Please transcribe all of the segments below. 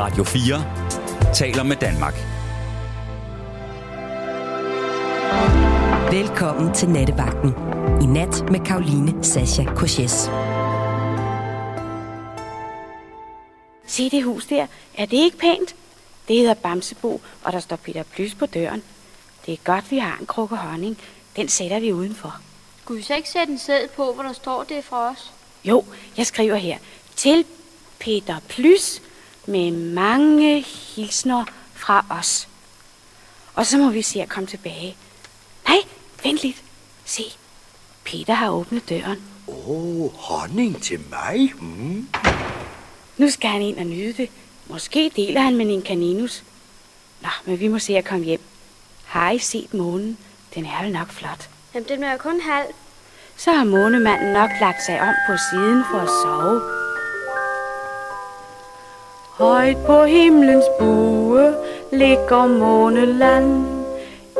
Radio 4 taler med Danmark. Velkommen til Nattevagten. I nat med Karoline Sasha Korses. Se det hus der. Er det ikke pænt? Det hedder Bamsebo, og der står Peter Plys på døren. Det er godt, vi har en krukke honning. Den sætter vi udenfor. Skulle vi så ikke sætte en sæd på, hvor der står det fra os? Jo, jeg skriver her. Til Peter Plys med mange hilsner fra os. Og så må vi se at komme tilbage. Nej, vent lidt. Se, Peter har åbnet døren. Åh, oh, honning til mig? Mm. Nu skal han ind og nyde det. Måske deler han med en kaninus. Nå, men vi må se at komme hjem. Har I set månen? Den er vel nok flot. Jamen, den er jo kun halv. Så har månemanden nok lagt sig om på siden for at sove. Højt på himlens bue ligger måneland.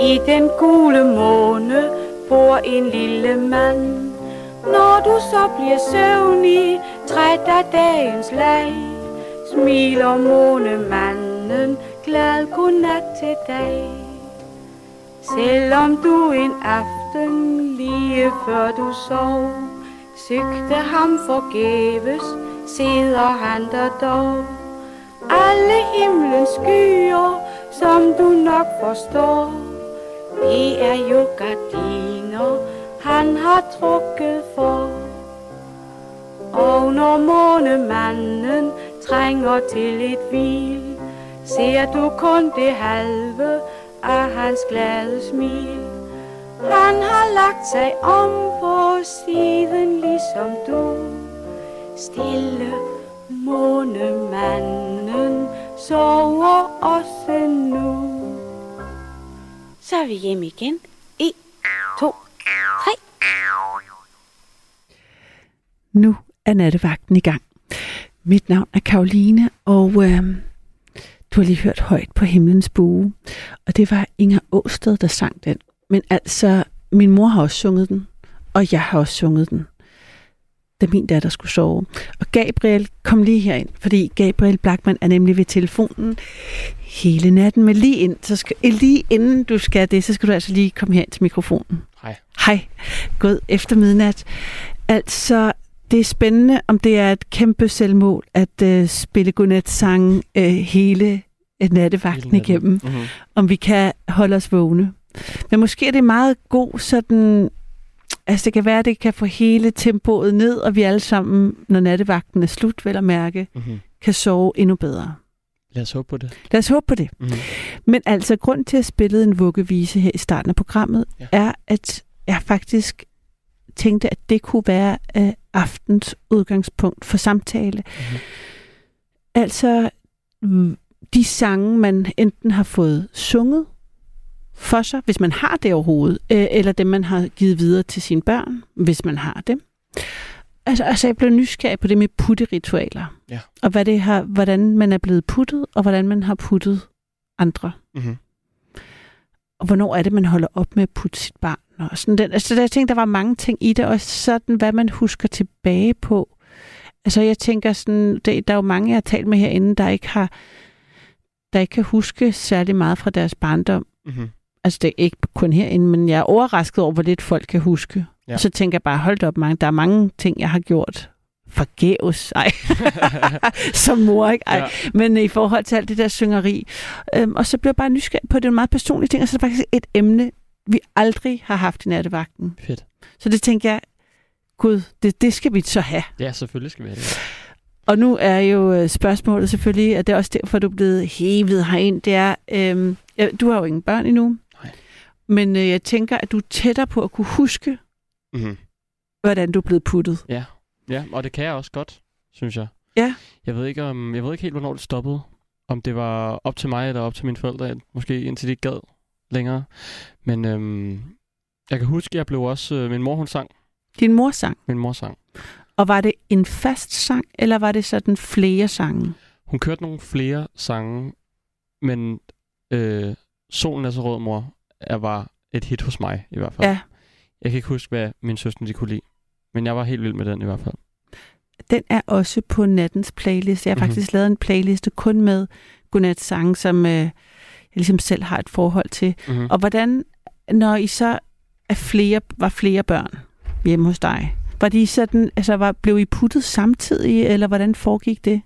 I den gule måne bor en lille mand. Når du så bliver søvnig, træt af dagens lag, smiler månemanden glad godnat til dig. Selvom du en aften lige før du sov, søgte ham forgæves, sidder han der dog. Alle himlens skyer, som du nok forstår, det er jo gardiner, han har trukket for. Og når månemanden trænger til et hvil, ser du kun det halve af hans glade smil. Han har lagt sig om på siden ligesom du. Stille månemanden sover også nu. Så er vi hjemme igen. 1, 2, 3. Nu er nattevagten i gang. Mit navn er Karoline, og øh, du har lige hørt højt på himlens bue. Og det var Inger Åsted, der sang den. Men altså, min mor har også sunget den, og jeg har også sunget den, da min datter skulle sove. Og Gabriel kom lige herind, fordi Gabriel Blackman er nemlig ved telefonen hele natten. Men lige, ind, så skal, lige inden du skal det, så skal du altså lige komme her til mikrofonen. Hej. Hej. God efter midnat. Altså, det er spændende, om det er et kæmpe selvmål at uh, spille godnat-sang uh, hele nattevagten igennem. Mm-hmm. Om vi kan holde os vågne. Men måske er det meget god sådan... Altså det kan være, at det kan få hele tempoet ned, og vi alle sammen, når nattevagten er slut, vel at mærke, mm-hmm. kan sove endnu bedre. Lad os håbe på det. Lad os håbe på det. Mm-hmm. Men altså, grund til at spille en vuggevise her i starten af programmet, ja. er, at jeg faktisk tænkte, at det kunne være uh, aftens udgangspunkt for samtale. Mm-hmm. Altså, de sange, man enten har fået sunget for sig, hvis man har det overhovedet, øh, eller dem, man har givet videre til sine børn, hvis man har dem. Altså, altså jeg blev nysgerrig på det med putteritualer. Ja. Og hvad det har, hvordan man er blevet puttet, og hvordan man har puttet andre. Mm-hmm. Og hvornår er det, man holder op med at putte sit barn. Og sådan den, altså, jeg tænkte, der var mange ting i det, og sådan, hvad man husker tilbage på. Altså, jeg tænker sådan, det, der er jo mange, jeg har talt med herinde, der ikke har, der ikke kan huske særlig meget fra deres barndom. Mm-hmm. Altså, det er ikke kun herinde, men jeg er overrasket over, hvor lidt folk kan huske. Ja. Og så tænker jeg bare, hold op, mange, der er mange ting, jeg har gjort forgæves, ej, som mor, ikke? Ej. Ja. Men i forhold til alt det der syngeri. Øhm, og så blev jeg bare nysgerrig på, det er meget personlig ting, og så er det faktisk et emne, vi aldrig har haft i nattevagten. Fedt. Så det tænker jeg, gud, det, det skal vi så have. Ja, selvfølgelig skal vi have det. Og nu er jo spørgsmålet selvfølgelig, og det er også derfor, du er blevet hævet herind, det er, øhm, du har jo ingen børn endnu. Men øh, jeg tænker, at du er tættere på at kunne huske, mm-hmm. hvordan du er blevet puttet. Ja. ja, og det kan jeg også godt, synes jeg. Ja. Jeg ved ikke, om, jeg ved ikke helt, hvornår det stoppede. Om det var op til mig eller op til mine forældre, måske indtil de ikke gad længere. Men øhm, jeg kan huske, at jeg blev også... Øh, min mor, hun sang. Din mor sang? Min mor sang. Og var det en fast sang, eller var det sådan flere sange? Hun kørte nogle flere sange, men øh, Solen er så rød, mor, er, var et hit hos mig i hvert fald. Ja. Jeg kan ikke huske, hvad min søster de kunne lide, men jeg var helt vild med den i hvert fald. den er også på nattens playlist. Jeg har Mhm. faktisk lavet en playliste kun med godnat-sange, som øh, jeg ligesom selv har et forhold til. Mm-hmm. Og hvordan, når I så er flere, var flere børn hjemme hos dig, var de sådan, altså var, blev I puttet samtidig, eller hvordan foregik det?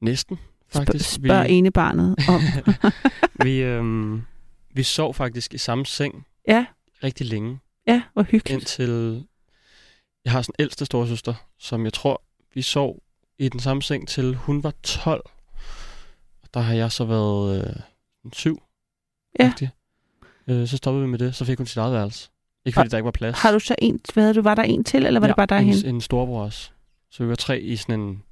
Næsten, Spørg, faktisk. spørg ene barnet om. vi, øhm, vi sov faktisk i samme seng ja, rigtig længe, ja, hvor hyggeligt. indtil... Jeg har sådan en ældste storesøster, som jeg tror, vi sov i den samme seng til hun var 12. Og der har jeg så været øh, syv. Ja. rigtig. Øh, så stoppede vi med det, så fik hun sit eget værelse. Ikke fordi Og der ikke var plads. Har du så en, hvad havde du, var der en til, eller var ja, det bare dig hende? en, en storebror også. Så vi var tre i sådan en...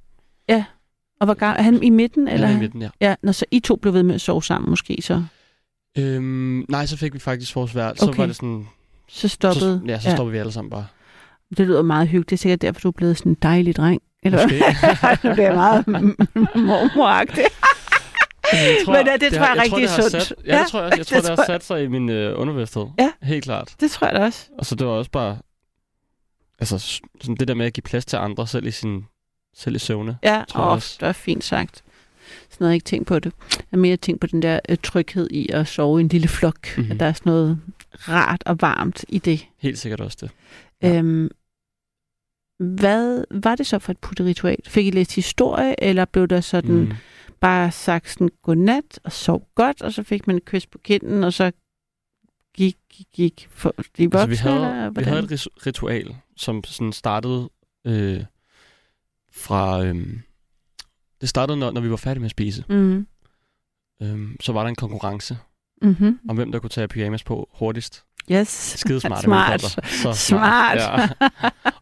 Og var er han i midten? Eller? Eller i midten, ja. Ja, når så I to blev ved med at sove sammen måske, så, Øhm, nej, så fik vi faktisk vores værelse. Så Okay. var det sådan... så stoppede... Så, ja, så stoppede vi alle sammen bare. Det lyder meget hyggeligt. Det er sikkert derfor, du er blevet sådan en dejlig dreng. Eller Måske. nu bliver jeg meget mormoragtig. Jeg Men ja, det tror jeg er rigtig det sundt. Sat, ja, Ja, det tror jeg også. Jeg tror, det det, har sat sig i min øh, underbevidsthed. Ja. Helt klart. Det tror jeg da også. Og så det var også bare... Altså, sådan det der med at give plads til andre, selv i, sin, selv i søvne. Ja, Tror jeg åh, også. det er fint sagt. Sådan noget, jeg ikke tænkt på det. Jeg har mere tænkt på den der øh, tryghed i at sove i en lille flok. Mhm. Mm-hmm. At der er sådan noget rart og varmt i det. Helt sikkert også det. Ja. Øhm, hvad var det så for et putteritual? Fik I læst historie, eller blev der sådan mm. Bare sagt sådan godnat og sov godt, og så fik man et kys på kinden, og så gik, gik, gik for de voksne, Altså, vi havde, eller vi havde et ritual, som sådan startede øh, fra... Øh, det startede, når, når vi var færdige med at spise. Mm. Øh, så var der en konkurrence Mm-hmm. om, hvem der kunne tage pyjamas på hurtigst. Yes. Skide smarte Smart. Så Smart. Ja.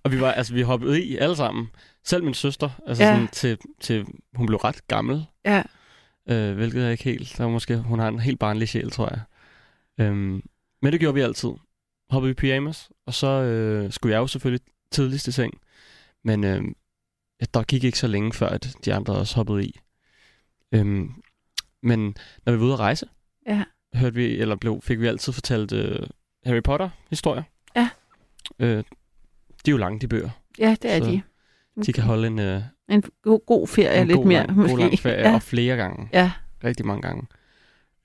Og vi var, altså, vi hoppede i alle sammen. Selv min søster, altså Ja. sådan, til, til, hun blev ret gammel. Ja. Øh, hvilket jeg ikke helt, der var måske, hun har en helt barnlig sjæl, tror jeg. Øhm, men det gjorde vi altid. Hoppede i pyjamas, og så øh, skulle jeg jo selvfølgelig tidligst i seng. Men øh, ja, der gik ikke så længe før, at de andre også hoppede i. Øhm, men når vi var ude at rejse, Ja. hørte vi, eller blev, fik vi altid fortalt øh, Harry Potter-historier. Ja. Øh, de er jo lange, de bøger. Ja, det er Så de. De kan holde en, øh, En god, god ferie, en lidt god, mere måske. god lang ferie, ja. og flere gange. ja, Rigtig mange gange.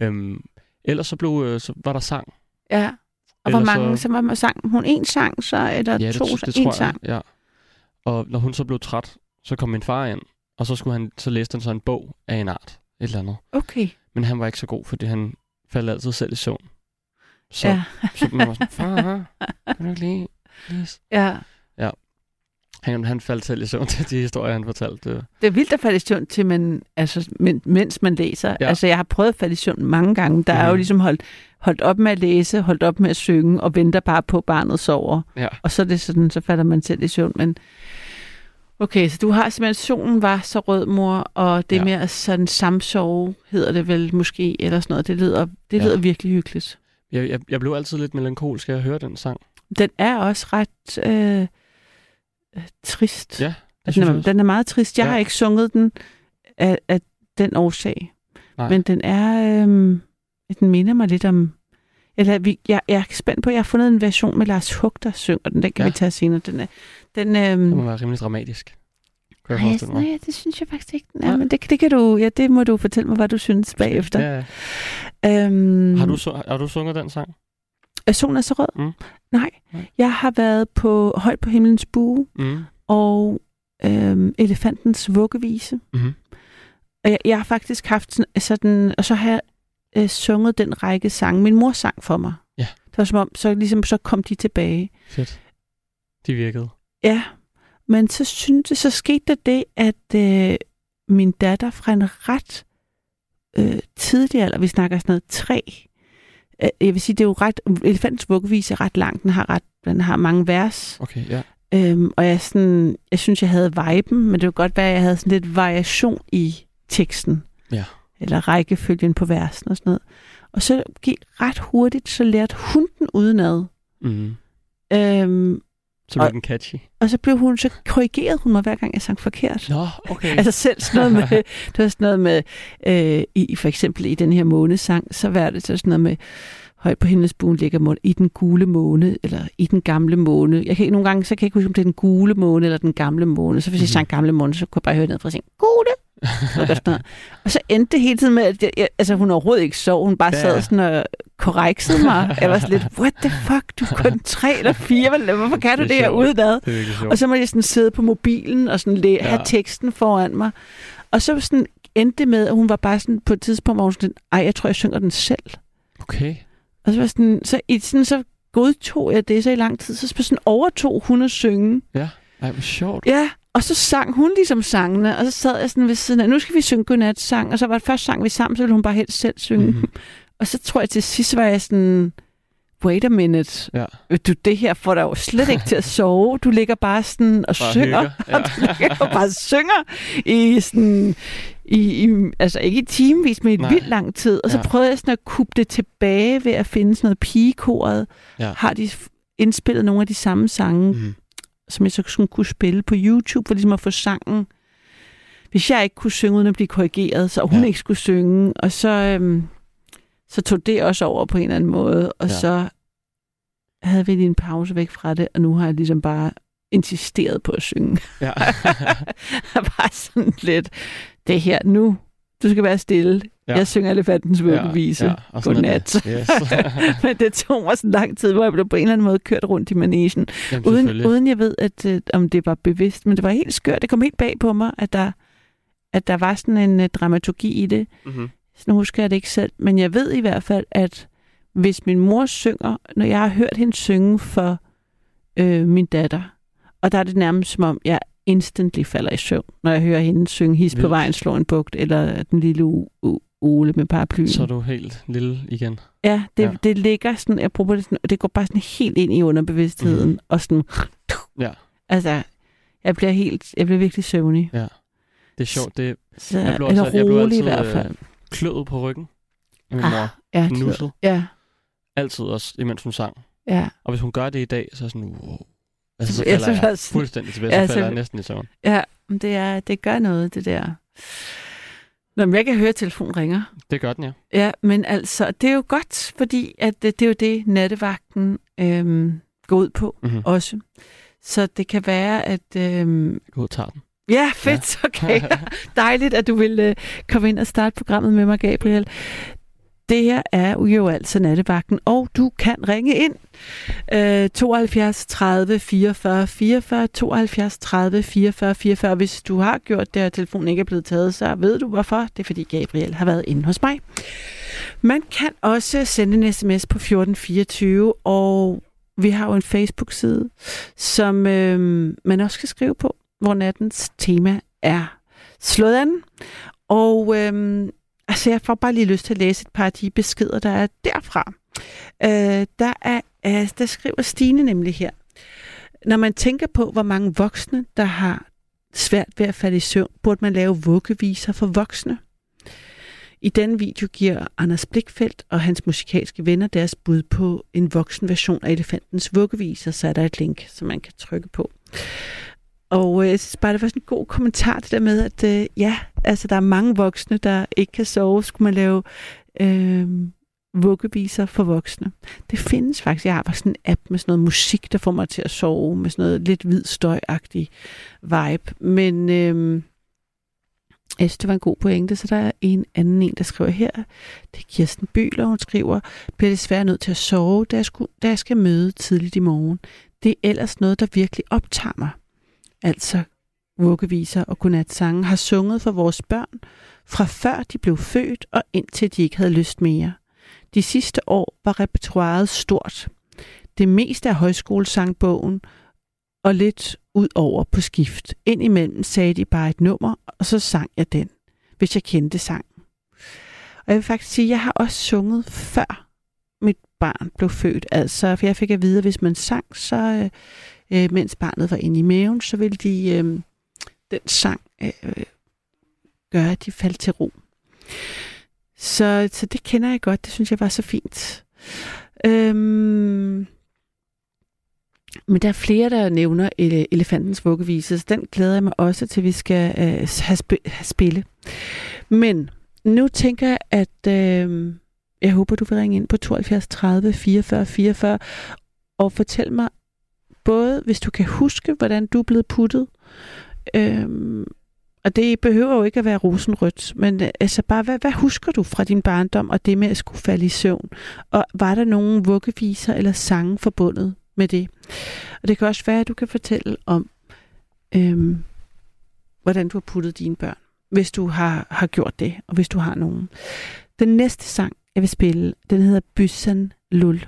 Øhm, ellers så, blev, øh, så var der sang. ja. Og hvor Ellers mange, så- så var man sang hun en sang så, eller Ja, det, to, det, det en sang? jeg. Ja. Og når hun så blev træt, så kom min far ind, og så, skulle han, så læste han så en bog af en art. Et eller andet. Okay, Men han var ikke så god, fordi han faldt altid selv i søvn. Så, ja. så man var sådan, far, kan du ikke lige læse? ja. Han, han faldt selv i søvn til de historier, han fortalte. Det. Er vildt at falde i søvn til, man, altså, men, mens man læser. Ja. Ja. Altså, jeg har prøvet at falde i søvn mange gange. Der mm. er jo Mhm. ligesom holdt, holdt op med at læse, holdt op med at synge, og venter bare på, at barnet sover. Ja. Og så er det sådan, så falder man selv i søvn. Men okay, så du har simpelthen, solen var så rød, mor, og det ja. Med at sådan samsove, hedder det vel måske, eller sådan noget. Det lyder, det Ja. lyder virkelig hyggeligt. Jeg, jeg, jeg blev altid lidt melankolsk at høre den sang. Den er også ret øh, øh, trist. Ja, det den, synes jeg er, den er meget trist. Jeg ja. Har ikke sunget den af, af den årsag. Nej. Men den er... Øhm, den minder mig lidt om... Eller, vi, jeg, jeg er spændt på, at jeg har fundet en version med Lars Hug, der synger den. Den kan. Ja. vi tage senere. Den er, den, øhm, Det må være rimelig dramatisk. Kan jeg nej, det synes jeg faktisk ikke. Nej, Nej. men det, det, kan du, ja, det må du fortælle mig, hvad du synes bagefter. Ja, ja. Øhm, Har, du, har du sunget den sang? Er solen er så rød? Mm. Nej. Nej. Jeg har været på Højt på himlens bue Mm. og øhm, Elefantens vuggevise. Mm-hmm. Og jeg, jeg har faktisk haft sådan, sådan og så har jeg øh, sunget den række sange. Min mor sang for mig. Ja. Det var som om, så, ligesom, så kom de tilbage. Fedt. De virkede. Ja, men så syntes så skete der det, at øh, min datter fra en ret øh, tidlig alder, vi snakker sådan noget tre, øh, jeg vil sige, det er jo ret, elefantens vuggevise er ret lang, den har, ret, den har mange vers, Okay, ja. Øhm, og jeg, sådan, jeg synes, jeg havde viben, men det kunne godt være, at jeg havde sådan lidt variation i teksten. Ja. Eller rækkefølgen på versen og sådan noget. Og så gik ret hurtigt, så lærte hun den udenad. Mm. Øhm, Så blev Og- den catchy. og så blev hun, så korrigerede hun mig, hver gang jeg sang forkert. Nå, okay. Altså selv sådan noget med, det var sådan noget med, øh, i, for eksempel i den her månesang, så var det så sådan noget med, højt på himmelspuen ligger måne, i den gule måne, eller i den gamle måne. Jeg kan ikke, nogle gange, så kan jeg ikke huske, om det er den gule måne, eller den gamle måne. Så hvis jeg Mhm. sang gamle måne, så kunne jeg bare høre ned fra sin gule. og så endte det hele tiden med, at jeg, jeg, altså, hun overhovedet ikke sov. Hun bare Ja. sad sådan og korreksede mig. Jeg var sådan lidt, what the fuck, du er kun tre eller fire. Hvorfor kan du Det det, er her udenad? Og så må jeg sådan sidde på mobilen og sådan læ- Ja. have teksten foran mig. Og så sådan endte det med, at hun var bare sådan på et tidspunkt, hvor hun sådan, ej, jeg tror, jeg synger den selv. Okay. Og så var sådan, så, i, sådan, så godtog jeg det så i lang tid. Så sådan overtog hun at synge. Ej, hvor sjovt. Ja, og så sang hun ligesom sangene, og så sad jeg sådan ved siden af, nu skal vi synge godnat-sang, og så var det først sang vi sammen, så ville hun bare helst selv synge. Mhm. Mm-hmm. Og så tror jeg til sidst var jeg sådan, wait a minute, Ja. Du, det her får dig jo slet ikke til at sove. Du ligger bare sådan og Bare synger. hygger, ja. Og du ligger jo bare og synger i sådan... I, i, altså ikke i timevis, men i vildt lang tid. Og så Ja. prøvede jeg sådan at kubbe det tilbage ved at finde sådan noget pigekoret. Ja. Har de indspillet nogle af de samme sange, Mhm. som jeg så sådan kunne spille på YouTube, for ligesom at få sangen. Hvis jeg ikke kunne synge uden at blive korrigeret, så hun ja. ikke skulle synge. Og så, øhm, så tog det også over på en eller anden måde. Og Ja. ja. så havde vi lige en pause væk fra det, og nu har jeg ligesom bare insisteret på at synge. Ja. bare sådan lidt, det her nu, du skal være stille. Ja. Ja. Jeg synger elefantens vuggevise. Ja, er Godnat. Yes. Men det tog mig sådan lang tid, hvor jeg blev på en eller anden måde kørt rundt i manesien. Jamen, Uden, uden jeg ved, at, øh, om det var bevidst, men det var helt skørt. Det kom helt bag på mig, at der, at der var sådan en uh, dramaturgi i det. Mhm. Nu husker jeg det ikke selv, men jeg ved i hvert fald, at hvis min mor synger, når jeg har hørt hende synge for øh, min datter, og der er det nærmest som om, jeg instantly falder i søvn, når jeg hører hende synge His på vejen slår en bugt, eller den lille Ole med paraplyen. Så er du helt lille igen. Ja, det, Ja. ja. det ligger sådan, jeg prøver det sådan, det går bare sådan helt ind i underbevidstheden, mm. og sådan, Ja. altså, jeg bliver helt, jeg bliver virkelig søvnig. Det er sjovt. Det Så, Jeg blev eller altid- jeg blev rolig i altid, hvert øh, fald. Kløet på ryggen af min Ah, mor. Ja, nusset. ja, Altid også, imens hun sang. ja, Og hvis hun gør det i dag, så er jeg sådan, wow. Altså, så Ja, falder så jeg sådan- fuldstændig tilbage. Ja, Så falder jeg næsten i søvn. ja, det, er, det gør noget, det der. Nå, men jeg kan høre, at telefonen ringer. Det gør den, ja. Ja, men altså, det er jo godt, fordi at det, det er jo det, nattevagten øhm, går ud på Mm-hmm. også. Så det kan være, at... Øhm, Gå ud og tager den. Ja, fedt, okay. Dejligt, at du vil øh, komme ind og starte programmet med mig, Gabriel. Det her er jo altså nattevagten, og du kan ringe ind. Øh, 72 30 44 44, 72 30 44 44. Hvis du har gjort det, og telefonen ikke er blevet taget, så ved du hvorfor. Det er fordi Gabriel har været inde hos mig. Man kan også sende en sms på 1424, og vi har jo en Facebook-side, som øh, man også kan skrive på, hvor nattens tema er slået an. Og øhm, altså, jeg får bare lige lyst til at læse et par af de beskeder, der er derfra. Øh, der, er, øh, der skriver Stine nemlig her. Når man tænker på, hvor mange voksne, der har svært ved at falde i søvn, burde man lave vuggeviser for voksne. I den video giver Anders Blikfeldt og hans musikalske venner deres bud på en voksen version af Elefantens vuggeviser, så er der et link, som man kan trykke på. Og øh, jeg synes bare, det var sådan en god kommentar det der med, at øh, ja, altså der er mange voksne, der ikke kan sove. Skulle man lave øh, vuggeviser for voksne? Det findes faktisk. Jeg har bare sådan en app med sådan noget musik, der får mig til at sove, med sådan noget lidt hvid støjagtig vibe. Men øh, jeg synes, det var en god pointe, så der er en anden en, der skriver her. Det er Kirsten Byler, hun skriver, bliver desværre nødt til at sove, da jeg, skulle, da jeg skal møde tidligt i morgen. Det er ellers noget, der virkelig optager mig. Altså vuggeviser og godnatsange har sunget for vores børn, fra før de blev født og indtil de ikke havde lyst mere. De sidste år var repertoiret stort. Det meste af højskolesangbogen og lidt ud over på skift. Indimellem sagde de bare et nummer, og så sang jeg den, hvis jeg kendte sangen. Og jeg vil faktisk sige, at jeg har også sunget før mit barn blev født. Altså, for jeg fik at vide, at hvis man sang, så øh, øh, mens barnet var inde i maven, så ville de, øh, den sang øh, gøre, at de faldt til ro. Så, så det kender jeg godt. Det synes jeg var så fint. Øhm, men der er flere, der nævner ele- elefantens vuggevise, så den glæder jeg mig også til, vi skal øh, have, sp- have spille. Men nu tænker jeg, at øh, Jeg håber, du vil ringe ind på 72 30 44 44 og fortæl mig både, hvis du kan huske, hvordan du er blevet puttet, øhm, og det behøver jo ikke at være rosenrødt, men øh, altså bare, hvad, hvad husker du fra din barndom og det med at skulle falde i søvn? Og var der nogen vuggeviser eller sange forbundet med det? Og det kan også være, at du kan fortælle om, øhm, hvordan du har puttet dine børn, hvis du har, har gjort det, og hvis du har nogen. Den næste sang, jeg vil spille, den hedder Byssan Lul.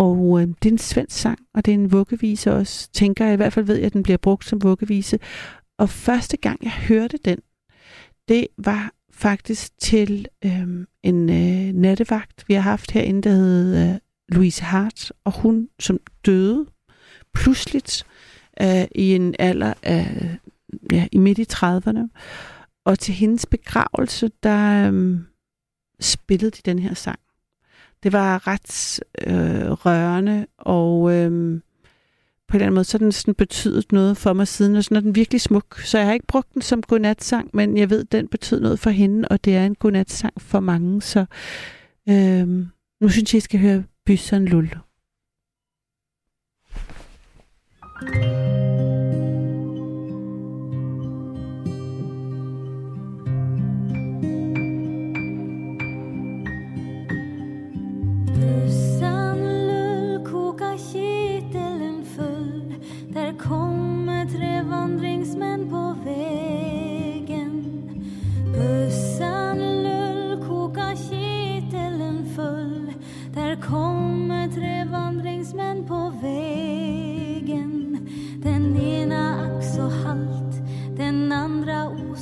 Og øh, det er en svensk sang, og det er en vuggevise også. Tænker jeg i hvert fald ved, at den bliver brugt som vuggevise. Og første gang, jeg hørte den, det var faktisk til øh, en øh, nattevagt, vi har haft herinde, der hed øh, Louise Hart, og hun som døde pludseligt øh, i en alder af, ja, i midt i 30'erne. Og til hendes begravelse, der øh, spillede de den her sang. Det var ret øh, rørende, og øh, på en eller anden måde, så den sådan betydet noget for mig siden, og sådan er den virkelig smuk. Så jeg har ikke brugt den som godnatsang, men jeg ved, den betød noget for hende, og det er en godnatsang for mange, så øh, nu synes jeg, I skal høre Bysseren Lull. you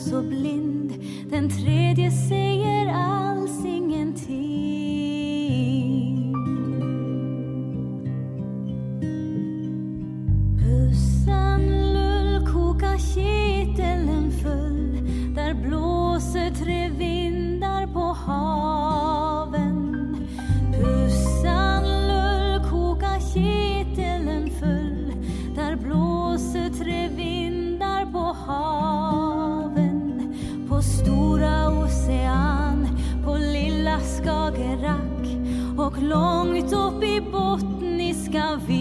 så blind. Den tredje ser långt upp i Bottniska viken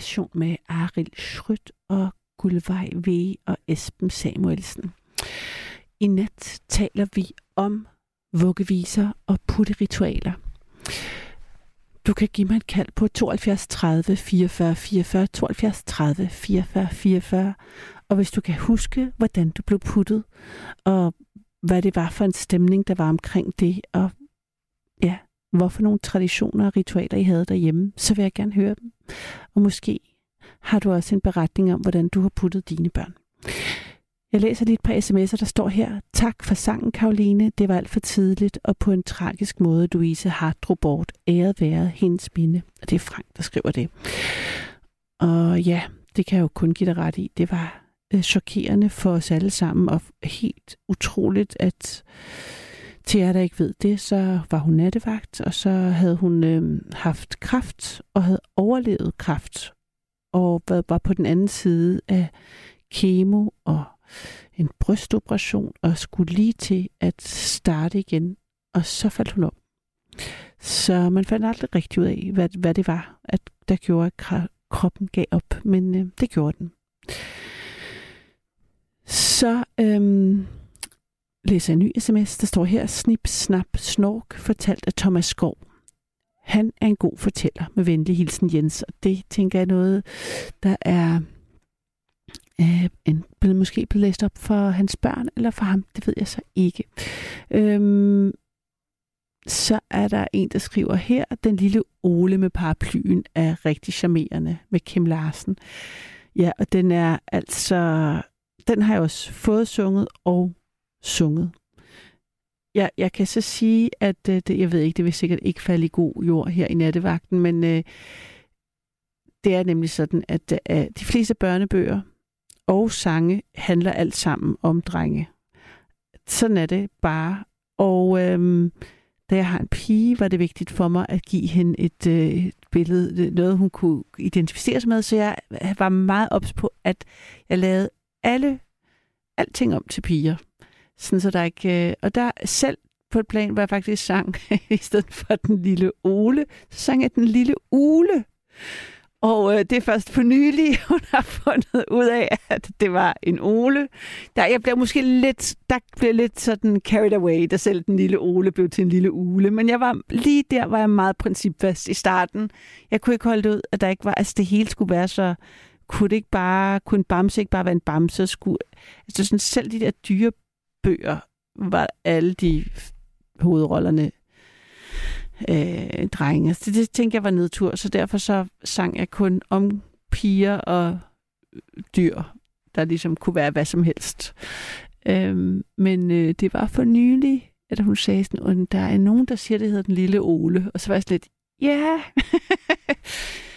version med Aril Schrødt og Gulvej V og Esben Samuelsen. I nat taler vi om vuggeviser og putteritualer. Du kan give mig et kald på 72 30 44 44, 72 30 44 44. Og hvis du kan huske, hvordan du blev puttet, og hvad det var for en stemning, der var omkring det, og ja, hvorfor nogle traditioner og ritualer, I havde derhjemme, så vil jeg gerne høre dem. Og måske har du også en beretning om, hvordan du har puttet dine børn. Jeg læser lige et par sms'er, der står her. Tak for sangen, Karoline. Det var alt for tidligt, og på en tragisk måde, Louise Hartrup bort. Æret være hendes minde. Og det er Frank, der skriver det. Og ja, det kan jeg jo kun give dig ret i. Det var øh, chokerende for os alle sammen, og helt utroligt, at til jer, der ikke ved det, så var hun nattevagt, og så havde hun øh, haft kraft, og havde overlevet kraft, og var, på den anden side af kemo og en brystoperation, og skulle lige til at starte igen, og så faldt hun om. Så man fandt aldrig rigtig ud af, hvad, hvad det var, at der gjorde, at kroppen gav op, men øh, det gjorde den. Så øhm, læser en ny sms, der står her, snip, snap, snork, fortalt af Thomas Skov. Han er en god fortæller med venlig hilsen Jens, og det tænker jeg er noget, der er øh, en, blevet måske blevet læst op for hans børn, eller for ham, det ved jeg så ikke. Øhm, så er der en, der skriver her, den lille Ole med paraplyen er rigtig charmerende med Kim Larsen. Ja, og den er altså, den har jeg også fået sunget og sunget. Jeg, jeg kan så sige, at øh, det, jeg ved ikke, det vil sikkert ikke falde i god jord her i nattevagten, men øh, det er nemlig sådan, at øh, de fleste børnebøger og sange handler alt sammen om drenge. Sådan er det bare. Og øh, da jeg har en pige, var det vigtigt for mig at give hende et, øh, et billede, noget hun kunne identificere sig med, så jeg var meget ops på, at jeg lavede alle, alting om til piger. Sådan så der ikke, øh, og der selv på et plan, hvor jeg faktisk sang, i stedet for den lille Ole, så sang jeg den lille Ule. Og øh, det er først for nylig, hun har fundet ud af, at det var en Ole. Der, jeg blev måske lidt, der blev lidt sådan carried away, da selv den lille Ole blev til en lille Ule. Men jeg var lige der, var jeg meget principfast i starten. Jeg kunne ikke holde det ud, at der ikke var, altså det hele skulle være så, kunne det ikke bare, kunne en bamse ikke bare være en bamse? Skulle, altså sådan selv de der dyre bøger var alle de hovedrollerne øh, drenge. Så det, det tænkte jeg var nedtur, så derfor så sang jeg kun om piger og dyr, der ligesom kunne være hvad som helst. Øhm, men øh, det var for nylig, at hun sagde sådan, at der er nogen, der siger, det hedder den lille Ole. Og så var jeg sådan lidt, ja.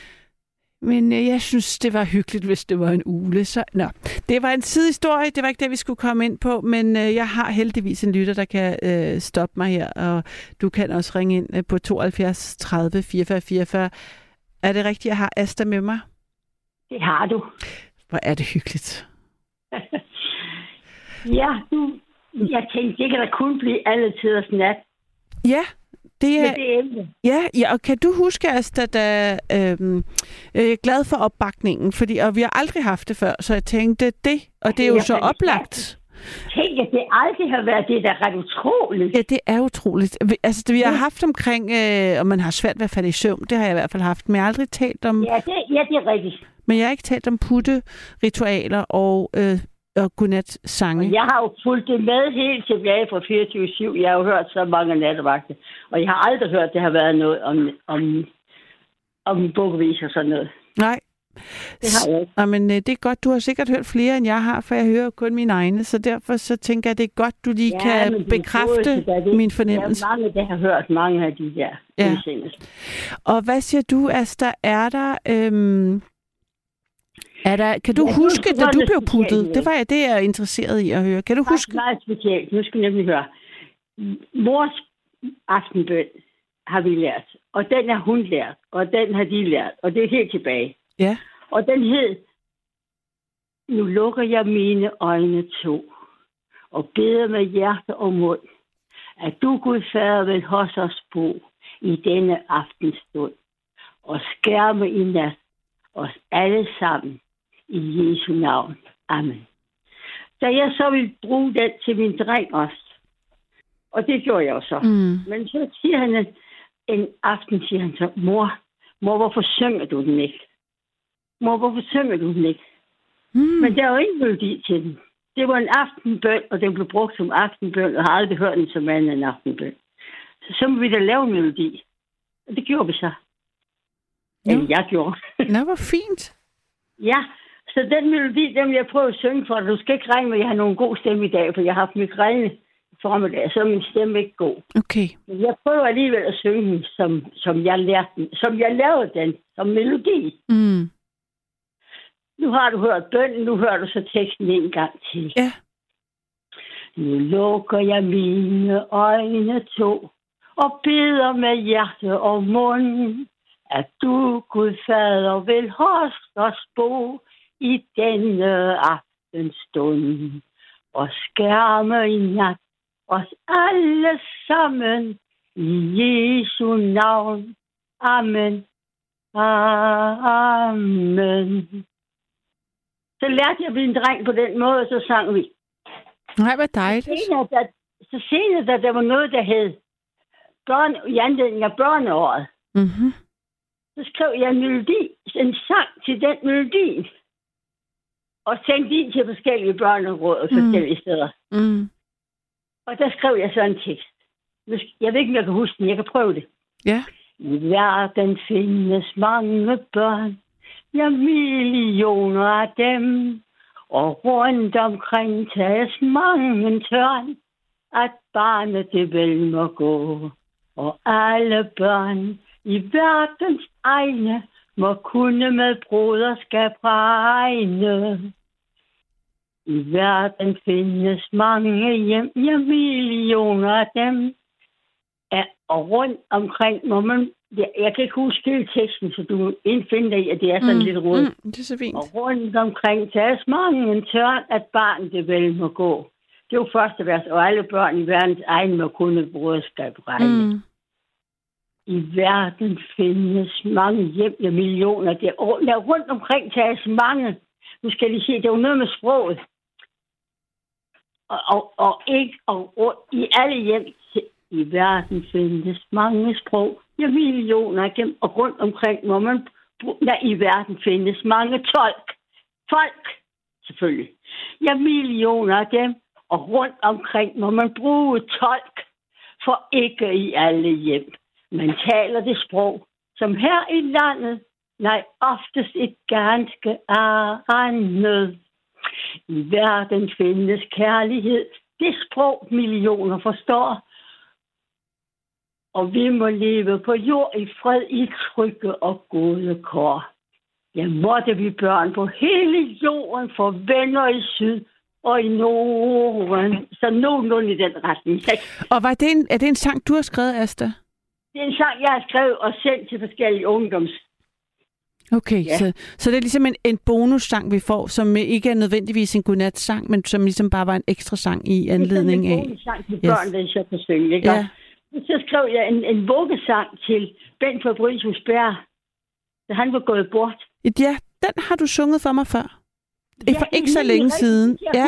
Men øh, jeg synes, det var hyggeligt, hvis det var en ule. Så, nå. Det var en sidehistorie, det var ikke det, vi skulle komme ind på, men øh, jeg har heldigvis en lytter, der kan øh, stoppe mig her, og du kan også ringe ind øh, på 72 30 44 44. Er det rigtigt, jeg har Asta med mig? Det har du. Hvor er det hyggeligt. Ja, du, jeg tænkte, det kan da kun blive alle tiders nat Ja, det med er, det emne. ja, ja, og kan du huske, Asta, da, øhm, øh, jeg er glad for opbakningen, fordi, og vi har aldrig haft det før, så jeg tænkte det, og det er jo Jeg så oplagt. Tænk, at det aldrig har været det, der er ret utroligt. Ja, det er utroligt. Vi- Altså, det, vi har haft omkring, øh, om man har svært ved at falde i søvn, det har jeg i hvert fald haft, men jeg har aldrig talt om, Ja, det, ja, det er rigtigt. men jeg har ikke talt om putte, ritualer og, øh, og godnat-sange. Jeg har jo fulgt det med helt tilbage fra 24-7. Jeg har jo hørt så mange nattevagter. Og jeg har aldrig hørt, at det har været noget om, om, om bukkevis og sådan noget. Nej. Det har jeg ikke. Øh, det er godt. Du har sikkert hørt flere, end jeg har, for jeg hører kun mine egne. Så derfor så tænker jeg, det er godt, du lige Ja, kan det bekræfte er det- min fornemmelse. Er mange, der har hørt mange af de der Ja. udsendelser. Og hvad siger du, Asta? Er der... Øhm, er der, kan du Ja, det er huske, da du blev puttet? Det var jeg, det er jeg interesseret i at høre. Kan du Husk? huske? meget specielt. Nu skal jeg nemlig høre. Mors aftenbøn har vi lært. Og den har hun lært. Og den har de lært. Og det er helt tilbage. Ja. Og den hed, nu lukker jeg mine øjne to, og beder med hjerte og mund, at du, Gud Fader, vil hos os bo i denne aftenstund. og skærme i nat os alle sammen i Jesu navn. Amen. Da jeg så ville bruge den til min dreng også, og det gjorde jeg jo så. Mm. Men så siger han en, en aften, siger han så, mor, mor, hvorfor synger du den ikke? Mor, hvorfor synger du den ikke? Mm. Men der er jo ingen melodi til den. Det var en aftenbøn, og den blev brugt som aftenbøn, og har aldrig hørt den som anden en aftenbøn. Så så må vi da lave en melodi. Og det gjorde vi så. Jo. Eller jeg gjorde. Nå, hvor fint. ja, så den melodi, vil jeg prøve at synge for dig. Du skal ikke regne med, at jeg har nogen god stemme i dag, for jeg har haft migræne i formiddag, så er min stemme ikke god. Okay. Men jeg prøver alligevel at synge den, som, som jeg lærte den, som jeg lavede den, som melodi. Mm. Nu har du hørt bønnen, nu hører du så teksten en gang til. Ja. Nu lukker jeg mine øjne to, og beder med hjerte og mund, at du, Gud Fader, vil hos os bo i denne aftenstund, og skærme i nat os alle sammen i Jesu navn. Amen. Amen. Så lærte jeg min dreng på den måde, og så sang vi. Nej, hvor dejligt. Senere, da, så senere, da der var noget, der hed børn, i anledning af børneåret, Mm-hmm. så skrev jeg en melodi, en sang til den melodi. Og sendte ind til forskellige børneråd og Mm. forskellige steder. Mm. Og der skrev jeg så en tekst. Jeg ved ikke, om jeg kan huske den. Jeg kan prøve det. Ja. I verden findes mange børn. Ja, millioner af dem. Og rundt omkring tages mange tørn. At barnet det vel må gå. Og alle børn i verdens egne må kunne med broderskab regne. I verden findes mange hjem, ja millioner af dem. Ja, og rundt omkring må man... Jeg, jeg kan ikke huske hele teksten, så du må indfinde dig at det er sådan mm, lidt råd. Mm, det er så fint. Og rundt omkring tages mange en tørn, at barn det vel må gå. Det er jo første vers, og alle børn i verdens egen må kunne broderskab regne. Mm. I verden findes mange hjem, ja millioner. Der. Og der rundt omkring tages mange. Nu skal de se, det er jo noget med sproget. Og, og, og, ikke, og, og i alle hjem i verden findes mange sprog. Ja, millioner af. Og rundt omkring hvor man... Ja, i verden findes mange tolk. Folk, selvfølgelig. Ja, millioner af dem. Og rundt omkring må man bruge tolk. For ikke i alle hjem. Man taler det sprog, som her i landet, nej, oftest et ganske andet. I verden findes kærlighed, det sprog millioner forstår. Og vi må leve på jord i fred, i trygge og gode kår. Ja, måtte vi børn på hele jorden for venner i syd og i Norden. Så nogenlunde i den retning. Og var det en, er det en sang, du har skrevet, Asta? Det er en sang, jeg har skrevet og sendt til forskellige ungdoms. Okay, Ja. så, så det er ligesom en, en bonussang, vi får, som ikke er nødvendigvis en godnatsang, men som ligesom bare var en ekstra sang i anledning det er af. en sang til Yes. børn, der så kan synge. Ikke? Ja. Så skrev jeg en, en vuggesang til Bent Fabricius Bjerg, da han var gået bort. Ja, den har du sunget for mig før. Ikke for ikke så længe siden. Ja.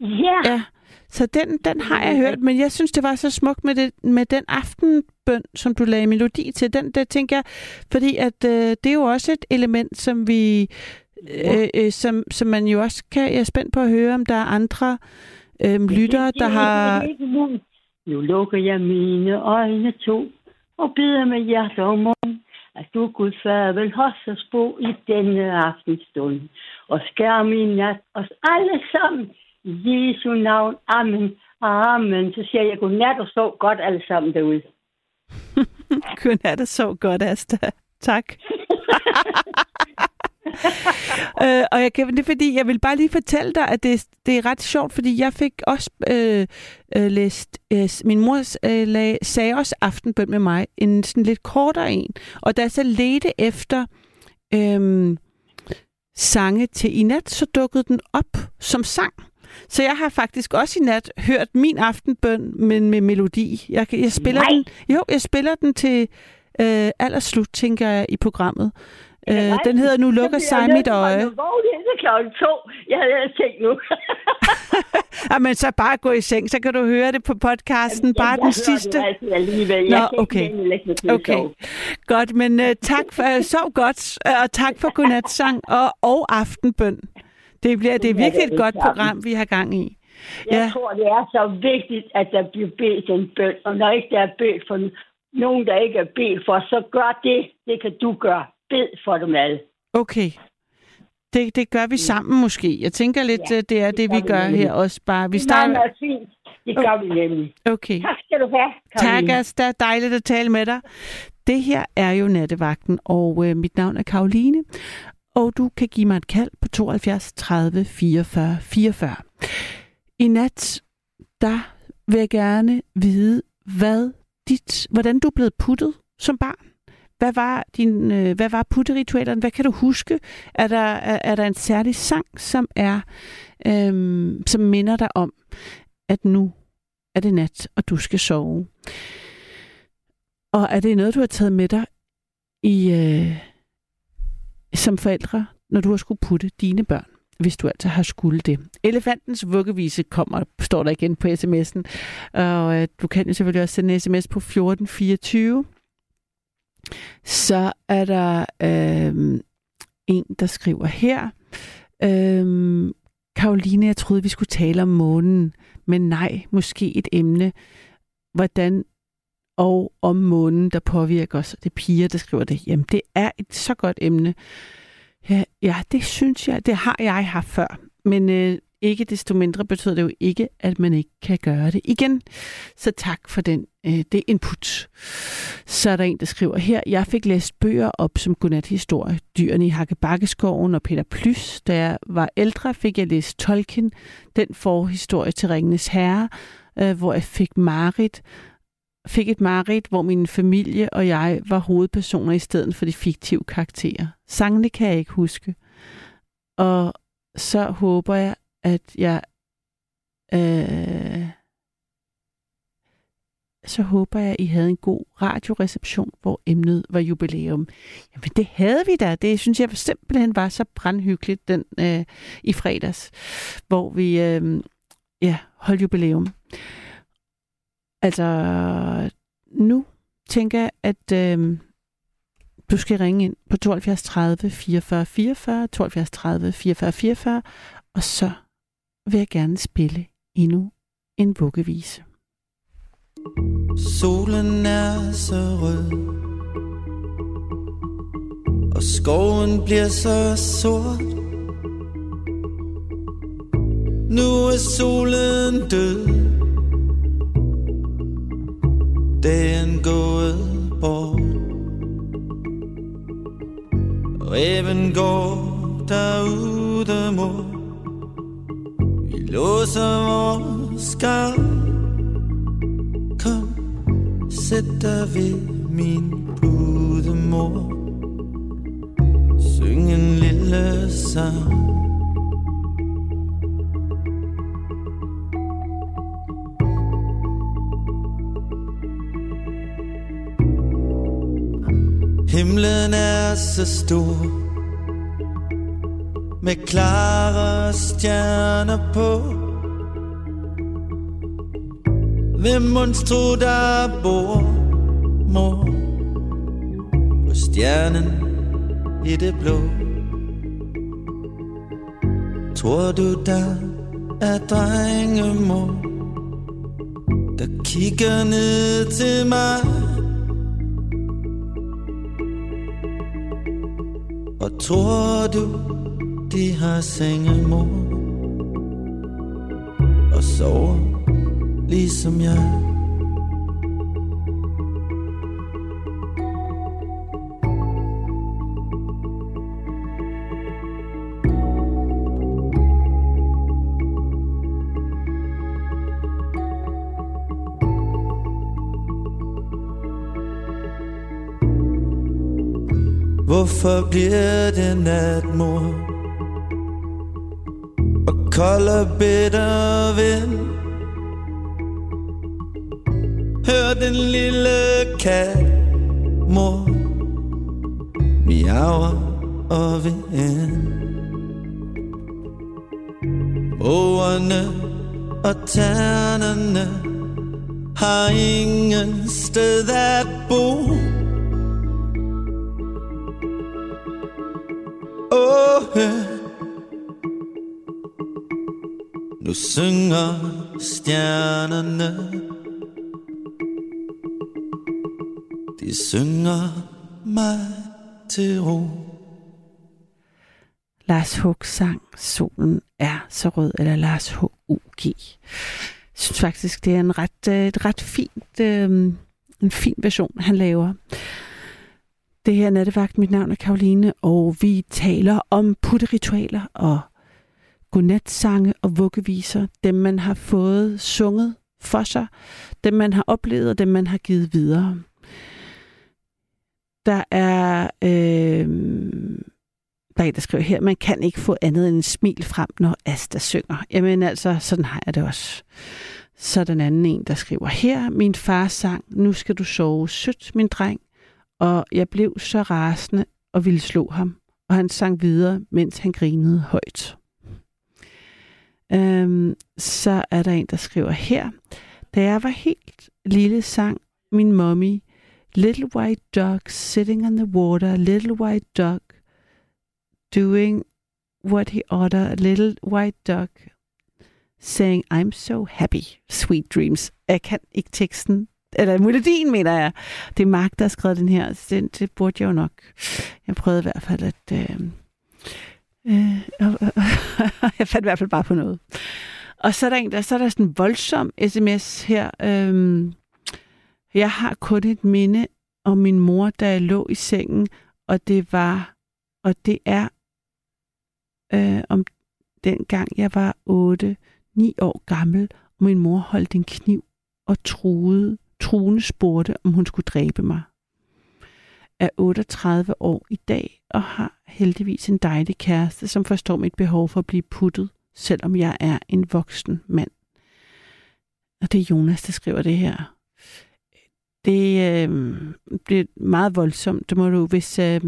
Ja, ja. Så den, den har jeg hørt, men jeg synes, det var så smukt med, det, med den aftenbøn, som du lagde melodi til. Den, der tænker jeg, fordi at øh, det er jo også et element, som vi, øh, øh, som, som man jo også kan, jeg er spændt på at høre, om der er andre øh, lyttere, der har... Nu lukker jeg mine øjne to og beder med hjerte og mund, at du, Gud fader, vil hos os bo i denne aftenstund. Og skærm i nat os alle sammen i Jesu navn. Amen. Amen. Så siger jeg godnat og sov godt alle sammen derude. Godnat og så godt, Asta. Tak. øh, og jeg kan, det er fordi, jeg vil bare lige fortælle dig, at det, det er ret sjovt, fordi jeg fik også øh, øh, læst, øh, min mor øh, lag, sagde også aftenbøn med mig, en sådan lidt kortere en. Og da jeg så ledte efter øh, sange til i nat, så dukkede den op som sang. Så jeg har faktisk også i nat hørt min aftenbøn, men med melodi. Jeg, jeg spiller Nej. den, jo, jeg spiller den til øh, allerslut, tænker jeg, i programmet. Øh, den hedder Nu lukker sig jeg mit øje. mig vågen indtil klokken to. Jeg havde ellers tænkt nu. Jamen, så bare gå i seng, så kan du høre det på podcasten, Jamen, bare jeg den sidste. Det alligevel. Nå, Jeg okay. Okay, godt, men uh, tak for, sov godt, øh, og tak for godnatsang og, og aftenbøn. Det, bliver, det er virkelig et godt program, vi har gang i. Jeg Ja. tror, det er så vigtigt, at der bliver bedt en bøn. Og når ikke der er bedt for nogen, der ikke er bedt for, så gør det. Det kan du gøre. Bed for dem alle. Okay. Det, det gør vi sammen måske. Jeg tænker lidt, Ja, ja, det er det det, vi vi gør nemlig. her også bare. Vi Det er meget, starter... meget fint. Det gør vi nemlig. Okay. Tak skal du have, Tak, Karoline. Asta. Dejligt at tale med dig. Det her er jo Nattevagten, og øh, mit navn er Karoline. Og du kan give mig et kald på 72 30 44 44. I nat, der vil jeg gerne vide, hvad dit, hvordan du er blevet puttet som barn. Hvad var, din, øh, hvad var putteritualerne? Hvad kan du huske? Er der, er, er der en særlig sang, som er, øhm, som minder dig om, at nu er det nat, og du skal sove? Og er det noget, du har taget med dig i, øh, som forældre, når du har skulle putte dine børn? hvis du altså har skulle det. Elefantens vuggevise kommer, står der igen på sms'en. Og øh, du kan jo selvfølgelig også sende en sms på 1424. Så er der øh, en, der skriver her. Øh, Karoline, jeg troede, vi skulle tale om månen. Men nej, måske et emne. Hvordan og om månen, der påvirker os. Det er piger, der skriver det. Jamen, det er et så godt emne. Ja, ja, det synes jeg, det har jeg haft før. Men øh, ikke desto mindre betyder det jo ikke, at man ikke kan gøre det igen. Så tak for den, øh, det input. Så er der en, der skriver her, jeg fik læst bøger op som godnathistorie. Dyrene i Hakkebakkeskoven og Peter Plys. Da jeg var ældre, fik jeg læst Tolkien, den forhistorie til Ringenes Herre, øh, hvor jeg fik Marit, fik et mareridt, hvor min familie og jeg var hovedpersoner i stedet for de fiktive karakterer. Sangene kan jeg ikke huske. Og så håber jeg, at jeg... Øh, så håber jeg, at I havde en god radioreception, hvor emnet var jubilæum. Jamen, det havde vi da. Det synes jeg simpelthen var så brandhyggeligt den, øh, i fredags, hvor vi øh, ja, holdt jubilæum. Altså, nu tænker jeg, at øh, du skal ringe ind på 72 30 44 44, 72 30 44 44, og så vil jeg gerne spille endnu en bukkevise. Solen er så rød Og skoven bliver så sort Nu er solen død Dagen gået bort. Reven går derude mor Vi låser vores skab Kom, sæt dig ved min pude mor. Syng en lille sang. Himlen er så stor. Med klare stjerner på. Hvem monstro der bor, mor På stjernen i det blå. Tror du der er drengemor Der kigger ned til mig? Tror du de har sengemor? Og sover ligesom jeg Hvorfor bliver det nat, mor? Og kold og bitter vind. Hør den lille kat mor. Miaver og vind. Åerne og ternerne har ingen sted at bo. Nu synger stjernerne De synger mig til ro Lars Hug sang Solen er så rød, eller Lars H.U.G. Jeg synes faktisk, det er en ret, øh, et ret fint, øh, en fin version, han laver. Det her er Nattevagt. Mit navn er Karoline, og vi taler om putteritualer og godnatsange og vuggeviser. Dem, man har fået sunget for sig. Dem, man har oplevet, og dem, man har givet videre. Der er... Øh, der er en, der skriver her, man kan ikke få andet end en smil frem, når Asta synger. Jamen altså, sådan har jeg det også. Så er den anden en, der skriver her, min far sang, nu skal du sove sødt, min dreng. Og jeg blev så rasende og ville slå ham. Og han sang videre, mens han grinede højt. Øhm, så er der en, der skriver her, da jeg var helt lille sang min mommy, Little white dog sitting on the water, little white dog doing what he oughta, a little white dog saying, I'm so happy, sweet dreams. Jeg kan ikke teksten, eller melodien, mener jeg. Det er Mark, der har skrevet den her. så Det, det burde jeg jo nok. Jeg prøvede i hvert fald at... Øh, øh, øh, øh, jeg fandt i hvert fald bare på noget. Og så er der en, der, så er der sådan en voldsom sms her. Øh, jeg har kun et minde om min mor, da jeg lå i sengen, og det var, og det er øh, om den gang jeg var 8, 9 år gammel, og min mor holdt en kniv og truede, truende spurgte, om hun skulle dræbe mig. Er 38 år i dag og har heldigvis en dejlig kæreste, som forstår mit behov for at blive puttet, selvom jeg er en voksen mand. Og det er Jonas, der skriver det her. Det øh, bliver meget voldsomt. Det må du, hvis, øh,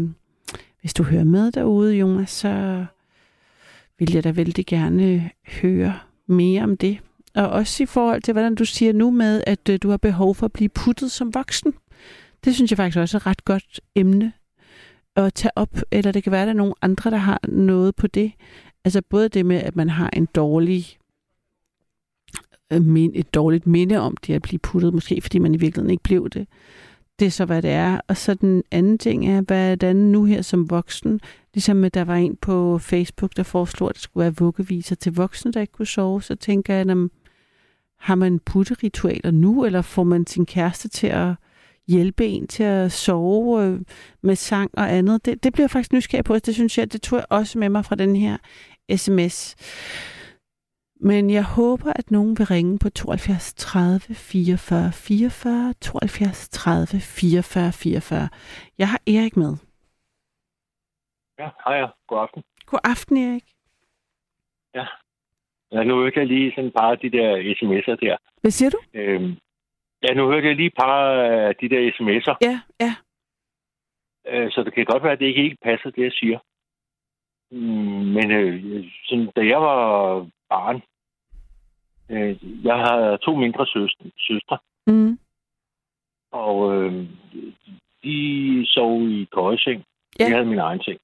hvis du hører med derude, Jonas, så vil jeg da vældig gerne høre mere om det. Og også i forhold til, hvordan du siger nu med, at øh, du har behov for at blive puttet som voksen. Det synes jeg faktisk også er et ret godt emne at tage op. Eller det kan være, at der er nogle andre, der har noget på det. Altså både det med, at man har en dårlig øh, et dårligt minde om det at blive puttet, måske fordi man i virkeligheden ikke blev det. Det er så, hvad det er. Og så den anden ting er, hvordan nu her som voksen, ligesom øh, der var en på Facebook, der foreslog, at der skulle være vuggeviser til voksne, der ikke kunne sove, så tænker jeg, at har man putteritualer nu, eller får man sin kæreste til at hjælpe en til at sove øh, med sang og andet? Det, det bliver jeg faktisk nysgerrig på. Det synes jeg, det tog jeg også med mig fra den her sms. Men jeg håber, at nogen vil ringe på 72 30 44 44, 72 30 44 44. Jeg har Erik med. Ja, hej. God aften. God aften, Erik. Ja. Ja, nu hørte jeg lige sådan af de der sms'er der. Hvad siger du? Øhm, ja, nu hørte jeg lige par af de der sms'er. Ja, ja. Øh, så det kan godt være, at det ikke helt passer, det jeg siger. Mm, men øh, sådan, da jeg var barn, øh, jeg har to mindre søstre, søstre Mm. og øh, de sov i køjeseng. Ja. Jeg havde min egen seng.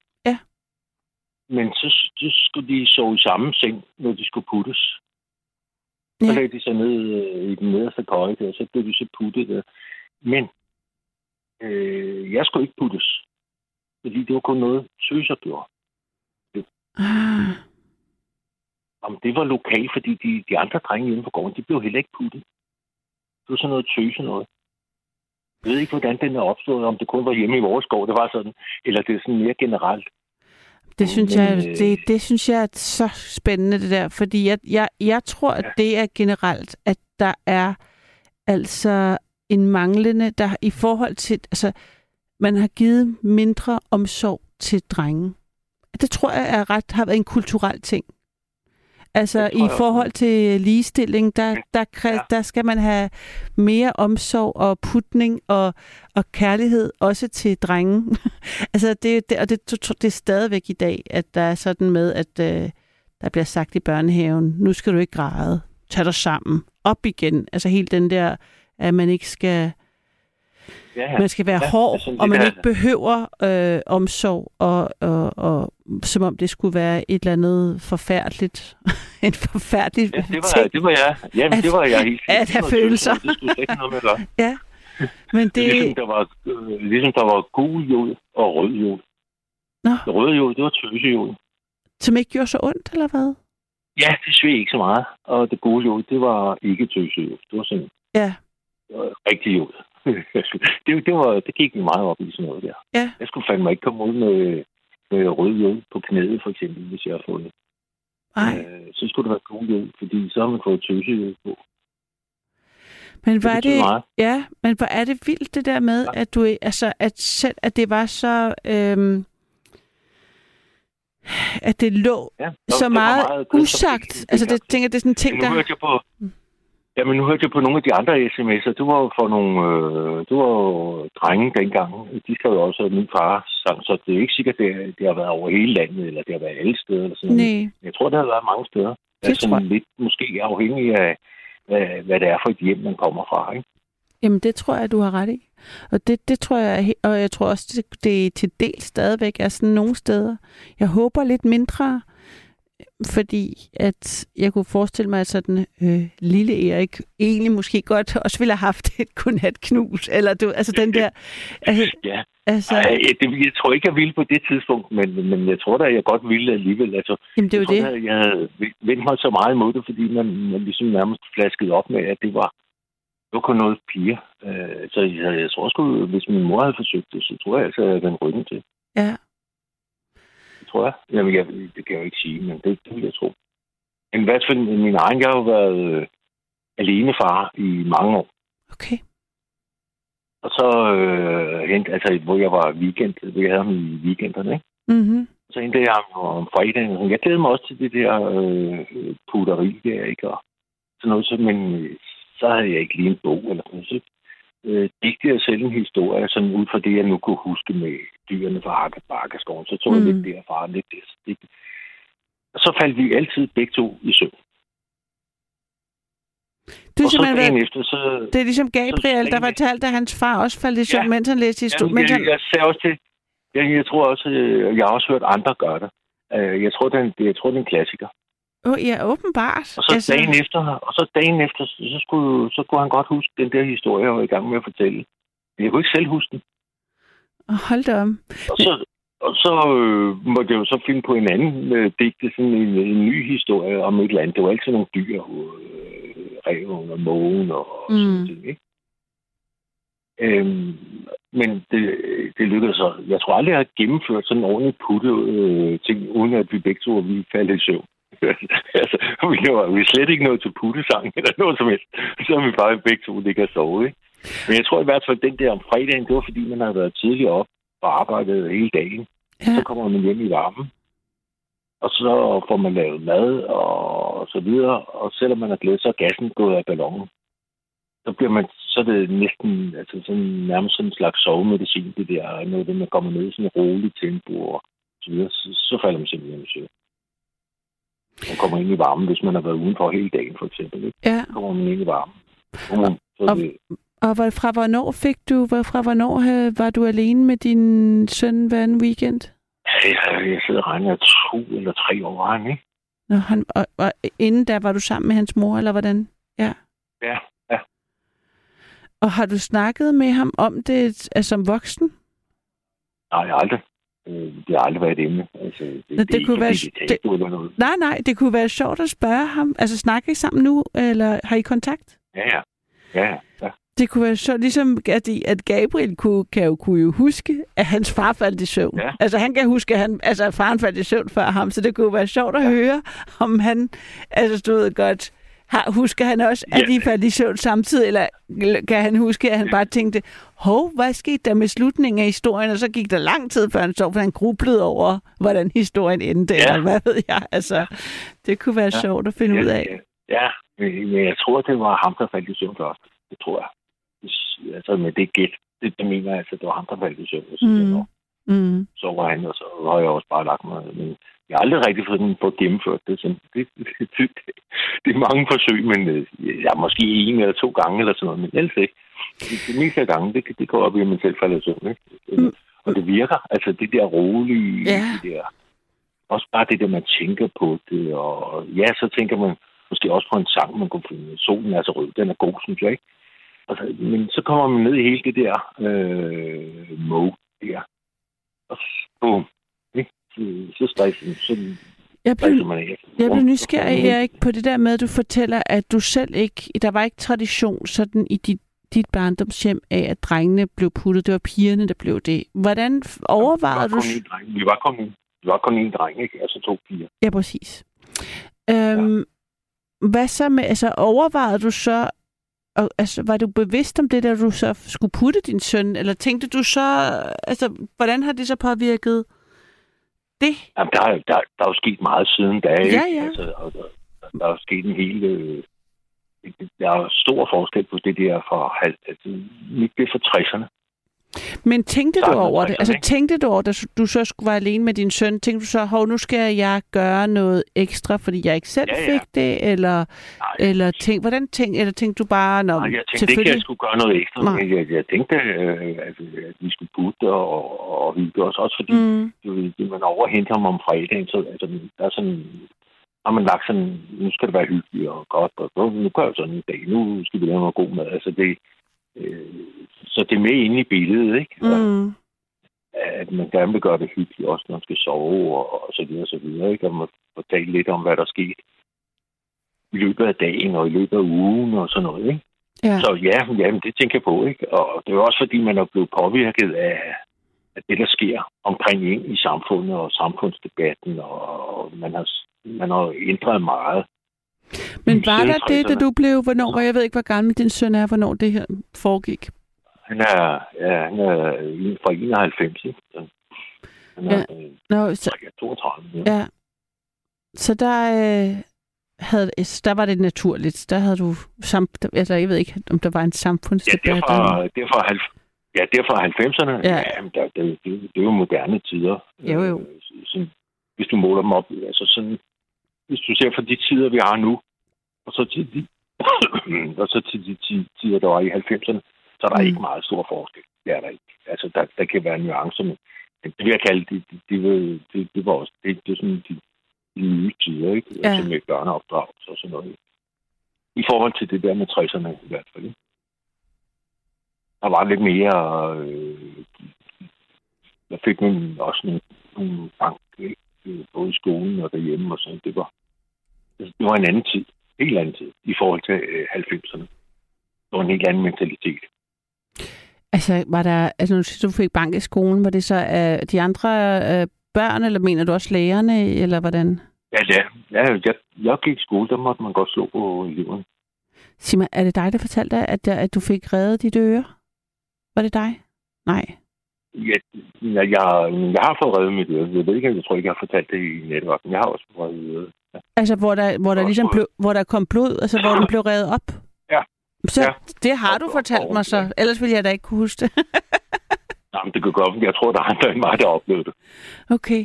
Men så, så skulle de sove i samme seng, når de skulle puttes. Så Ja. lagde de sig ned øh, i den nederste køje der, så blev de så puttet der. Men øh, jeg skulle ikke puttes. Fordi det var kun noget, søser gjorde. Ah. Om det var lokalt, fordi de, de andre drenge hjemme på gården, de blev heller ikke puttet. Det var sådan noget tøse noget. Jeg ved ikke, hvordan den er opstået, om det kun var hjemme i vores gård, det var sådan, eller det er sådan mere generelt. Det synes, Men, jeg, øh, det, det synes jeg er så spændende, det der. Fordi jeg, jeg, jeg tror, at det er generelt, at der er altså en manglende, der i forhold til, altså, man har givet mindre omsorg til drenge. Det tror jeg er ret, har været en kulturel ting. Altså i forhold til ligestilling, der, der, kræ, Ja. der skal man have mere omsorg og putning og, og kærlighed, også til drenge. altså det, det, og det, det er stadigvæk i dag, at der er sådan med, at øh, der bliver sagt i børnehaven, nu skal du ikke græde, tag dig sammen, op igen. Altså helt den der, at man ikke skal... Ja, ja. Man skal være Ja, hård, det og man der- ikke behøver øh, omsorg, og, og, og som om det skulle være et eller andet forfærdeligt. en forfærdelig Ja, det var, ting. det var jeg. Jamen, At- det var jeg helt at have følelser. Det skulle ikke noget med. Ja, men Det... Ligesom, der var, øh, ligesom der var gul jod og rød jod. Nå. Det røde jod, det var tøsejod. Som ikke gjorde så ondt, eller hvad? Ja, det sved ikke så meget. Og det gule jod, det var ikke tøsejod. Det var sådan Ja, øh, rigtig jod. det, det, var, det gik mig meget op i sådan noget der. ja. Jeg skulle fandme ikke komme ud med, med rød jod på knæet, for eksempel, hvis jeg har fået det. Nej. Øh, så skulle det være gul jod, fordi så har man fået tøsejod på. Men hvor er det, meget. ja, men hvor er det vildt det der med, at du, altså, at selv, at det var så, øhm, at det lå Ja, så der var meget, meget usagt. Altså, det tænker, det er sådan ting, Men nu der... hørte jeg på... Ja, men nu hørte jeg på nogle af de andre sms'er. Det var jo for nogle... Øh, det var jo drenge dengang. De skrev jo også, min far sang, så det er ikke sikkert, det, det har været over hele landet, eller det har været alle steder. Eller sådan. Nej, Jeg tror, det har været mange steder. Det altså, tror jeg. lidt måske afhængig af, hvad, hvad det er for et hjem, man kommer fra. Ikke? jamen det tror jeg, du har ret i. Og det, det tror jeg, og jeg tror også, det, det til del stadigvæk er sådan nogle steder. Jeg håber lidt mindre, fordi at jeg kunne forestille mig, at sådan øh, lille Erik egentlig måske godt også ville have haft et godnatknus, eller du, altså den der, altså, Ja. altså Ej, det, jeg tror ikke, jeg ville på det tidspunkt, men, men jeg tror da, jeg godt ville alligevel. Altså, jamen det er jo jeg det. tror, da, jeg havde vendt mig så meget imod det, fordi man, man ligesom nærmest flaskede op med, at det var, det var kun noget piger. Øh, så jeg, jeg tror sgu, hvis min mor havde forsøgt det, så tror jeg altså, at jeg havde den ryggen til. Ja, Det tror jeg. Jamen, jeg, det kan jeg jo ikke sige, men det, det vil jeg tro. Men i hvert fald, min egen, jeg har jo været øh, alenefar i mange år. okay. Og så øh, hent, altså, hvor jeg var weekend, hvor jeg havde ham i weekenderne, ikke? Mm-hmm. Så hentede jeg ham om fredagen. og sådan. Jeg glæder mig også til det der øh, putteri der, ikke? Og sådan noget, så, men øh, så havde jeg ikke lige en bog eller sådan noget. Så øh, digte jeg selv en historie, sådan ud fra det, jeg nu kunne huske med dyrene fra Hakke Bakkeskoven. Så tog jeg Mm. lidt derfra og lidt der. Det, og så faldt vi altid begge to i søvn. Du er og så simpelthen dagen været, efter, så... det er ligesom Gabriel, der dagen fortalte, at hans far også faldt i søvn, Ja. mens han læste historie. Ja, mens jeg, han... jeg sagde også til... Jeg, jeg tror også, øh, jeg har også hørt andre gøre det. Øh, Jeg tror, det er en, jeg tror, det er en klassiker. Oh, ja, åbenbart. Og så altså... dagen efter, og så dagen efter, så skulle, så kunne han godt huske den der historie, jeg var i gang med at fortælle. Jeg kunne ikke selv huske den. Oh, hold da om. Og så, og så øh, måtte jeg jo så finde på en anden øh, digte, sådan en, en ny historie om et eller andet. Det var altid nogle dyr, øh, reven og mågen og mm. sådan Mm. noget, ikke? Øhm, men det, det lykkedes så. Jeg tror aldrig, jeg har gennemført sådan en ordentlig putte øh, ting, uden at vi begge to vi faldt i søvn. altså, vi var, vi er slet ikke nået til puttesang eller noget som helst. Så er vi bare begge to ligger og sove, ikke? Men jeg tror i hvert fald, den der om fredagen, det var fordi, man har været tidligere op og arbejdet hele dagen. Ja. Så kommer man hjem i varmen. Og så får man lavet mad og så videre. Og selvom man er glædet, så er gassen gået af ballonen. Så bliver man, så er det næsten, altså sådan, nærmest sådan en slags sovemedicin, det der, noget, det, man kommer ned i sådan en rolig tempo og så videre, så, så falder man simpelthen i søvn. Man kommer ind i varmen, hvis man har været udenfor hele dagen, for eksempel. Ikke? Ja. Så kommer man ind i varmen. Så, man, så Og- det, Og fra hvornår fik du, fra hvornår øh, var du alene med din søn hver anden weekend? jeg, jeg sidder og regner to eller tre år, var han, ikke? Nå, han, og, og inden da var du sammen med hans mor, eller hvordan? Ja. Ja, ja. Og har du snakket med ham om det altså, som voksen? Nej, aldrig. Øh, Det har aldrig været et emne. Altså, det, det det, det kunne ikke, være- det, det, eller noget. Nej, nej, det kunne være sjovt at spørge ham. Altså, snakker I sammen nu, eller har I kontakt? Ja, ja. Ja, ja. ja. Det kunne være sjovt, ligesom at, at Gabriel kunne, kan jo, kunne jo huske, at hans far faldt i søvn. Ja. Altså han kan huske, at han, altså, at faren faldt i søvn før ham, så det kunne være sjovt at ja. høre, om han, altså du ved godt, Har, husker han også, at Ja. I faldt i søvn samtidig, eller kan han huske, at han bare tænkte, hov, hvad skete der med slutningen af historien, og så gik der lang tid, før han sov, for han grublede over, hvordan historien endte, Ja. eller hvad ved jeg. Altså, det kunne være Ja. sjovt at finde ud af. Ja, ja, men men jeg tror, det var ham, der faldt i søvn først. Det tror jeg. Altså med det gæt, det, det mener jeg altså, det var ham, der faldt i søvn. Og så, Mm. mm. Mm. så var han, og så har jeg også bare lagt mig. Men jeg har aldrig rigtig fået den på gennemført det. Så det, det, det, det, er mange forsøg, men øh, er måske en eller to gange eller sådan noget, men ellers ikke. Det, det meste af gange, det, det går op i, at man selv falder i søvn. Ikke? Mm. Og det virker. Altså det der rolige, Ja. det der, også bare det der, man tænker på det. Og ja, så tænker man måske også på en sang, man kunne finde. Solen er så rød, den er god, synes jeg. Ikke? Altså, men så kommer man ned i hele det der øh, mode der. Og så, ikke? så, så stresser så Jeg blev, man af. jeg blev nysgerrig, Erik, på det der med, at du fortæller, at du selv ikke, der var ikke tradition sådan i dit, dit barndomshjem af, at drengene blev puttet. Det var pigerne, der blev det. Hvordan overvejede du... Vi var kun. Vi var kun, en dreng, ikke? Altså to piger. Ja, præcis. Øhm, ja. Hvad så med, altså overvejede du så, og, altså var du bevidst om det, der du så skulle putte din søn, eller tænkte du så, altså hvordan har det så påvirket det? Jamen, der, er- der, der er jo sket meget siden da, ikke? Ja, ja. Altså, og der, der er jo sket en hel... Øh, der er stor forskel på det der fra... Altså, mit det er fra 60'erne. Men tænkte du over det? 60'erne, Altså tænkte du over, da du så skulle være alene med din søn, tænkte du så, hov, nu skal jeg gøre noget ekstra, fordi jeg ikke selv Ja, ja. fik det, eller, Nej, eller tænk, hvordan tænk, eller tænkte du bare, når Nej, jeg tænkte ikke, at jeg skulle gøre noget ekstra. Nej. Jeg, jeg tænkte, øh, at, at vi skulle putte og, og hygge os. Også fordi, Mm. du ved, man overhenter ham om fredagen, så altså, der er sådan, har man lagt sådan, nu skal det være hyggeligt og godt, og nu, nu gør jeg sådan en dag, nu skal vi lave noget god mad. Altså det, øh, så det er med inde i billedet, ikke? Mm. At man gerne vil gøre det hyggeligt, også når man skal sove og, og så videre og så videre, ikke? Og man fortælle lidt om, hvad der skete i løbet af dagen og i løbet af ugen og sådan noget, ikke? Ja. Så ja, jamen, det tænker jeg på, ikke? Og det er også fordi, man er blevet påvirket af, af det, der sker omkring en i samfundet og samfundsdebatten, og man har, man har ændret meget. Men var der det, da 60'erne. du blev, hvornår, var jeg ved ikke, hvor gammel din søn er, hvornår det her foregik? Han er, ja, han er fra 91, ikke? Så Han er, Ja. ja. Nå, så, øh, 32. Ja. ja. Så der, øh, havde, der var det naturligt. Der havde du, sam, altså, jeg ved ikke, om der var en Ja, samfundsdebat. det eller- det er fra, halv- ja, det fra 90'erne. Ja. Ja. Jamen, der, det, det, det, er jo moderne tider. Jo, jo. Øh, Sådan, hvis du måler dem op, altså sådan, hvis du ser fra de tider, vi har nu, og så til de, og så til de ti- tider, der var i 90'erne, så er der Mm. ikke meget stor forskel. Det er der ikke. Altså, der, der kan være nuancer, men det vil jeg kalde det, det, det, det, det, det var også, det, det er sådan de, de nye tider, ikke? Ja. Altså med børneopdragelse og sådan noget. I forhold til det der med 60'erne i hvert fald, ikke? Der var lidt mere... Øh, der fik man også nogle, nogle bank, ikke? Øh, både i skolen og derhjemme og sådan. Det var, det var en anden tid. Helt anden tid i forhold til øh, 90'erne. Det var en helt anden mentalitet. Altså, var der, altså, nu siger du, fik bank i skolen, var det så uh, de andre uh, børn, eller mener du også lærerne, eller hvordan? Ja, ja. ja jeg, jeg gik i skole, der måtte man godt slå på eleverne. Sig mig, er det dig, der fortalte dig, at, at du fik reddet dit øre? Var det dig? Nej. Ja, jeg, jeg, jeg har fået reddet mit øre. Jeg ved ikke, jeg tror ikke, jeg har fortalt det i netværken. Jeg har også fået reddet øret. Ja. Altså, hvor der, hvor der ligesom blev, hvor der kom blod, altså hvor den blev revet op? Ja. Så Ja. det har du fortalt mig så. Ellers ville jeg da ikke kunne huske det. Nej, men det kan godt Jeg tror, der er andre end mig, der oplevede det. okay.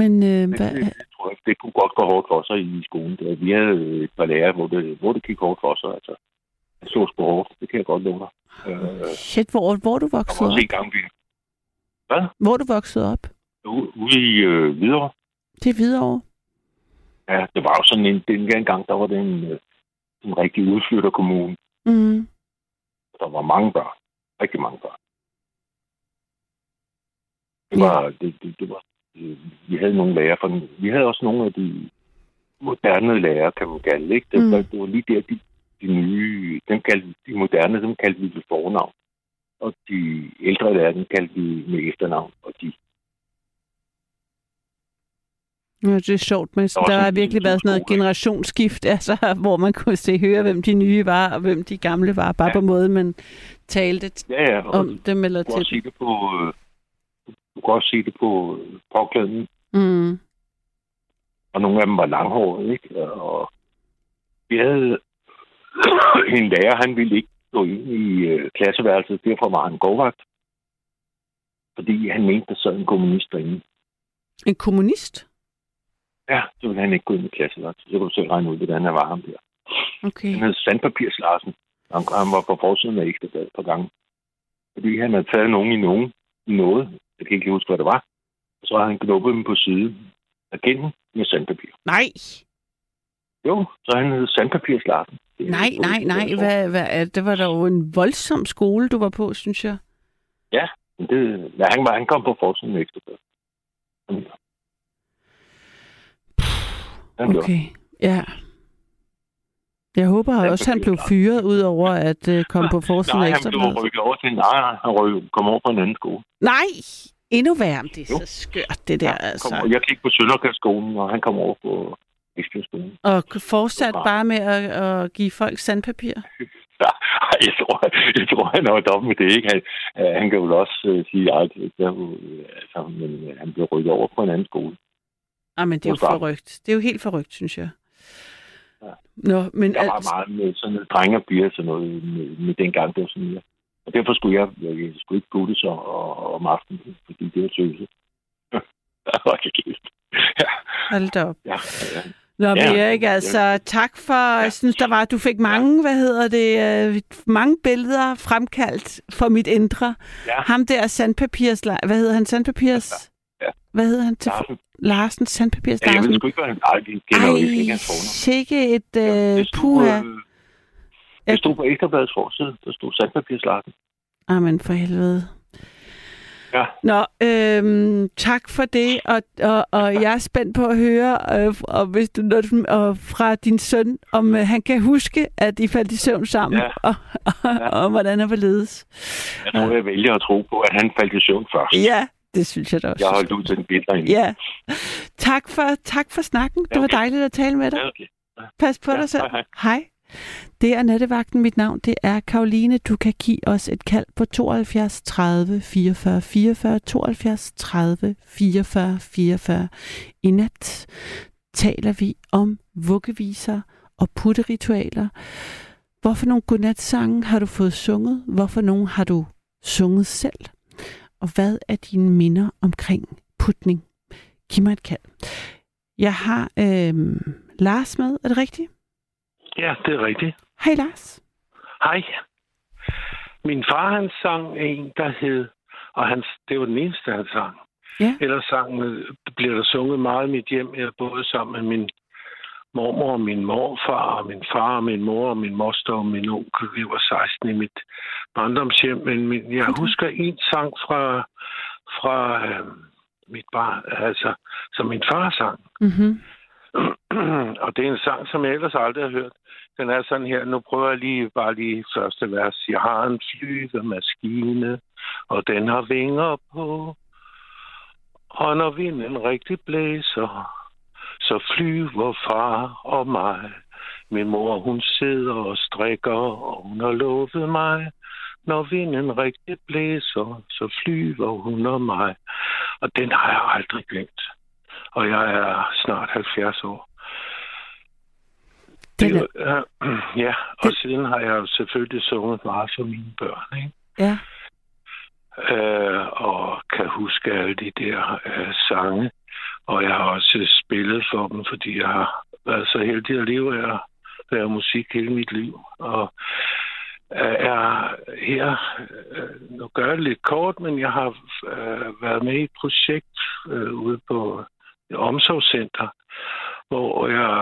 Men øh, Men hvad, det, det, tror jeg, det kunne godt gå hårdt for sig i skolen. Der. Vi havde et par lærere, hvor det, hvor det gik hårdt for sig. Altså, det slås på hårdt. Det kan jeg godt love dig. Øh, shit, hvor, hvor du var op? også en gang, vi Hvor du vokset op? ude, i øh, Hvidovre. Det er Hvidovre. Ja, det var jo sådan en, den gang, der var det en, øh, en rigtig udflytterkommune. Mm. Der var mange børn. Rigtig mange børn. Det Ja. var, det, det, det var, øh, vi havde nogle lærere den- vi havde også nogle af de moderne lærere, kan man kalde det, ikke? Det, Mm. var, det var lige der, de, de nye, dem kaldte, de moderne, dem kaldte vi ved fornavn. Og de ældre lærere, dem kaldte vi med efternavn. Og de, Ja, det er sjovt, men Der der har virkelig været sådan noget generationsskift, altså, hvor man kunne se høre, hvem de nye var, og hvem de gamle var, bare ja. på måden, man talte Ja, ja. Og om dem eller til se det på, øh, du kan også se det på øh, påklædningen. Mm. og nogle af dem var langhårede, ikke? Og vi havde en lærer, han ville ikke gå ind i øh, klasseværelset, derfor var han gårdvagt. Fordi han mente, der sad en kommunist derinde. En kommunist? Ja, så ville han ikke gå ind i klasseværelset. Så kan du selv regne ud, hvordan han var ham der. Okay. Han hed Sandpapirs Larsen. Han, han var på forsiden af Ekstrabladet et par gange. Fordi han havde taget nogen i nogen i noget. Jeg kan ikke huske, hvad det var. Og så havde han knuppet dem på siden af med sandpapir. Nej, Jo, så han hed Sandpapirs Larsen. Nej, nej, nej. Hvad, hvad, er- det var da jo en voldsom skole, du var på, synes jeg. Ja, men det, ja, han, var, han kom på forsiden. Han gjorde. Okay, ja. Jeg håber Ja, også, han blev fyret ud over at uh, komme på forsiden Nej, af han ekstra blev rykket over til en nej, han ryk, kom over på en anden skole. Nej, endnu værre. Det er Jo. så skørt, det der, Han altså. over- jeg gik på Søndergaardskolen, og han kom over på Ekstrabladet. Og fortsat Bare- med at, at give folk sandpapir. Ja, jeg tror, jeg tror, han er jo dom med det, ikke? Han, øh, han kan jo også uh, sige, at det øh, altså, men øh, han blev rykket over på en anden skole. Ah, men det er jo forrygt. Det er jo helt forrygt, synes jeg. Ja. Nå, men Jeg var altså, meget med sådan noget drenge og piger og sådan noget med, med dengang, det var sådan, ja. Og derfor skulle jeg, jeg, jeg skulle ikke sig og, om aftenen, fordi det var tøse. Hold da kæft. ja, hold da op. ja, ja. Nå, Ja. Erik, altså, tak for, jeg synes, der var, du fik mange, hvad hedder det, øh, mange billeder fremkaldt for mit indre. Ja. Ham der sandpapirs, hvad hedder han, sandpapirs, Ja. hvad hedder han til, Larsen. Larsen, sandpapirs Ja, jeg Larsen. ved sgu ikke, hvad han... Ej, det fornavn. sikke et øh, Det stod, puha. øh, det stod på Ekstrabladets forside. Der stod Sandpapirslarsen. Amen, for helvede. Ja. Nå, øhm, tak for det, og, og, og jeg er spændt på at høre øh, og hvis du, når og fra din søn, om øh, han kan huske, at I faldt i søvn sammen, Ja. og, og, Ja. og hvordan han var ledes. Jeg tror, jeg vælger at tro på, at han faldt i søvn først. Ja, det synes jeg da også. Jeg holdt ud til den billeder ind. Ja. Tak for, tak for snakken. Det var okay. dejligt at tale med dig. Ja, okay. Pas på Ja, dig selv. hej, hej. Det er nattevagten. Mit navn det er Karoline. Du kan give os et kald på 72 30 44 44 72 30 44 44. I nat taler vi om vuggeviser og putteritualer. Hvorfor nogle godnatsange har du fået sunget? Hvorfor nogle har du sunget selv? Og hvad er dine minder omkring putning? Giv mig et kald. Jeg har øh, Lars med. Er det rigtigt? Ja, det er rigtigt. Hej Lars. Hej. Min far, han sang en, der hed, og hans, det var den eneste, han sang. Ja. Ellers sang, bliver der sunget meget i mit hjem. Jeg boede sammen med min mormor og min morfar, og min far og min mor og min moster og min onkel. Vi var 16 i mit barndomshjem, men min, jeg husker en sang fra, fra øh, mit barn, altså, som min far sang. Mm-hmm. og det er en sang, som jeg ellers aldrig har hørt. Den er sådan her. Nu prøver jeg lige bare lige første vers. Jeg har en flyvemaskine, og den har vinger på. Og når vinden rigtig blæser, så flyver far og mig. Min mor, hun sidder og strikker, og hun har lovet mig. Når vinden rigtig blæser, så flyver hun og mig. Og den har jeg aldrig glemt. Og jeg er snart 70 år. Den Det, øh, ja, og siden har jeg jo selvfølgelig sunget meget for mine børn, ikke? Ja. øh, og kan huske alle de der øh, sange. Og jeg har også spillet for dem, fordi jeg har været så heldig at leve af at være musik hele mit liv. Og øh, er her, øh, nu gør jeg det lidt kort, men jeg har øh, været med i et projekt øh, ude på omsorgscenter, hvor jeg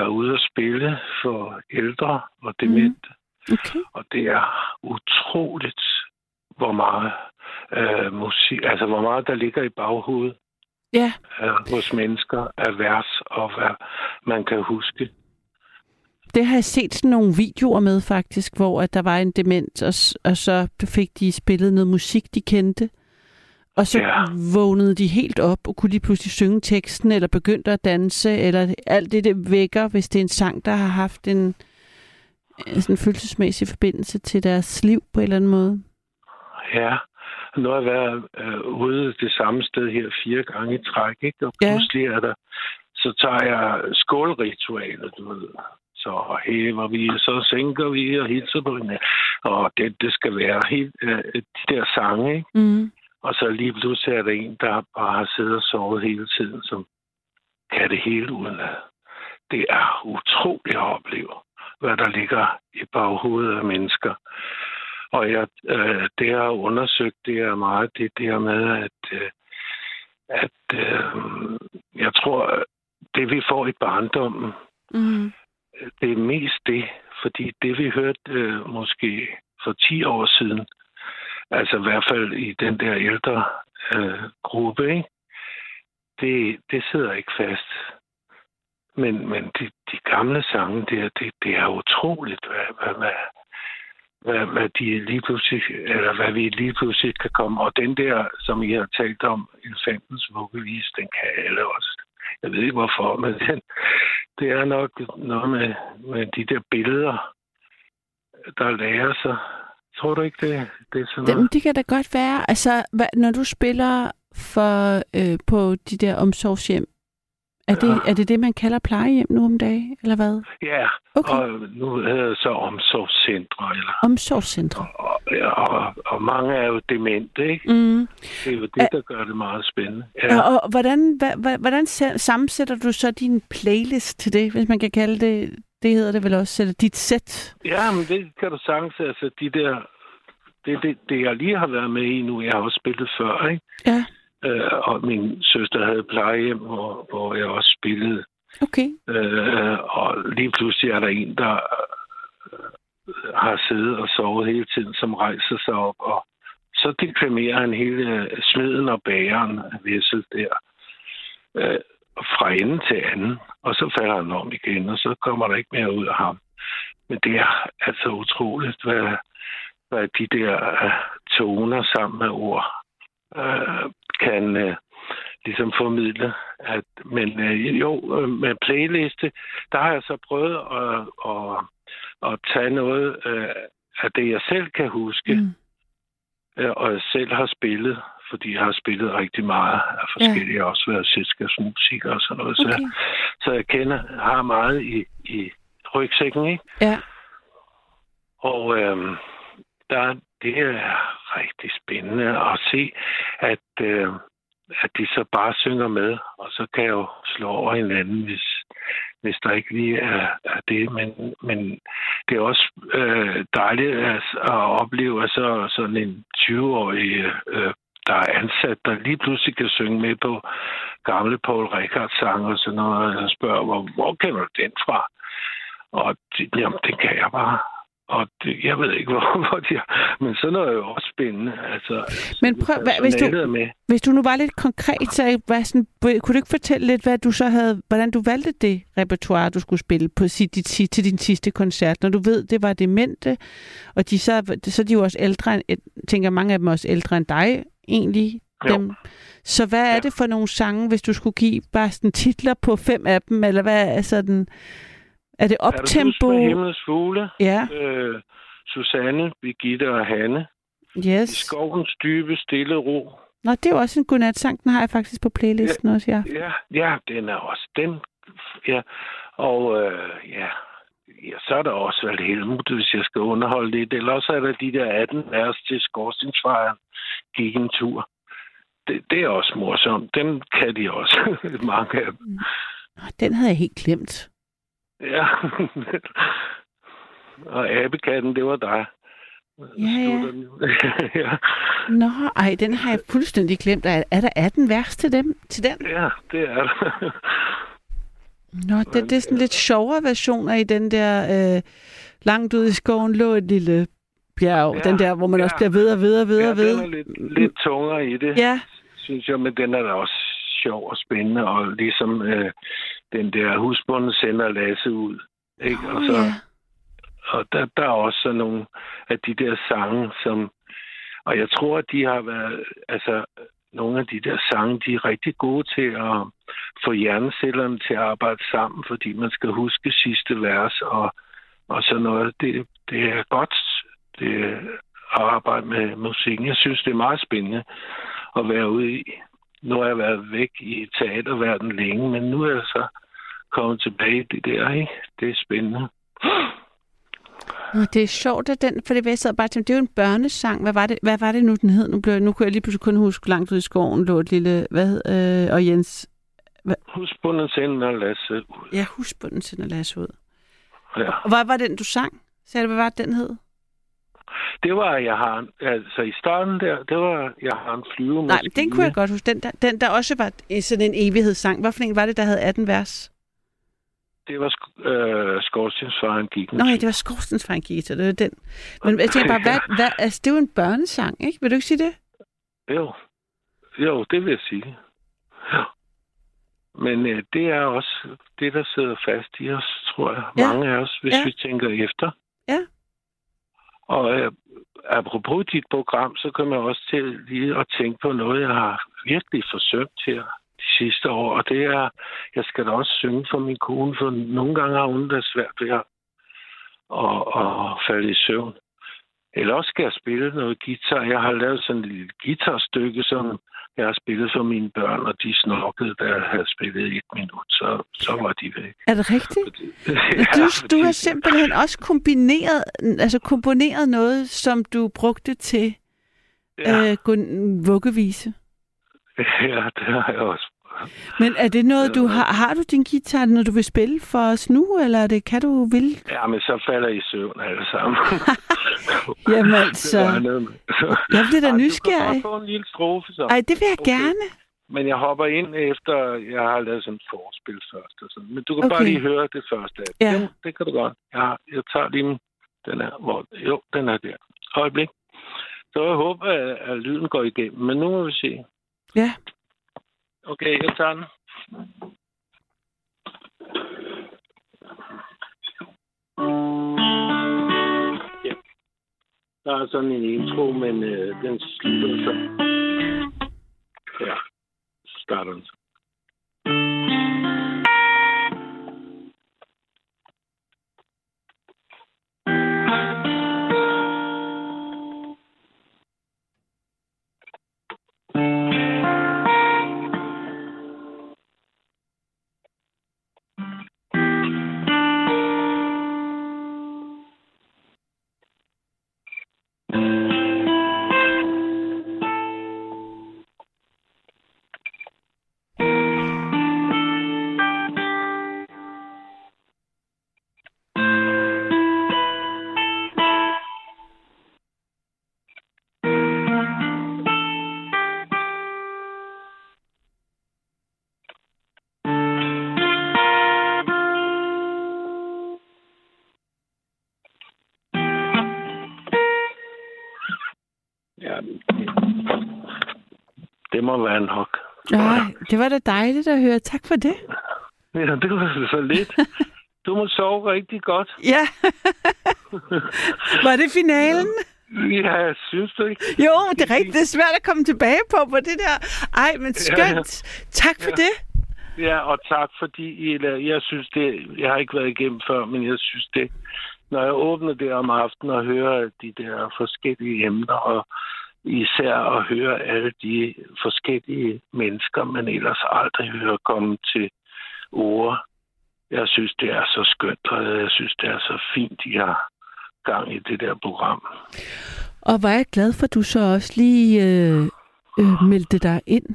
er ude at spille for ældre og demente. Mm. Okay. Og det er utroligt, hvor meget øh, musik, altså hvor meget der ligger i baghovedet Ja. øh, hos mennesker af vers og hvad man kan huske. Det har jeg set sådan nogle videoer med faktisk, hvor at der var en dement, og, og så fik de spillet noget musik, de kendte. Og så Ja. ja. vågnede de helt op og kunne de pludselig synge teksten, eller begyndte at danse, eller alt det, det vækker, hvis det er en sang, der har haft en, en sådan følelsesmæssig forbindelse til deres liv på en eller anden måde. Ja, nu har jeg været øh, ude det samme sted her fire gange i træk, ikke? Og Ja. pludselig er der, så tager jeg skålritualet, du ved. Så hæver vi, så sænker vi og hilser på hinanden. Og det, det skal være helt øh, de der sange, ikke? Mm. Og så lige pludselig er der en, der bare har siddet og sovet hele tiden, som kan det hele uden at. Det er utroligt at opleve, hvad der ligger i baghovedet af mennesker. Og jeg, øh, det, jeg har undersøgt, det er meget det der med, at, øh, at øh, jeg tror, det vi får i barndommen, Mm. det er mest det, fordi det vi hørte øh, måske for 10 år siden, altså i hvert fald i den der ældre øh, gruppe, ikke? Det, det sidder ikke fast. Men, men de, de gamle sange, der, det, det er utroligt, hvad, hvad, hvad, hvad, hvad, de lige pludselig, eller hvad vi lige pludselig kan komme. Og den der, som I har talt om, elefantens vuggevis, den kan alle også. Jeg ved ikke hvorfor, men den, det er nok noget med, med de der billeder, der lærer sig. Tror du ikke, det, det er sådan noget? det kan da godt være. Altså, hvad, når du spiller for øh, på de der omsorgshjem, er det, Ja. er det det, man kalder plejehjem nu om dagen, eller hvad? Ja, Okay. og nu hedder det så omsorgscentre, eller, Omsorgscentre. og, og, og mange er jo demente, ikke? Mm. Det er jo det, der gør det meget spændende. Ja. Og, og hvordan, hva, hvordan sa- sammensætter du så din playlist til det, hvis man kan kalde det, det hedder det vel også, eller dit sæt? Ja, men det kan du sagtens. Altså, de der, det, det, det, jeg lige har været med i nu, jeg har også spillet før, ikke? Ja. Øh, og min søster havde plejehjem, hvor, hvor jeg også spillede. Okay. Øh, og lige pludselig er der en, der øh, har siddet og sovet hele tiden, som rejser sig op, og så deklamerer han hele smeden og bageren af Vessel der, øh, fra ende til anden, og så falder han om igen, og så kommer der ikke mere ud af ham. Men det er altså utroligt, hvad, hvad de der øh, toner sammen med ord øh, kan øh, ligesom formidle. At, men jo, med playliste, der har jeg så prøvet at, at, at tage noget øh, af det, jeg selv kan huske, Mm. og jeg selv har spillet, fordi jeg har spillet rigtig meget af forskellige, ja. også været selskabsmusik og sådan noget. Så, Okay. jeg, så jeg kender, har meget i, i rygsækken, ikke? Ja. Og øhm, der, det er rigtig spændende at se, at, øh, at de så bare synger med, og så kan jeg jo slå over hinanden, hvis, hvis der ikke lige er, er det. Men, men det er også øh, dejligt at, at opleve, at så sådan en 20-årig, øh, der er ansat, der lige pludselig kan synge med på gamle Paul Rickard sange og sådan noget, og jeg spørger, hvor, hvor kender du den fra? Og de, jamen, det kan jeg bare. Og det, jeg ved ikke, hvor, hvor de er. Men sådan noget er jo også spændende. Altså, Men prøv, hvad, hvis, du, med. hvis du nu var lidt konkret, så hvad sådan, kunne du ikke fortælle lidt, hvad du så havde, hvordan du valgte det repertoire, du skulle spille på sit, dit, til din sidste koncert, når du ved, det var demente, og de så, så er de jo også ældre, end, tænker mange af dem også ældre end dig, egentlig. Jo. Dem. Så hvad er det for nogle sange, hvis du skulle give bare sådan titler på fem af dem, eller hvad er sådan, er det Er optempo? med himlens fugle? Ja. Øh, Susanne, Birgitte og Hanne. I Yes. skovens dybe, stille ro. Nå, det er jo også en godnatsang, den har jeg faktisk på playlisten også, ja. Ja, ja, den er også den. Ja, og øh, ja, ja, så er der også valgt Helmut, hvis jeg skal underholde lidt. Eller også er der de der 18 vers til skorstensfejren gik en tur. Det, det er også morsomt. Den kan de også, mange af dem. Nå, Den havde jeg helt glemt. Ja. og abekatten, det var dig. Ja, ja. ja. Nå, ej, den har jeg fuldstændig glemt. Er, er der 18 vers til dem? Til den? ja, det er der. Nå, det, det er sådan lidt sjovere versioner i den der øh, langt ude i skoven lå et lille bjerg. Ja, den der, hvor man ja. også bliver ved og ved og ved ja, og ved. er lidt, lidt tungere i det, Ja, synes jeg, men den er da også sjov og spændende, og ligesom øh, den der husbunden sender Lasse ud. Ikke? Og, oh, så, ja. og der, der er også sådan nogle af de der sange, som... Og jeg tror, at de har været... Altså, nogle af de der sange, de er rigtig gode til at få hjernecellerne til at arbejde sammen, fordi man skal huske sidste vers og, og sådan noget. Det, det er godt det at arbejde med musikken. Jeg synes, det er meget spændende at være ude i. Nu har jeg været væk i teaterverdenen længe, men nu er jeg så kommet tilbage i det der, ikke? Det er spændende. Det er sjovt, at den, for det, jeg sad bare til, det er jo en børnesang. Hvad var det, hvad var det nu, den hed? Nu, blev, nu kunne jeg lige pludselig kun huske, langt ud i skoven lå et lille, hvad hed, øh, og Jens... Hvad? Husbunden sender Lasse ud. Ja, husbunden sender Lasse ud. Ja. Og hvad var den, du sang? Sagde du, hvad var det, den hed? Det var, jeg har en, altså i starten der, det var, jeg har en flyve Nej, den kunne jeg godt huske. Den der, den der også var sådan en evighedssang. Hvad for en var det, der havde 18 vers? Det var øh, Skorstensfaren gik. Nå ja, det var Skorstensfejren gik, så det var den. Men jeg tænker bare, hvad, hvad, altså, det er jo en børnesang, ikke? Vil du ikke sige det? Jo, jo, det vil jeg sige. Ja. Men øh, det er også det, der sidder fast i os, tror jeg. Ja. Mange af os, hvis Ja. vi tænker efter. Ja. Og øh, apropos dit program, så kommer jeg også til lige at tænke på noget, jeg har virkelig forsømt her de sidste år. Og det er, jeg skal da også synge for min kone, for nogle gange har hun det svært ved at, at, at falde i søvn. Eller også skal jeg spille noget guitar. Jeg har lavet sådan et lille guitarstykke, som jeg har spillet for mine børn, og de snokkede, jeg havde spillet et minut, så, så var de væk. Er det rigtigt? Ja, du, du har fordi- simpelthen også kombineret, altså komponeret noget, som du brugte til Ja. øh, vuggevise. Ja, det har jeg også. Men er det noget, du har, har du din guitar, når du vil spille for os nu, eller er det, kan du vil? Ja, men så falder I søvn alle sammen. Jamen altså, jeg bliver da Ej, Du kan nysgerrig. få en lille strofe, så. Ej, det vil jeg Okay. gerne. Men jeg hopper ind efter, jeg har lavet sådan et forspil først. Og sådan. Men du kan okay. bare lige høre det første. Ja. Jo, det kan du godt. Jeg, jeg tager lige den her. Hvor, jo, den er der. Øjeblik. Så jeg håber, at, at lyden går igennem. Men nu må vi se. Ja. Okay, jeg tager den. Ja. Der er sådan en intro, men øh, den slutter så. Ja, så starter den så. Må være nok. Nej, det var da dejligt at høre. Tak for det. Ja, det var så lidt. Du må sove rigtig godt. Ja. Var det finalen? Ja, synes du ikke? Jo, det er rigtigt. Det er svært at komme tilbage på på det der. Ej, men skønt. Tak for det. Ja, og tak fordi I jeg synes det, jeg har ikke været igennem før, men jeg synes det, når jeg åbner det om aftenen og hører de der forskellige emner, og især at høre alle de forskellige mennesker, man ellers aldrig hører komme til ord. Jeg synes, det er så skønt, og jeg synes, det er så fint, I har gang i det der program. Og var jeg glad for, at du så også lige øh, øh, meldte dig ind.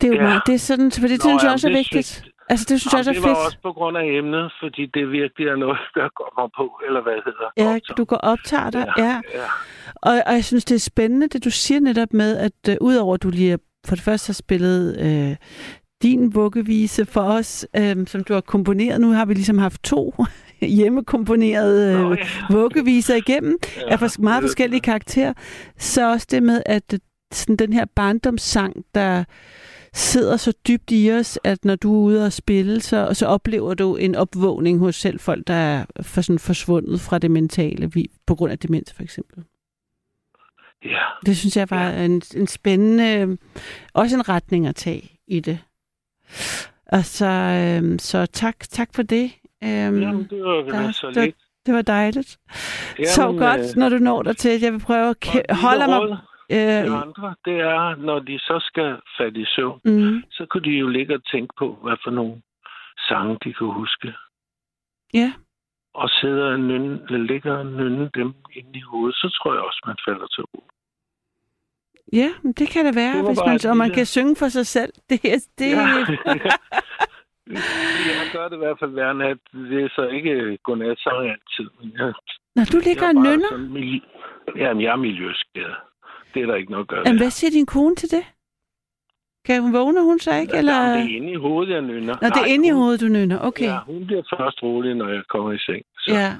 Det er jo Ja. meget, det er sådan, for det Nå, synes jeg også er vigtigt. synes- Altså, det synes jeg også er det var fedt. også på grund af emnet, fordi det virkelig er noget, der kommer på, eller hvad hedder. Ja, du går optager dig, ja. ja. Og, og jeg synes, det er spændende, det du siger netop med, at uh, udover at du lige for det første har spillet øh, din vuggevise for os, øh, som du har komponeret. Nu har vi ligesom haft to hjemmekomponerede øh, vuggeviser igennem, Ja, af for, meget forskellige karakterer. Så også det med, at øh, sådan den her barndomssang, der sidder så dybt i os, at når du er ude og spille, så, så oplever du en opvågning hos selv folk, der er for sådan forsvundet fra det mentale, vi, på grund af demens for eksempel. Ja. Det synes jeg var en, en spændende, også en retning at tage i det. Og så, øhm, så tak, tak for det. Øhm, Jamen, det var der- så det, lidt. det var dejligt. Jamen, Sov godt, øh, når du når der til. Jeg vil prøve at holde mig... råd Øh, til andre, det er, når de så skal falde i søvn, Mhm. så kunne de jo ligge og tænke på, hvad for nogle sange de kunne huske. ja, Og sidde og nynne, eller ligge og nynne dem ind i hovedet, så tror jeg også, man falder til ro. ja, det kan det være, Det hvis man, og man kan synge for sig selv. Det, er- det, Ja. jeg gør det i hvert fald hver nat. Det er så ikke godnat sang altid. Jeg, Når du ligger og er nynner, sådan miljø- Jamen, jeg er miljøskadet. Det er der ikke noget at gøre Jamen, hvad siger din kone til det? Kan hun vågne hun så ikke? Eller? Jamen, det er inde i hovedet, jeg nynner. Nå, det er inde i hovedet, du nynner. Okay. Ja, hun bliver først rolig, når jeg kommer i seng. Så. Ja,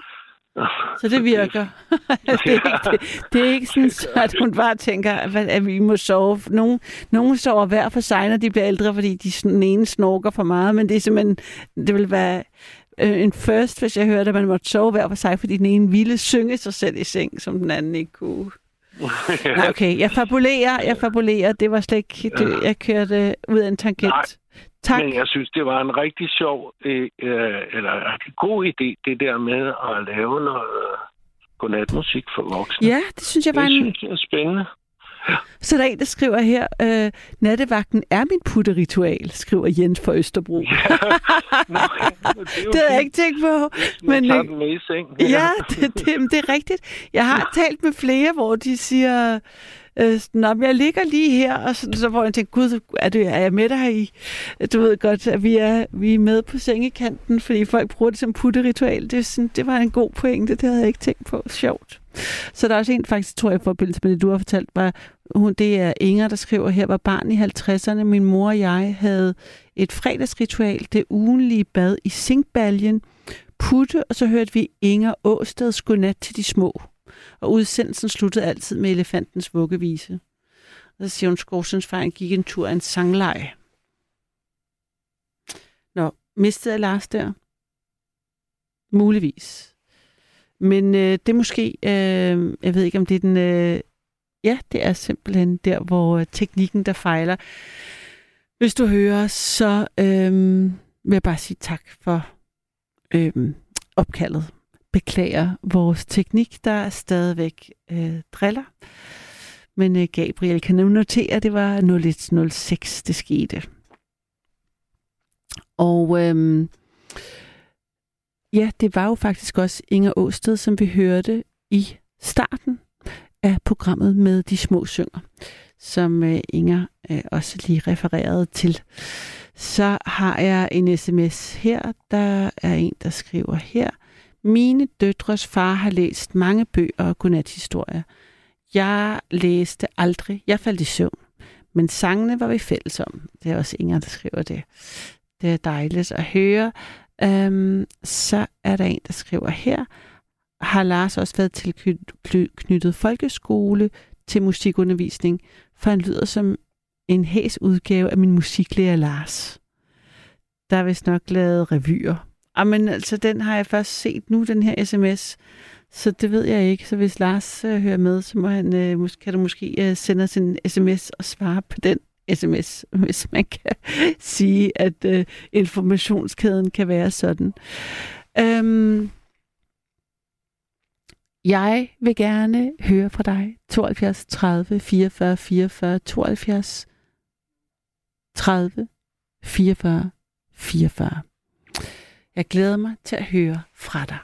så det virker. det, er ikke, det, det er ikke sådan, så at hun bare tænker, at, vi må sove. Nogle, nogle sover hver for sig, når de bliver ældre, fordi de, den ene snorker for meget, men det er simpelthen, det vil være øh, en first, hvis jeg hørte, at man måtte sove hver for sig, fordi den ene ville synge sig selv i seng, som den anden ikke kunne. Nej, okay, jeg fabulerer, jeg fabulerer. Det var slet ikke, det, jeg kørte ud af en tangent. Nej, Tak. Men jeg synes, det var en rigtig sjov, øh, øh, eller rigtig god idé, det der med at lave noget øh, godnatmusik for voksne. Ja, det synes jeg var det en... synes jeg er spændende. Så der er en, der skriver her, øh, nattevagten er mit putteritual, skriver Jens fra Østerbro. Nå, det, det havde jeg ikke tænkt på. Men, Men, tager øh, med i seng. ja, det, det, men det er rigtigt. Jeg har talt med flere, hvor de siger, øh, Nå, men jeg ligger lige her, og så, så hvor jeg tænker, gud, er, det, er jeg med dig i? Du ved godt, at vi er, vi er med på sengekanten, fordi folk bruger det som putteritual. Det, er sådan, det var en god pointe, det havde jeg ikke tænkt på. Sjovt. Så der er også en faktisk, tror jeg, i forbindelse med det, du har fortalt, var, hun, det er Inger, der skriver her, var barn i 50'erne. Min mor og jeg havde et fredagsritual, det ugenlige bad i zinkbaljen, putte, og så hørte vi Inger Åsteds godnat til de små. Og udsendelsen sluttede altid med elefantens vuggevise. Og så siger hun, skovsensfejren gik en tur af en sangleje. Nå, mistede jeg Lars der? Muligvis. Men øh, det er måske, øh, jeg ved ikke om det er den, øh, ja, det er simpelthen der, hvor øh, teknikken der fejler. Hvis du hører, så øh, vil jeg bare sige tak for øh, opkaldet. Beklager vores teknik, der er stadigvæk øh, driller. Men øh, Gabriel kan nu notere, at det var 0106, det skete. Og øh, ja, det var jo faktisk også Inger Åsted, som vi hørte i starten af programmet med De Små Synger, som øh, Inger øh, også lige refererede til. Så har jeg en sms her. Der er en, der skriver her. Mine døtres far har læst mange bøger og godnathistorier. Jeg læste aldrig. Jeg faldt i søvn. Men sangene var vi fælles om. Det er også Inger, der skriver det. Det er dejligt at høre. Øhm, så er der en, der skriver her. Har Lars også været tilknyttet folkeskole til musikundervisning? For han lyder som en hæs udgave af min musiklærer Lars. Der er vist nok lavet revyer. Ah, Jamen altså, den har jeg først set nu, den her sms. Så det ved jeg ikke. Så hvis Lars øh, hører med, så må han, øh, kan du måske øh, sende os en sms og svare på den sms, hvis man kan sige, at øh, informationskæden kan være sådan. Øhm, jeg vil gerne høre fra dig. 72 30 44 44 72 30 44 44. Jeg glæder mig til at høre fra dig.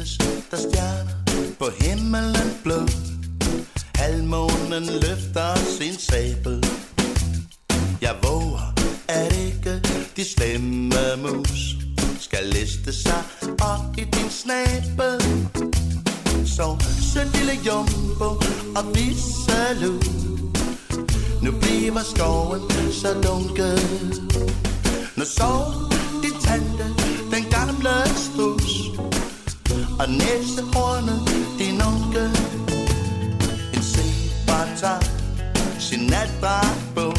Findes der stjerner på himmelen blå. Halvmånen løfter sin sabel. Jeg våger, at ikke de slemme mus Skal liste sig op i din snabel. Så sød lille jumbo og visselud Nu bliver skoven så dunkel Nu sov din tante, den gamle strus. Og næste næsehornet, din onkel. En zebratar, sin natdragt på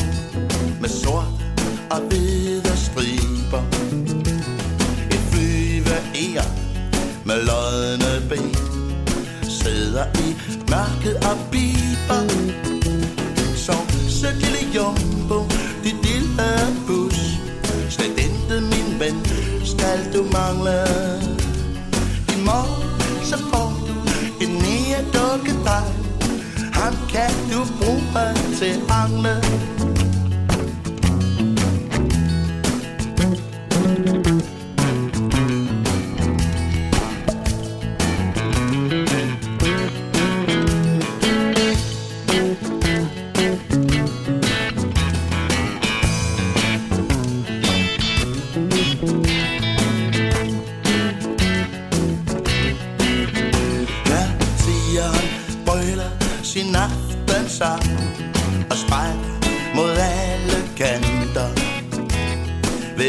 Med sort og hvide striber. Et flyve flyveæger med lodne ben. Sidder i mørket og biber. Så sød lille jumbo, dit lille bus. Slet intet min ven, skal du mangle. I morgen så får du en nye dukke dig Ham kan du bruge til andre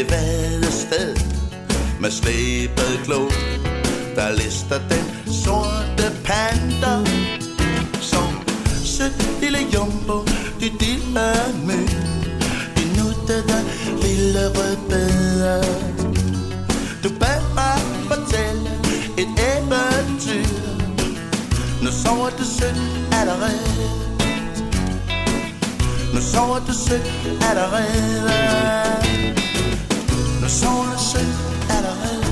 det vadested med slæbet klo Der lister den sorte panda, som sødt lille jumbo, de lille mø Din nuttede lille rødbede. Du bad mig fortælle et eventyr. Nu sover du sødt allerede. Nu sover du sødt allerede. Nu sover du sødt allerede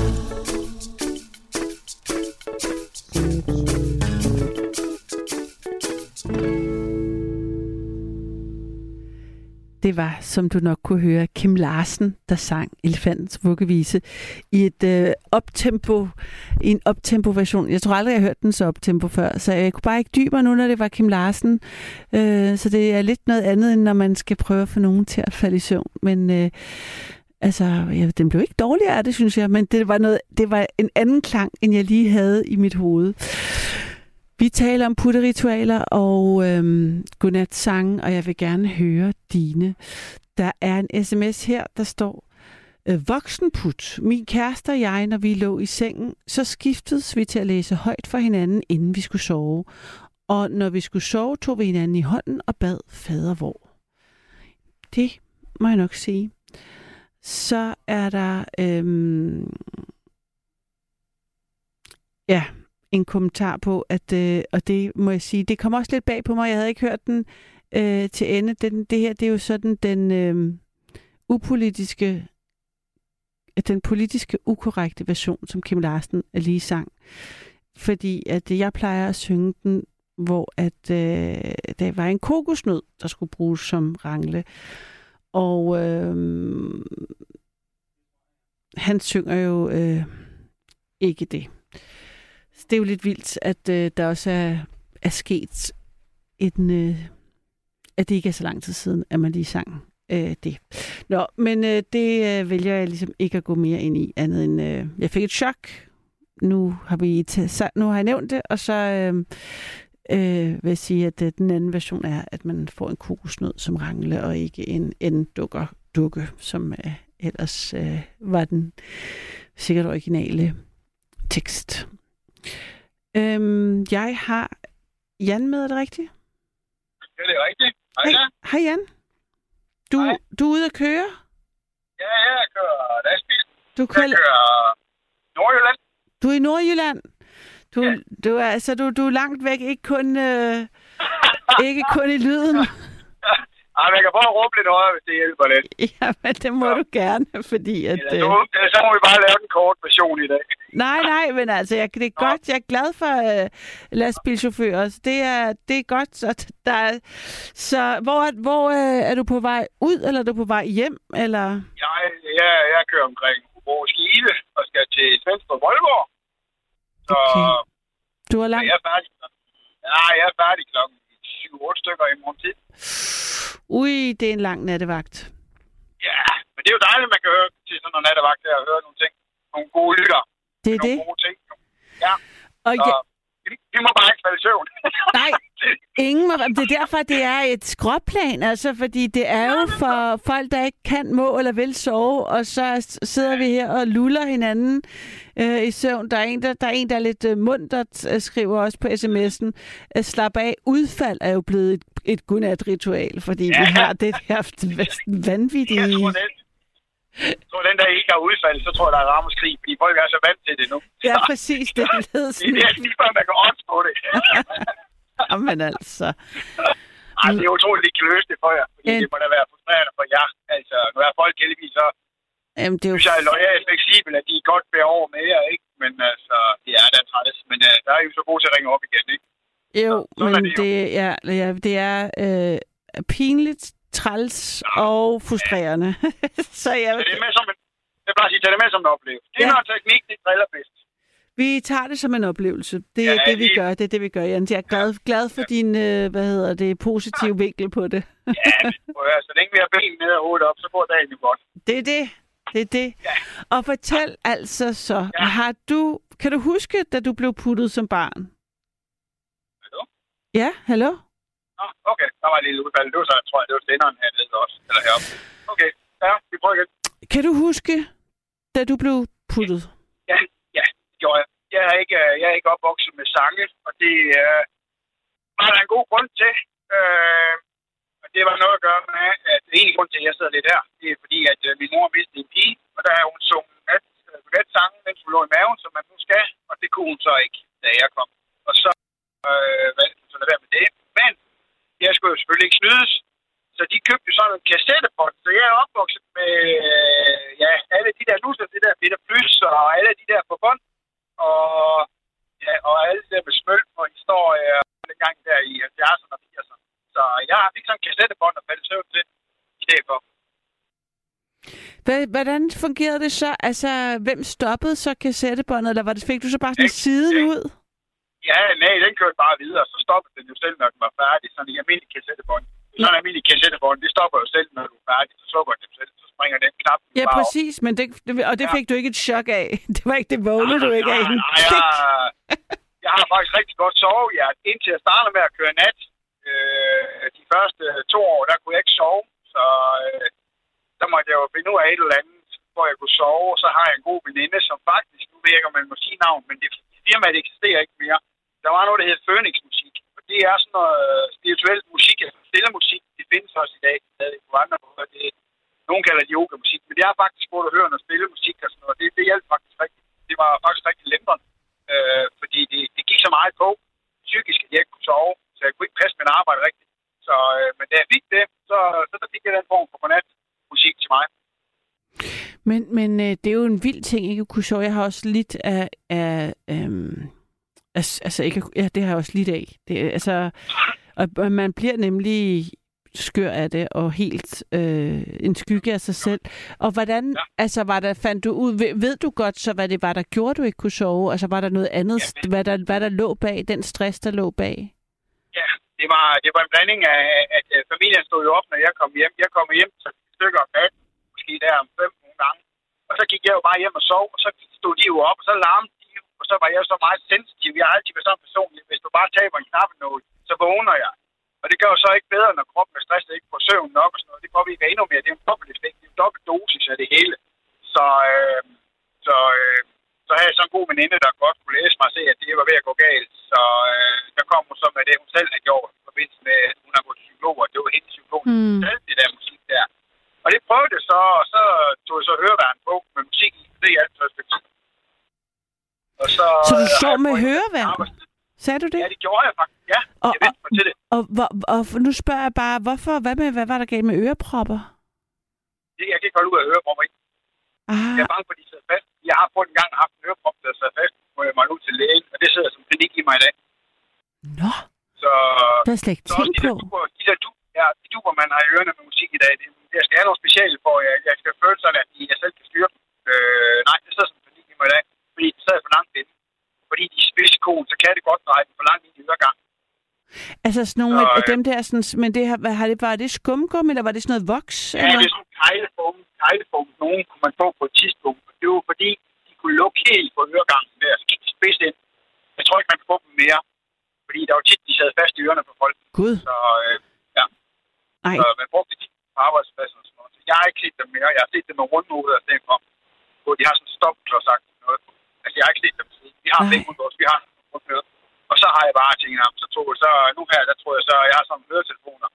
Det var, som du nok kunne høre, Kim Larsen, der sang Elefantens vuggevise i et øh, optempo, i en optempo-version. Jeg tror aldrig, jeg har hørt den så optempo før, så jeg kunne bare ikke dybe nu, når det var Kim Larsen. Øh, så det er lidt noget andet, end når man skal prøve at få nogen til at falde i søvn. Men øh, altså, ja, den blev ikke dårligere af det, synes jeg, men det var, noget, det var en anden klang, end jeg lige havde i mit hoved. Vi taler om putteritualer og øhm, godnat-sange, og jeg vil gerne høre dine. Der er en sms her, der står, øh, Voksenput. Min kæreste og jeg, når vi lå i sengen, så skiftedes vi til at læse højt for hinanden, inden vi skulle sove. Og når vi skulle sove, tog vi hinanden i hånden og bad fader vor. Det må jeg nok sige. Så er der... Øhm, ja, en kommentar på, at, øh, og det må jeg sige, det kom også lidt bag på mig, jeg havde ikke hørt den øh, til ende. Den, det her, det er jo sådan den øh, upolitiske, den politiske ukorrekte version, som Kim Larsen lige sang. Fordi at jeg plejer at synge den, hvor at øh, der var en kokosnød, der skulle bruges som rangle. Og øh, han synger jo øh, ikke det. Så det er jo lidt vildt, at øh, der også er, er sket en, øh, at det ikke er så lang tid siden, at man lige sang øh, det. Nå, men øh, det øh, vælger jeg ligesom ikke at gå mere ind i, andet end, øh, jeg fik et chok. Nu har, vi t- nu har jeg nævnt det, og så øh, øh, vil jeg sige, at øh, den anden version er, at man får en kokosnød som rangle, og ikke en, en dukker dukke, som øh, ellers øh, var den sikkert originale tekst. Øhm, jeg har Jan med, er det rigtigt? Ja, det er rigtigt. Hej, Hej, ja. hej Jan. Du, du er ude at køre? Ja, jeg kører lastbil. Du Jeg kører, kører Nordjylland. du er i Nordjylland? Du, ja. du, er, altså, du, du er langt væk, ikke kun, øh, ikke kun i lyden. Ej, jeg kan prøve at råbe lidt højere, hvis det hjælper lidt. Ja, men det må ja. du gerne, fordi at... Ellers, Øh, så, ellers så må vi bare lave den kort version i dag. nej, nej, men altså, jeg, det er godt. Jeg er glad for øh, lastbilchauffører. Så det er, det er godt. Så, der er, så hvor, hvor øh, er du på vej ud, eller er du på vej hjem? Eller? Jeg, jeg, jeg kører omkring Hobro Skive og skal til Svendstrup Voldborg. Så Okay. Du er langt... jeg er færdig. Ja, jeg er færdig klokken 7-8 stykker i morgen tid. Ui, det er en lang nattevagt. Ja, men det er jo dejligt, at man kan høre til sådan noget nattevagt der og høre nogle ting. Nogle gode lytter. Det er nogle det. gode ting. Ja. Og Så, ja, vi, må bare ikke falde i søvn. Nej, ingen må, det er derfor, det er et skråplan, altså, fordi det er jo for folk, der ikke kan, må eller vil sove, og så sidder vi her og luller hinanden øh, i søvn. Der er en, der, der, er, en, der er lidt øh, mundtet, øh, skriver også på sms'en. Øh, slap af, udfald er jo blevet et, et godnatritual, fordi ja. vi har det her vanvittige... Jeg tror, det, Jeg tror, den der ikke har udfaldet, så tror jeg, der er ramaskrig, fordi folk er så vant til det nu. Ja, præcis. Det er blevet Det er lige før, man kan odds på det. Jamen altså. Ej, det er utroligt, de kan løse det for jer. Fordi En- det må da være frustrerende for jer. Altså, nu er folk heldigvis så Jamen, det er jo... synes jeg er lojalt fleksibel, at de godt bærer over med jer, ikke? Men altså, det er da træls. Men uh, der er jo så gode til at ringe op igen, ikke? Jo, er men det jo. det, ja, ja, det er øh, pinligt, træls og frustrerende. så jeg, Så det er med som en, jeg bare sige, det med som en oplevelse. Det er Ja. noget teknik, det driller bedst. vi tager det som en oplevelse. Det er Ja, det, vi lige- gør. Det er det, vi gør, Jens. Jeg er glad, glad for din, øh, hvad hedder det, positive vinkel på det. At høre, Så længe vi har ben ned og hovedet op, så går dagen jo godt. det er det. Det er det. Og fortæl altså så, har du, kan du huske, da du blev puttet som barn? Hallo? Ja, hallo? Nå, okay, der var et lille udfald. Det var så, tror jeg, det var senderen hernede også. Eller heroppe. Okay, ja, vi prøver igen. Kan du huske, da du blev puttet? Ja, ja, det gjorde jeg. Jeg er ikke, øh, jeg er ikke opvokset med sange, og det øh, var der en god grund til. Øh, og det var noget at gøre med, at en grund til, at jeg sidder lidt her, det er fordi, at øh, min mor mistede en pige, og der er hun sunget nat, øh, nat sange, mens hun lå i maven, som man nu skal, og det kunne hun så ikke, da jeg kom. Og så øh, valgte hun så at lade være med det. Men jeg skulle jo selvfølgelig ikke snydes, så de købte jo sådan en kassettebånd, så jeg er opvokset med øh, ja, alle de der nusser, det der Peter Plys og alle de der på bånd, og, ja, og alle det der med smøl og historier, den gang der i 70'erne og 80'erne. Så jeg fik sådan en kassettebånd og faldt søvn til i stedet for. Hvordan fungerede det så? Altså, hvem stoppede så kassettebåndet, eller var det, fik du så bare sådan siden ud? Ja, nej, den kørte bare videre, så stoppede den jo selv, når den var færdig. Sådan en almindelig kassettebånd. Sådan en almindelig kassettebånd, det stopper jo selv, når du er færdig. Så slukker den selv, så springer den knap Ja, bare op. præcis, men det, og det fik du ikke et chok af. Det var ikke det vågnede du ikke af. Nej, nej, jeg, jeg har faktisk rigtig godt sovet, ja. Indtil jeg startede med at køre nat. Øh, de første to år, der kunne jeg ikke sove. Så øh, der måtte jeg jo finde ud af et eller andet, hvor jeg kunne sove. Og så har jeg en god veninde, som faktisk, nu ved jeg ikke, om man må sige navn, men det firmaet eksisterer ikke mere. Der var noget, der hed Phoenix Musik. Og det er sådan noget spirituel musik, altså stille musik. Det findes også i dag, stadig på andre måder. Det, nogen kalder det yoga-musik, men det er faktisk, hvor du hører noget stille musik og sådan noget. Det, det hjalp faktisk rigtig. Det var faktisk rigtig lempende, øh, fordi det, det gik så meget på psykisk, at jeg ikke kunne sove, så jeg kunne ikke passe mit arbejde rigtigt. Så, øh, men da jeg fik det, så, så der fik jeg den form for godnat musik til mig. Men, men øh, det er jo en vild ting, ikke at kunne sove. Jeg har også lidt af... af øhm, altså, ikke, ja, det har jeg også lidt af. Det, altså, og, og man bliver nemlig skør af det, og helt øh, en skygge af sig selv. Og hvordan, ja. altså, var der, fandt du ud, ved, ved du godt så, hvad det var, der gjorde, du ikke kunne sove? Altså, var der noget andet, ja, hvad, der, hvad der lå bag, den stress, der lå bag? Ja, det var, det var en blanding af, at øh, familien stod jo op, når jeg kom hjem. Jeg kom hjem til et stykke om natten, måske der om fem nogle gange. Og så gik jeg jo bare hjem og sov, og så stod de jo op, og så larmede de jo, og så var jeg så meget sensitiv. Jeg har altid været sådan en person, hvis du bare taber en knappenål, så vågner jeg. Og det gør jo så ikke bedre, når kroppen er stresset ikke får søvn nok og sådan noget. Det påvirker endnu mere. Det er en dobbelt effekt. Det er en dobbelt dosis af det hele. Så, øh, så, øh, så havde jeg så en god veninde, der godt kunne læse mig og se, at det var ved at gå galt. Så øh, der kom hun så med det, hun selv havde gjort i forbindelse med, at hun har gået til psykolog, og det var hendes psykolog, Mm. mm. det der musik der. Og det prøvede jeg så, og så tog jeg så høreværn på med musik i. Det er alt første tid. Og så, Så du øh, jeg med høreværn? Sagde du det? Ja, det gjorde jeg faktisk. Ja, Og, jeg vendte mig til det. og, og, og, og nu spørger jeg bare, hvorfor, hvad, med, hvad var der galt med ørepropper? det. Jeg kan ikke holde ud af ørepropper. ikke? Ah, Jeg er bange for, at de sidder fast. Jeg har på en gang haft en øreprop, der sidder fast, hvor jeg må ud til lægen, og det sidder som klinik i mig i dag. Nå. Så, Det har jeg slet ikke tænkt de der duber, de der duber, ja, de duber, man har i ørerne med musik i dag, det, jeg skal have noget specielt for, jeg, jeg skal føle sådan, at jeg selv kan styre dem. Øh, nej, det sidder som klinik i mig i dag, fordi det sidder for langt inde. Fordi de er spidskoen, så kan det godt dreje den for langt ind i øregang. Altså sådan nogle Så, af øh, dem der, sådan, men det har, hvad, har det, var det skumgum, eller var det sådan noget voks? Ja, eller? det er sådan en kejleform. Kejleform, nogen kunne man få på et tidspunkt. Og det var fordi, de kunne lukke helt på øregangen der, så gik de spids ind. Jeg tror ikke, man kan få dem mere. Fordi der var tit, de sad fast i ørerne på folk. Gud. Så, øh, ja. Ej. Så man brugte de på arbejdspladsen og sådan noget. Så jeg har ikke set dem mere. Jeg har set dem med rundhoveder i stedet for. Hvor de har sådan en stopklodsagt noget. Altså, jeg har ikke set dem siden. Vi har dem også. Vi har rundhoveder. Og så har jeg bare tænkt, så tog jeg så, nu her, der tror jeg så, jeg har sådan nogle høretelefoner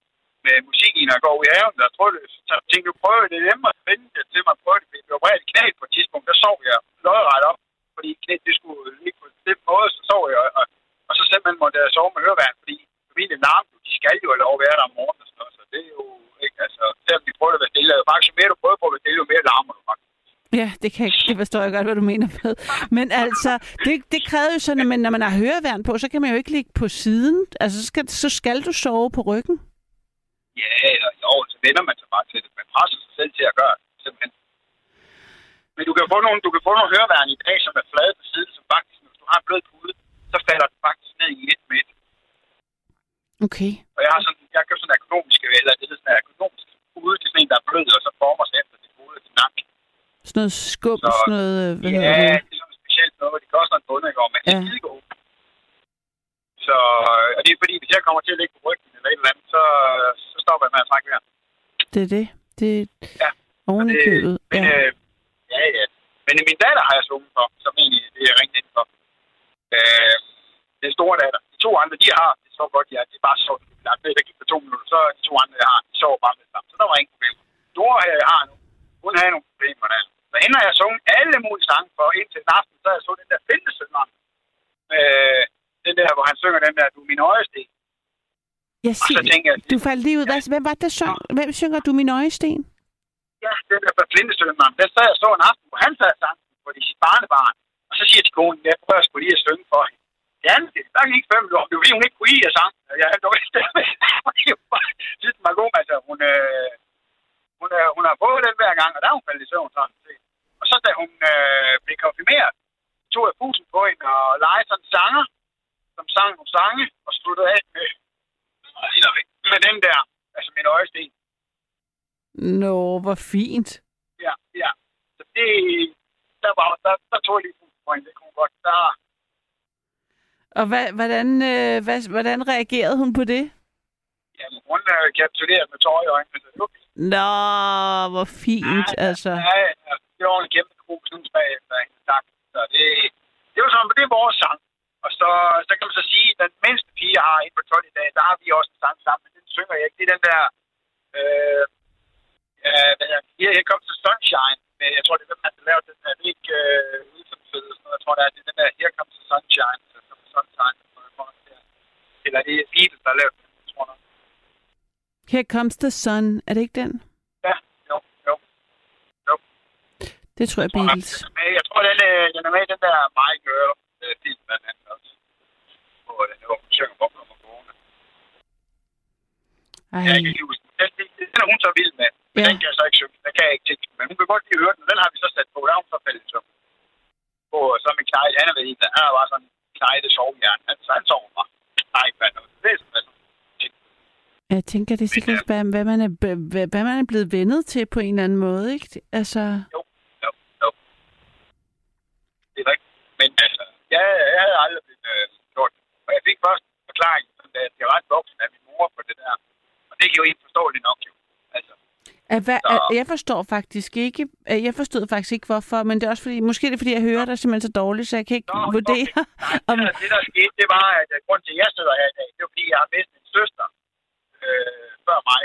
med musik i, når jeg går ud i haven, der tror jeg, Så jeg tænkte, du prøver det hjemme og finde det til mig prøver det. fordi Det var et knæ på et tidspunkt, der sov jeg lodret op, fordi knæet det skulle ligge på en bestemt måde, så sov jeg, og, og så simpelthen måtte jeg sove med høreværn, fordi familien larm, de skal jo have lov at være der om morgenen og så det er jo ikke, altså, selvom de prøver at være stille, jo faktisk jo mere du prøver på at være stille, jo mere larmer du faktisk. Ja, det, kan jeg, det forstår jeg godt, hvad du mener med. Men altså, det, det kræver jo sådan, at når man har høreværn på, så kan man jo ikke ligge på siden. Altså, så skal, så skal du sove på ryggen. Ja, eller jo, så vender man sig bare til det. Man presser sig selv til at gøre det, simpelthen. Men du kan få nogle, du kan få nogle høreværn i dag, som er flade på siden, som faktisk, hvis du har blød pude, så falder den faktisk ned i et med et. Okay. Og jeg har sådan, jeg køber sådan en økonomisk, eller det hedder sådan en økonomisk pude, er sådan en, der er blød, og så former sig efter det hoved til nakken. Sådan noget skum, Så- sådan noget, øh, hvad ja, hedder det? det er sådan specielt noget, de koster en bunde, ikke? Og, Men det er Ja. skide gode. Så, og det er fordi, hvis jeg kommer til at ligge på ryggen eller et eller andet, så, så stopper jeg med at trække vejret. Det er det. Det er Ja. oven i det- købet. Men, Ja. øh, ja, ja. Men øh, min datter har jeg sunget for, som egentlig det er ringet ind for. Øh, den store datter. De to andre, de har det så godt, ja. Det er bare så langt der gik på to minutter. Så de to andre, jeg har, de sover bare med det samme. Så der var ingen problem. Store jeg har nu, hun havde nogle problemer der. Så hende har jeg sunget alle mulige sange for indtil en aften, så jeg så den der bindesønder. Øh, den der, hvor han synger den der, du er min øjesten. Jeg Og så siger, jeg, du faldt lige ud. Hvad, hvem var det, der sang? Hvem synger du min øjesten? ja, den der fra Flintesønderen, der sad jeg så en aften, hvor han sad sang for de sit barnebarn. Og så siger de konen, jeg prøver sgu lige at synge for hende. Ja, det der gik fem minutter. Det var fordi, hun ikke kunne lide at sang. Jeg havde dårlig stemme. Jeg synes, den var god, altså. Hun, øh, hun, øh, hun har fået den hver gang, og der er hun faldet i søvn sådan set. Og så da hun øh, blev konfirmeret, tog jeg bussen på hende og legede sådan en sanger, som sang nogle sange, og sluttede af med, med den der, altså min øjesten. Nå, hvor fint. Ja, ja. Så det, der, var, der, der tog jeg lige bussen på hende. Det kunne godt. Der, Og hvad, hvordan, øh, hvad, hvordan reagerede hun på det? jamen, hun øh, kapitulerede med tårer i øjnene. Så det var. Nå, hvor fint, altså. Ja, ja, det var en kæmpe knus bagefter. ikke? Tak. Så det, det var sådan, det er vores sang. Og så, så kan man så sige, at den mindste pige, jeg har inde på 12 i dag, der har vi også en sang sammen, men den synger jeg ikke. Det er den der, øh, øh, Here, Here Comes the Sunshine. Men jeg tror, det er den, der har lavet den der, det er ikke øh, udsendt sådan noget. Jeg tror, det er, det er den der Here Comes the Sunshine. Så the Sunshine. er. Eller det er Beatles, der har lavet den, tror jeg. Here comes the sun. Er det ikke den? Ja, jo, jo. Det tror jeg, Beatles. Men jeg tror, den, øh, den er med i den der My Girl øh, film, blandt andet også. Hvor den jo synger bobler om corona. Ej. Jeg kan ikke huske den. Den, er hun så vild med. Men Ja. den kan jeg så ikke synge. Den kan jeg ikke tænke. Men hun kan godt lide at høre den, den har vi så sat på. Der er hun så faldet søvn. På så med Knejt, han er ved en, han er bare sådan knejte sovehjern. Han, så han sover bare. Nej, hvad nu? Det er sådan, Jeg tænker, det er sikkert, hvad, hvad, man er, hvad, man er blevet vendet til på en eller anden måde, ikke? Altså, jo, jo. Det er rigtigt. Men altså, jeg, jeg havde aldrig blivet øh, gjort det. Og jeg fik først forklaring, at jeg er ret voksen af min mor på det der. Og det kan jo ikke forstå det nok, jo. Altså, at, hvad, at, jeg forstår faktisk ikke, at jeg forstod faktisk ikke, hvorfor, men det er også fordi, måske er det fordi, jeg hører dig simpelthen så dårligt, så jeg kan ikke Nå, vurdere, okay. om, det, der, det, der skete, det var, at øh, grunden til, at jeg sidder her i dag, det var, fordi jeg har mistet en søster øh, før mig.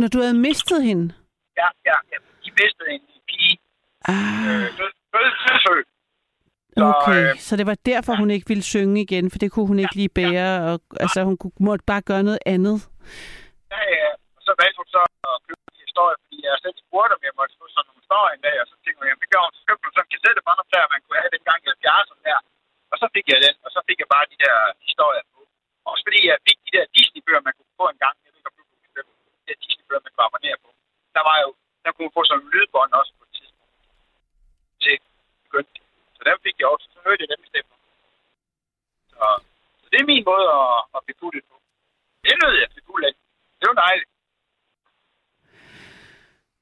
Når du havde mistet hende. Ja, ja, ja. De mistede en pige. Ah, Øh, død, død, dødsø. okay, øh, så det var derfor, hun ikke ville synge igen, for det kunne hun ikke lige bære, og altså, hun kunne, måtte bare gøre noget andet. Ja, ja. Og så valgte hun så at købe en historie, fordi jeg selv spurgte, om jeg måtte få sådan nogle historier en dag, og så tænkte jeg, jamen det gør hun. Så købte hun sådan en kassettebåndoptager, man kunne have dengang i 70'erne der. Og så fik jeg den, og så fik jeg bare de der historier på. Også fordi jeg fik de der Disney-bøger, man kunne få en gang. Jeg ved ikke, om du kunne købe dem. De der Disney-bøger, man kunne abonnere på. Der var jo, der kunne man få sådan en lydbånd også på et tidspunkt. Til begyndte. de. Så dem fik jeg også. Så hørte jeg dem i stedet for. Så, så det er min måde at, at blive puttet på. Det nød jeg til fuld af. Det var dejligt.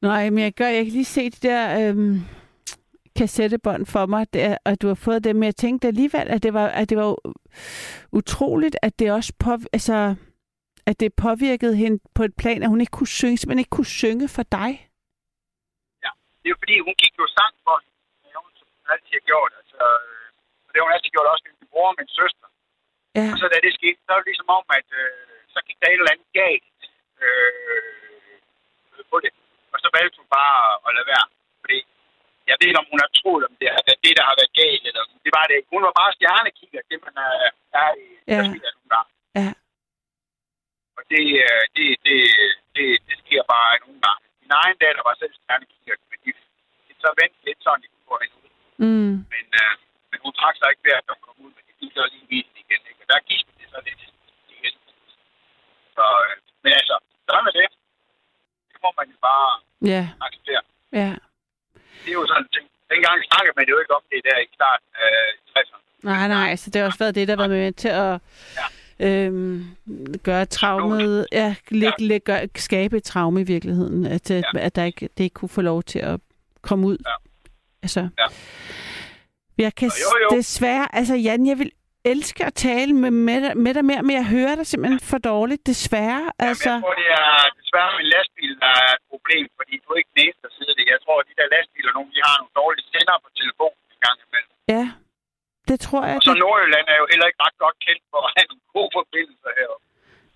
Nej, men jeg gør, jeg kan lige se de der øhm, kassettebånd for mig, der, og du har fået dem, men jeg tænkte alligevel, at det var, at det var utroligt, at det også på, altså, at det påvirkede hende på et plan, at hun ikke kunne synge, simpelthen ikke kunne synge for dig. Ja, det er jo fordi, hun gik jo sang for hende, hun altid har gjort. Altså, og det har hun altid gjort også med min bror og min søster. Ja. Og så da det skete, så var det ligesom om, at øh, så gik der et eller andet galt øh, på det. Og så valgte hun bare at lade være. Fordi jeg ved ikke, om hun har troet, om det været det, der har været galt. Eller, det var det ikke. Hun var bare stjernekigger, det man er, er i Ja. nogle gange. Ja. Og det, øh, det, det, det, det sker bare nogle gange. Min egen datter var selv stjernekigger, men de, de så vendte lidt sådan, de kunne få hende ud. Mm. Men, øh, men hun trak sig ikke ved, at de kom ud, men de gik så lige vise den igen. Ikke? Og der gik det så lidt igen. Så, øh, men altså, sådan er det. Det må man jo bare Ja, acceptere. ja. Det er jo sådan en ting. Dengang snakkede man jo ikke om det der i starten af 60'erne. Nej, nej, så det har også været det, der har været med til at øhm, gøre traumet, ja, læg, læg, gør, skabe et traume i virkeligheden, at, ja. at der ikke, det ikke kunne få lov til at komme ud. Ja. Altså, Ja. jeg kan jo, jo. desværre, altså Jan, jeg vil elske at tale med, med, dig- med dig mere, men jeg hører dig simpelthen for dårligt, desværre. Altså, Jeg tror, det er desværre min lastbil, der er et problem, fordi du er ikke den eneste, der sidder det. Jeg tror, at de der lastbiler, nogle, de har nogle dårlige sender på telefonen en gang imellem. ja, det tror jeg. Og så Det, Nordjylland er jo heller ikke ret godt kendt for at have nogle gode forbindelser heroppe.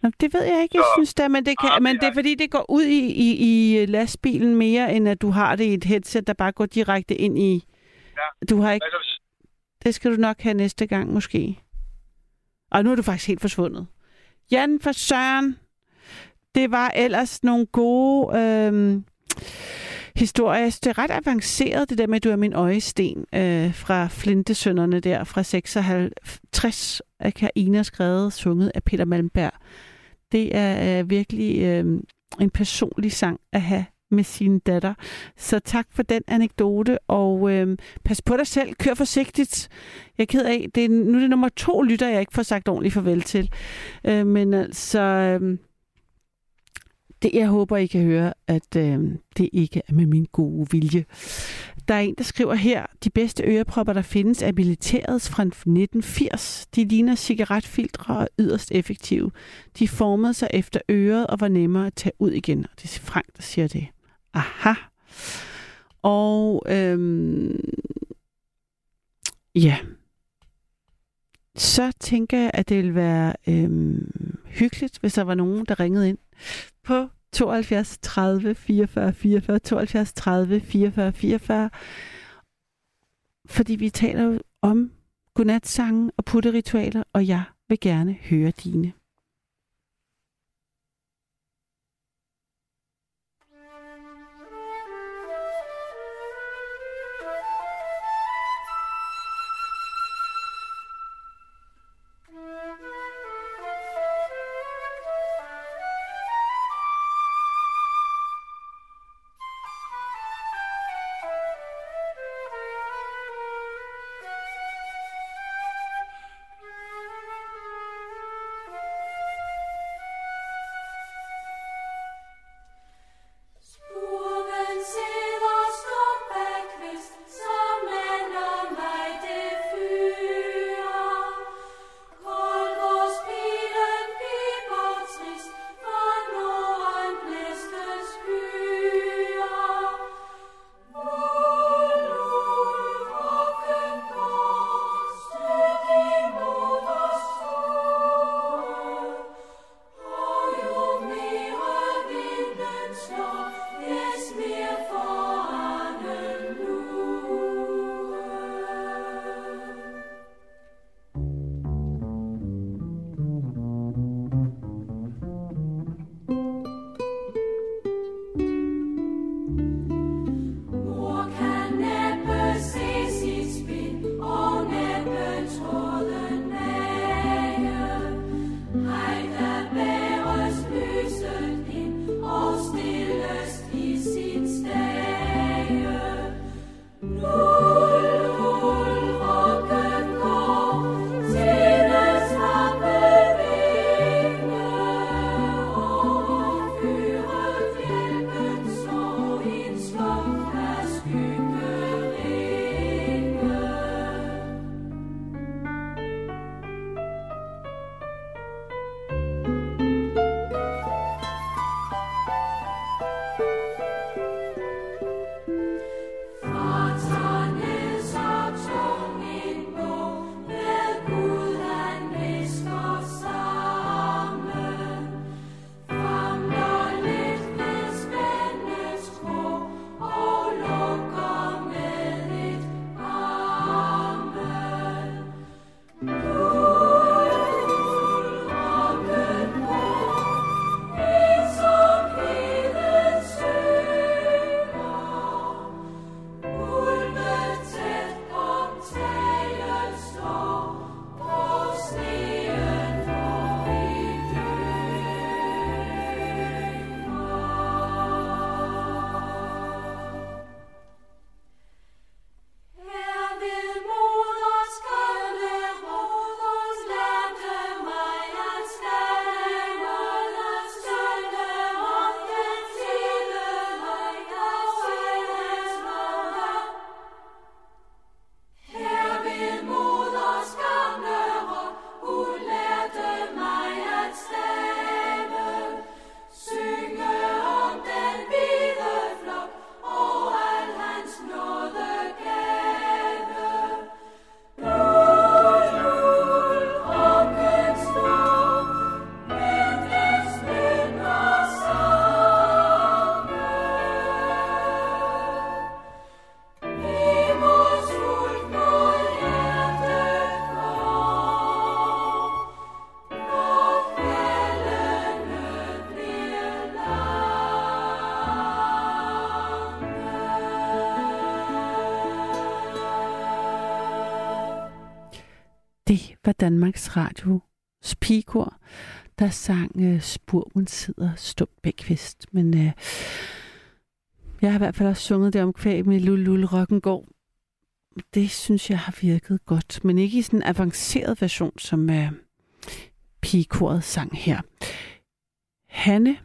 Nå, det ved jeg ikke, jeg Så- synes da, men det, kan, Ah, men det er er- fordi, det går ud i, i, i lastbilen mere, end at du har det i et headset, der bare går direkte ind i... Ja. Du har ikke... Altså, det skal du nok have næste gang, måske. Og nu er du faktisk helt forsvundet. Jan for Søren, det var ellers nogle gode øh, historier. Det er ret avanceret, det der med, at du er min øjesten øh, fra Flintesønderne der fra 56. af Karina skrevet, sunget af Peter Malmberg. Det er øh, virkelig øh, en personlig sang at have med sin datter. Så tak for den anekdote, og øh, pas på dig selv. Kør forsigtigt. Jeg er ked af, det er, nu er det nummer to lytter, jeg ikke får sagt ordentligt farvel til. Øh, men altså, øh, det, jeg håber, I kan høre, at øh, det ikke er med min gode vilje. Der er en, der skriver her, de bedste ørepropper, der findes, er militærets fra 1980. De ligner cigaretfiltre og yderst effektive. De formede sig efter øret og var nemmere at tage ud igen. Og det er Frank, der siger det. Aha. Og øhm, ja, så tænker jeg, at det ville være øhm, hyggeligt, hvis der var nogen, der ringede ind på 72 30 44 44, 72 30 44 44. Fordi vi taler jo om godnatsange og putteritualer, og jeg vil gerne høre dine. Danmarks Radio Spikor, der sang øh, Spurven sidder stumt bag kvist. Men øh, jeg har i hvert fald også sunget det om kvæg med Lul Lul Rockengård. Det synes jeg har virket godt, men ikke i sådan en avanceret version, som øh, pigekoret sang her. Hanne.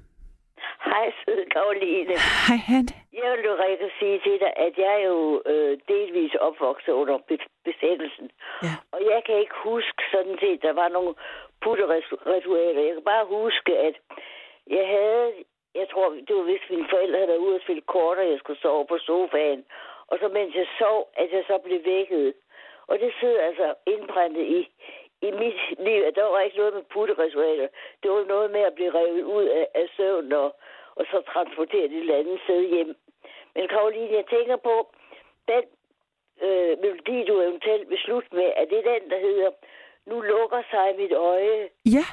Hej, søde Karoline. Hej, Hanne. Jeg vil jo rigtig sige til dig, at jeg er jo øh, delvis opvokset under be- besættelsen. Ja. Og jeg kan ikke huske sådan set, der var nogle putteritualer. Jeg kan bare huske, at jeg havde, jeg tror, det var hvis mine forældre havde været ude og spille kort, og jeg skulle sove på sofaen. Og så mens jeg sov, at jeg så blev vækket. Og det sidder altså indbrændt i, i mit liv, at der var ikke noget med putteritualer. Det var noget med at blive revet ud af, af søvn og, og så transporteret et eller andet sted hjem. Men Karoline, jeg tænker på, den øh, melodi, du eventuelt vil slutte med, er det den, der hedder Nu lukker sig mit øje, Ja,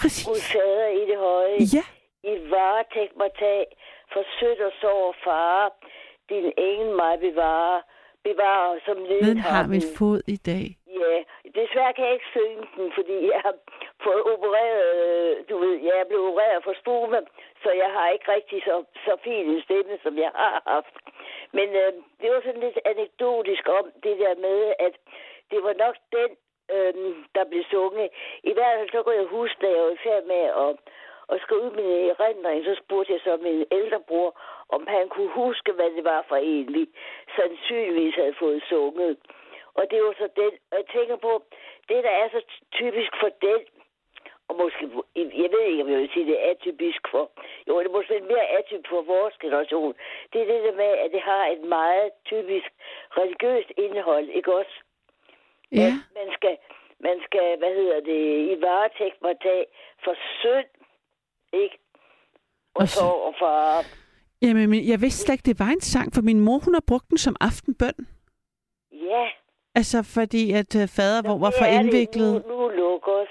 præcis. Gud fader i det høje. Ja. I varetægt mig tag, for sødt og sår far, din engel mig bevarer, bevarer som Den ledet har min fod i dag. Ja, desværre kan jeg ikke synge den, fordi jeg har fået opereret, øh, du ved, jeg er blevet opereret for spume, så jeg har ikke rigtig så, så fin en stemme, som jeg har haft. Men øh, det var sådan lidt anekdotisk om det der med, at det var nok den, øh, der blev sunget. I hvert fald så kunne jeg huske, da jeg var i færd med at, at skrive ud min erindring, så spurgte jeg så min ældre bror, om han kunne huske, hvad det var for en, vi sandsynligvis havde fået sunget. Og det var så den, og jeg tænker på, det der er så typisk for den, og måske, jeg ved ikke, om jeg vil sige, det er atypisk for, jo, det er måske mere atypisk for vores generation. Det er det der med, at det har et meget typisk religiøst indhold, ikke også? Ja. At man skal, man skal, hvad hedder det, i varetægt må tage for synd, ikke? Og, Og så- og far. Jamen, men jeg vidste slet ikke, det var en sang, for min mor, hun har brugt den som aftenbøn. Ja, Altså, fordi at uh, fader hvor var for indviklet. Nu, nu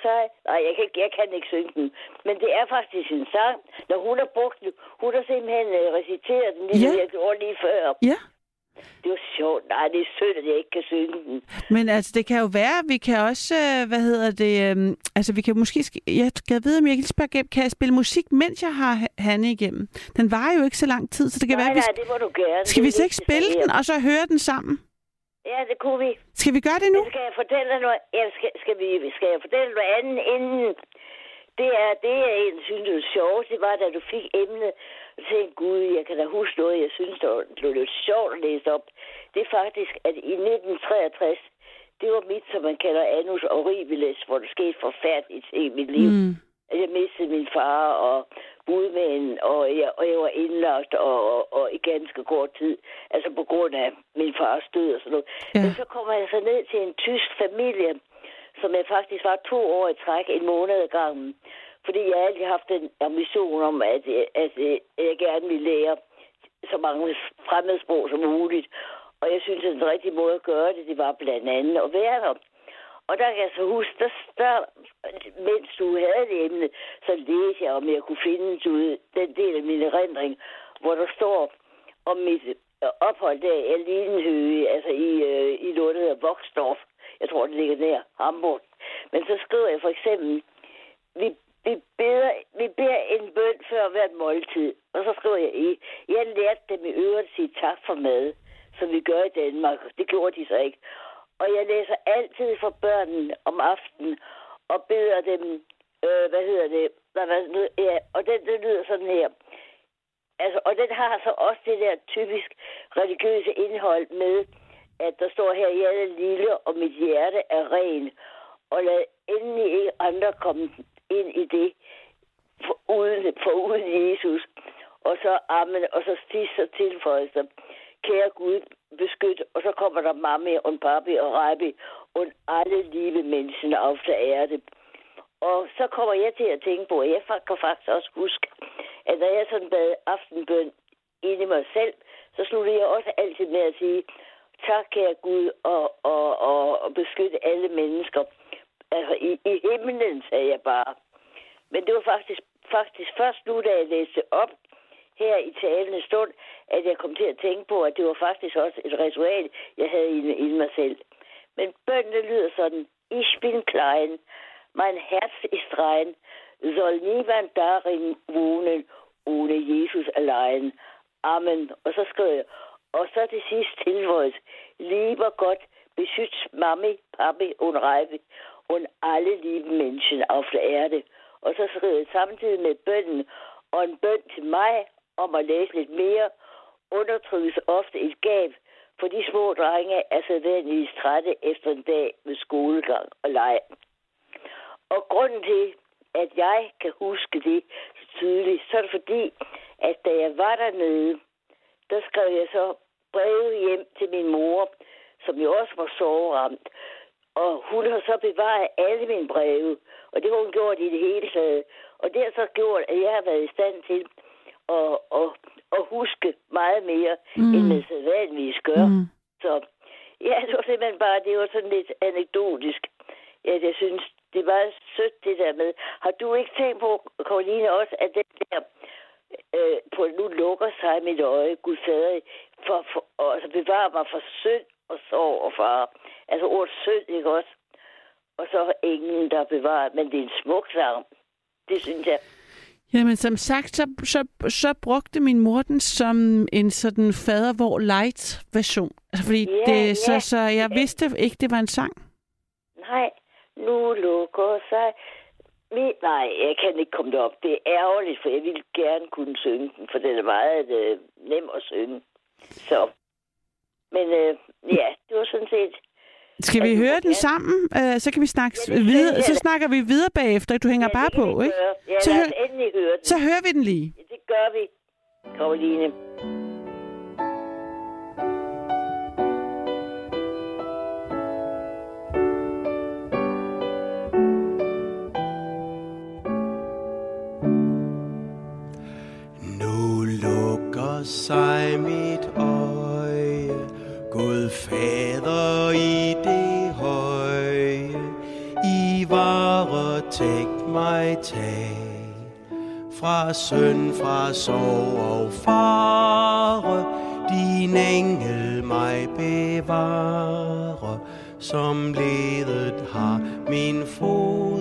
sig. Nej, jeg kan, ikke- jeg kan ikke synge den. Men det er faktisk en sang. Når hun har brugt den, hun har simpelthen uh, reciteret den, ligesom Ja. jeg gjorde lige før. Ja. Det var sjovt. Nej, det er synd, at jeg ikke kan synge den. Men altså, det kan jo være, vi kan også, øh, hvad hedder det, øhm, altså vi kan måske, sk- jeg skal vide, om jeg kan spørge igennem, kan jeg spille musik, mens jeg har Ha- Hanne igennem? Den varer jo ikke så lang tid, så det kan nej, være, vi, nej, det må du gerne. skal vi så ikke spille den, og så høre den sammen? Ja, det kunne vi. Skal vi gøre det nu? Skal jeg fortælle dig noget? Ja, skal, skal, vi, skal jeg fortælle noget andet inden? Det er, det jeg egentlig synes, det sjovt, det var, da du fik emnet, og tænkte, gud, jeg kan da huske noget, jeg synes, det var, det var lidt sjovt at læse op. Det er faktisk, at i 1963, det var mit, som man kalder annus horribilis, hvor der skete forfærdeligt i mit liv. Mm. At jeg mistede min far og boede med en, og jeg, og jeg var indlagt og, og, og i ganske kort tid. Altså på grund af min fars død og sådan noget. Ja. Men så kommer jeg så ned til en tysk familie, som jeg faktisk var to år i træk, en måned ad gangen. Fordi jeg har altid haft en ambition om, at, at, at jeg gerne ville lære så mange fremmedsprog som muligt. Og jeg synes, at den rigtige måde at gøre det, det var blandt andet at være der. Og der kan jeg så huske, der, der, mens du havde det emne, så læste jeg, om jeg kunne finde du den del af min erindring, hvor der står om mit øh, ophold der i Alinehøge, altså i, øh, i noget, der hedder Voxdorf. Jeg tror, det ligger der, Hamburg. Men så skriver jeg for eksempel, vi, vi, beder, vi beder en bøn før hvert måltid. Og så skriver jeg i, jeg lærte dem i øvrigt at sige tak for mad, som vi gør i Danmark. Det gjorde de så ikke. Og jeg læser altid for børnene om aftenen, og beder dem, øh, hvad hedder det, hvad, hvad, ja, og den, det lyder sådan her. Altså, og den har så også det der typisk religiøse indhold med, at der står her, jeg er lille, og mit hjerte er ren. Og lad endelig ikke andre komme ind i det, for uden, for uden Jesus. Og så amen, og så sidst så tilføjelser kære Gud, beskyt, og så kommer der mami og papi og rabbi og alle lieve mennesker auf der Erde. Og så kommer jeg til at tænke på, at jeg kan faktisk også huske, at når jeg sådan bad aftenbøn inde i mig selv, så sluttede jeg også altid med at sige, tak kære Gud, og, og, og, og beskytte alle mennesker. Altså i, i himlen, sagde jeg bare. Men det var faktisk, faktisk først nu, da jeg læste op her i talende stund, at jeg kom til at tænke på, at det var faktisk også et ritual, jeg havde i, i mig selv. Men bøndene lyder sådan, ich bin klein, mein Herz ist rein, soll niemand darin wohnen, ohne Jesus allein. Amen. Og så skrev jeg, og så til sidst tilføjet, lieber Gott, beschützt Mami, Papi und Reibe und alle lieben Menschen auf der Erde. Og så skrev jeg samtidig med bønden, og en bøn til mig om at læse lidt mere, undertrykkes ofte et gab, for de små drenge er sædvanligvis trætte efter en dag med skolegang og leg. Og grunden til, at jeg kan huske det så tydeligt, så er det fordi, at da jeg var dernede, der skrev jeg så breve hjem til min mor, som jo også var soveramt. Og hun har så bevaret alle mine breve, og det har hun gjort i det hele taget. Og det har så gjort, at jeg har været i stand til at, at, at huske meget mere, Mm. end man sædvanligvis gør. Mm. Så ja, det var simpelthen bare, det var sådan lidt anekdotisk. Ja, jeg synes, det var sødt det der med. Har du ikke tænkt på, Karoline, også, at den der, øh, på nu lukker sig mit øje, Gud fader, for, for og, altså bevare mig for synd og sorg og far. Altså ordet synd, ikke også? Og så englen, der bevarer, men det er en smuk sang. Det synes jeg. Jamen, som sagt, så, så, så brugte min mor den som en sådan fadervor light version. Altså, fordi Ja, det, så, ja. så jeg vidste ikke, det var en sang. Nej, nu lukker sig... Mit, nej, jeg kan ikke komme derop. Det er ærgerligt, for jeg ville gerne kunne synge den, for den er meget øh, nem at synge. Så. Men øh, ja, det var sådan set... Skal vi Altså, høre den sammen? Uh, så kan vi snakke Ja, videre. Så snakker vi videre bagefter. Du hænger bare på, ikke? Ja, Så endelig høre den. Så hører vi den lige. Ja, det gør vi, Karoline. Nu lukker sig mit mig tag, fra søn, fra sorg og fare, din engel mig bevare, som ledet har min fod.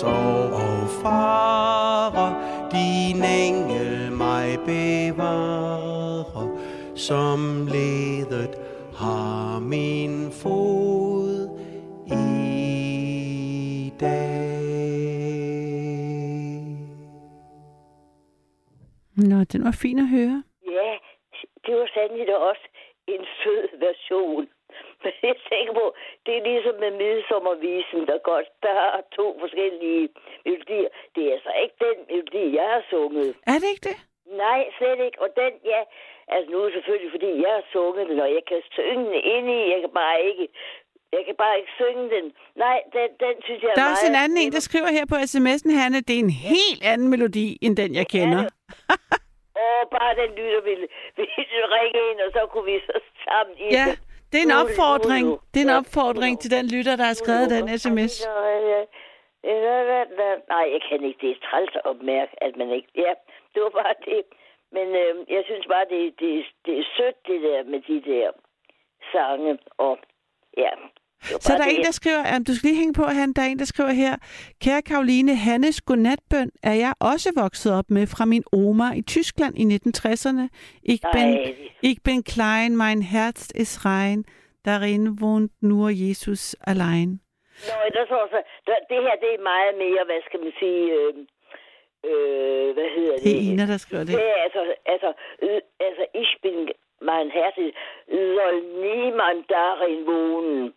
Sorg og fare, din engel mig bevare, som ledet har min fod i dag. Nå, den var fin at høre. Ja, det var sandelig også en sød version. Men jeg tænker på, det er ligesom med midsommervisen, der godt, der har to forskellige melodier. Det er altså ikke den melodi, jeg har sunget. Er det ikke det? Nej, slet ikke. Og den, ja, altså nu er det selvfølgelig, fordi jeg har sunget den, og jeg kan synge den ind i, jeg kan bare ikke, jeg kan bare ikke synge den. Nej, den, den synes jeg Der er meget... også en anden en, der skriver her på sms'en, Hanne, det er en helt anden melodi, end den, jeg kender. Åh, bare den lytter ville, ville ringe ind, og så kunne vi så sammen i Ja, det. Det er en opfordring. ulu. Det er en opfordring til den lytter, der har skrevet den sms. Nej, jeg kan ikke. Det er træls at mærke, at man ikke... Ja, det var bare det. Men øh, jeg synes bare, det, det, det er sødt, det der med de der sange. Og ja, Så der er en, der skriver, um, du skal lige hænge på, han, der er en, der skriver her, Kære Karoline, Hannes godnatbøn er jeg også vokset op med fra min oma i Tyskland i 1960'erne. Ich bin, ich bin klein, mein Herz ist rein, darin wohnt nur Jesus allein. Nå, der står så, der, det her, det er meget mere, hvad skal man sige, øh, øh, hvad hedder det? Det er Ina, der skriver det. Det er altså, altså, øh, altså, ich bin mein Herz, soll niemand darin wohnen,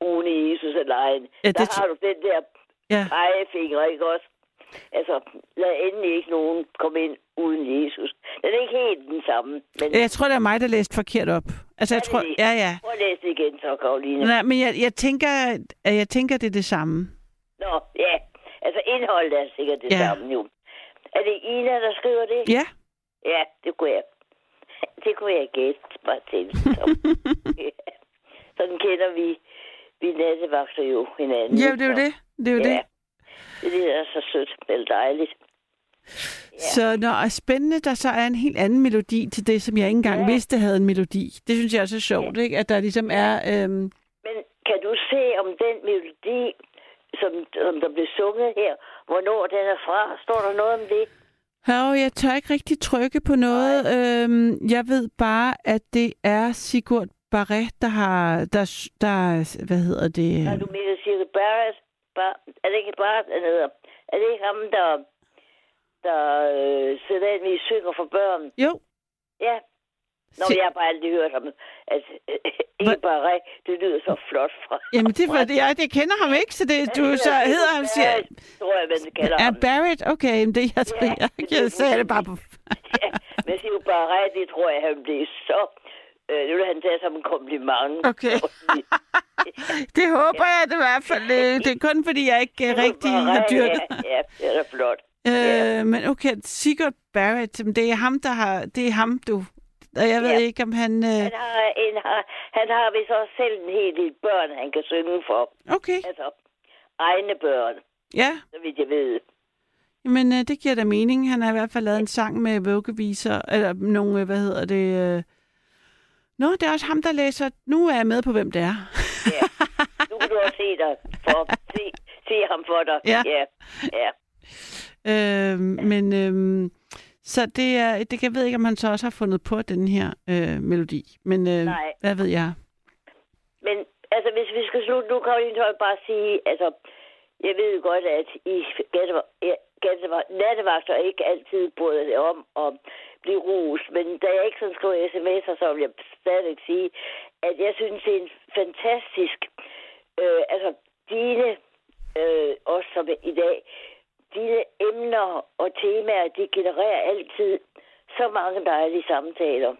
ohne Jesus Jesus-lejen. Ja, det der har du den der Ja. pegefinger, ikke også? Altså, lad endelig ikke nogen komme ind uden Jesus. Den er ikke helt den samme. Men Jeg tror, det er mig, der læste forkert op. Altså, jeg tror... Ja, ja. Prøv at læse det igen, så, Karoline. Nej, men jeg, jeg, tænker, jeg tænker, det er det samme. Nå, ja. Altså, indholdet er sikkert det Ja. samme, jo. Er det Ina, der skriver det? Ja. Ja, det kunne jeg. Det kunne jeg gætte mig til. Så. ja. Sådan kender vi, vi nattevagter jo hinanden. Ja, det er jo det. Det er jo ja. det. Det er så sødt. Vel dejligt. Så når er spændende, der så er en helt anden melodi til det, som jeg ikke engang ja. vidste havde en melodi. Det synes jeg også er sjovt, ikke? At der ligesom er... Øhm, Men kan du se om den melodi, som, som der blev sunget her, hvornår den er fra? Står der noget om det? Hov, jeg tør ikke rigtig trykke på noget. Øhm, jeg ved bare, at det er Sigurd Barret, der har... Der, der, hvad hedder det? Har du med at sige Barrett? Bar, er det ikke Barrett, han hedder? Er det ikke ham, der, der øh, vi synger for børn? Jo. Ja. Nå, men jeg har bare aldrig hørt ham. At øh, ikke bare det lyder så flot fra. Jamen, det var det, jeg, jeg kender ham ikke, så det, du så hedder ham, siger... Tror jeg, man kalder Er ham. Barrett? Okay, men det jeg, jeg, jeg, jeg sagde det bare på... Men siger jo bare det tror jeg, han blev så... Øh, det vil han tage som en kompliment. Okay. det håber jeg det i hvert fald. Øh, Det er kun fordi, jeg ikke øh, rigtig har dyrket. Ja, ja, det er flot. Øh, men okay, Sigurd Barrett, det er ham, der har... Det er ham, du... Og jeg ved Ja. ikke, om han... Øh, Han har, en, har, han har vist også selv en hel del børn, han kan synge for. Okay. Altså, egne børn, ja, så vidt jeg ved. men øh, det giver da mening. Han har i hvert fald lavet en sang med vuggeviser, eller nogle, øh, hvad hedder det... Øh... Nå, det er også ham, der læser... Nu er jeg med på, hvem det er. Nu kan du også se dig for, se, se ham for dig. Ja. ja. ja. Øh, men øh, så det er, det, jeg ved ikke, om han så også har fundet på den her øh, melodi. Men øh, Nej. hvad ved jeg? Men altså, hvis vi skal slutte nu, vil jeg bare sige, altså, jeg ved godt, at i ja, gatteva- nattevagter ikke altid bryder det om at blive rus. Men da jeg ikke sådan skriver sms'er, så vil jeg stadigvæk sige, at jeg synes, det er en fantastisk, øh, altså, dine, øh, også som i dag, dine emner og temaer, de genererer altid så mange dejlige samtaler.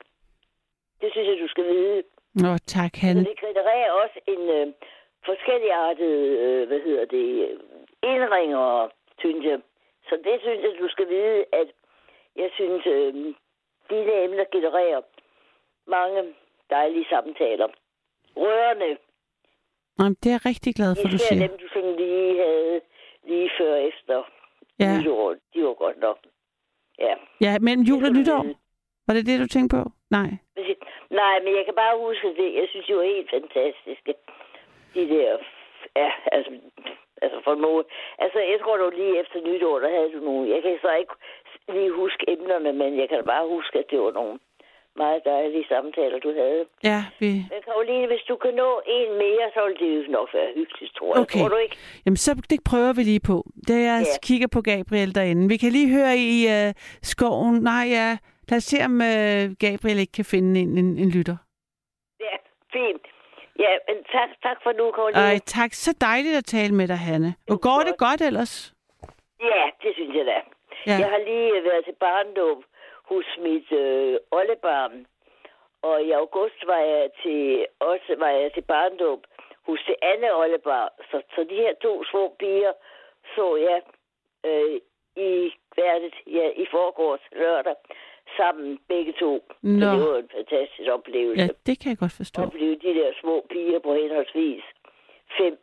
Det synes jeg, du skal vide. Nå, tak, han. Så det genererer også en øh, forskelligartet, øh, hvad hedder det, indringer, synes jeg. Så det synes jeg, du skal vide, at jeg synes, øh, dine emner genererer mange dejlige samtaler. Rørende. Jamen, det er jeg rigtig glad for, du siger. dem, du sådan lige havde lige før efter Ja. nytår. De var godt nok. Ja. Ja, mellem jul og Det nytår. vide. Var det det, du tænkte på? Nej. Det- Nej, men jeg kan bare huske det. Jeg synes, de var helt fantastiske. De der... Ja, altså... Altså for noget. Altså, jeg tror, det var lige efter nytår, der havde du nogle... Jeg kan så ikke lige huske emnerne, men jeg kan bare huske, at det var nogle meget dejlige samtaler, du havde. Ja, vi... Men Karoline, hvis du kan nå en mere, så vil det jo nok være hyggeligt, tror jeg. Okay. Tror du ikke? Jamen, så det prøver vi lige på. Da jeg Ja. kigger på Gabriel derinde. Vi kan lige høre i uh, skoven. Nej, ja. Lad os se, om uh, Gabriel ikke kan finde en, en, en lytter. Ja, fint. Ja, men tak, tak for nu, Karoline. Ej, tak. Så dejligt at tale med dig, Hanne. Og går det godt ellers? Ja, det synes jeg da. Ja. Jeg har lige været til barndåb hos mit øh, oldebarn. Og i august var jeg til, også var jeg til barndåb hos det andet oldebarn. Så, så de her to små piger så jeg øh, i, hvad er det, ja, i forgårs lørdag sammen begge to. Så Nå. det var en fantastisk oplevelse. Ja, det kan jeg godt forstå. opleve de der små piger på henholdsvis fem,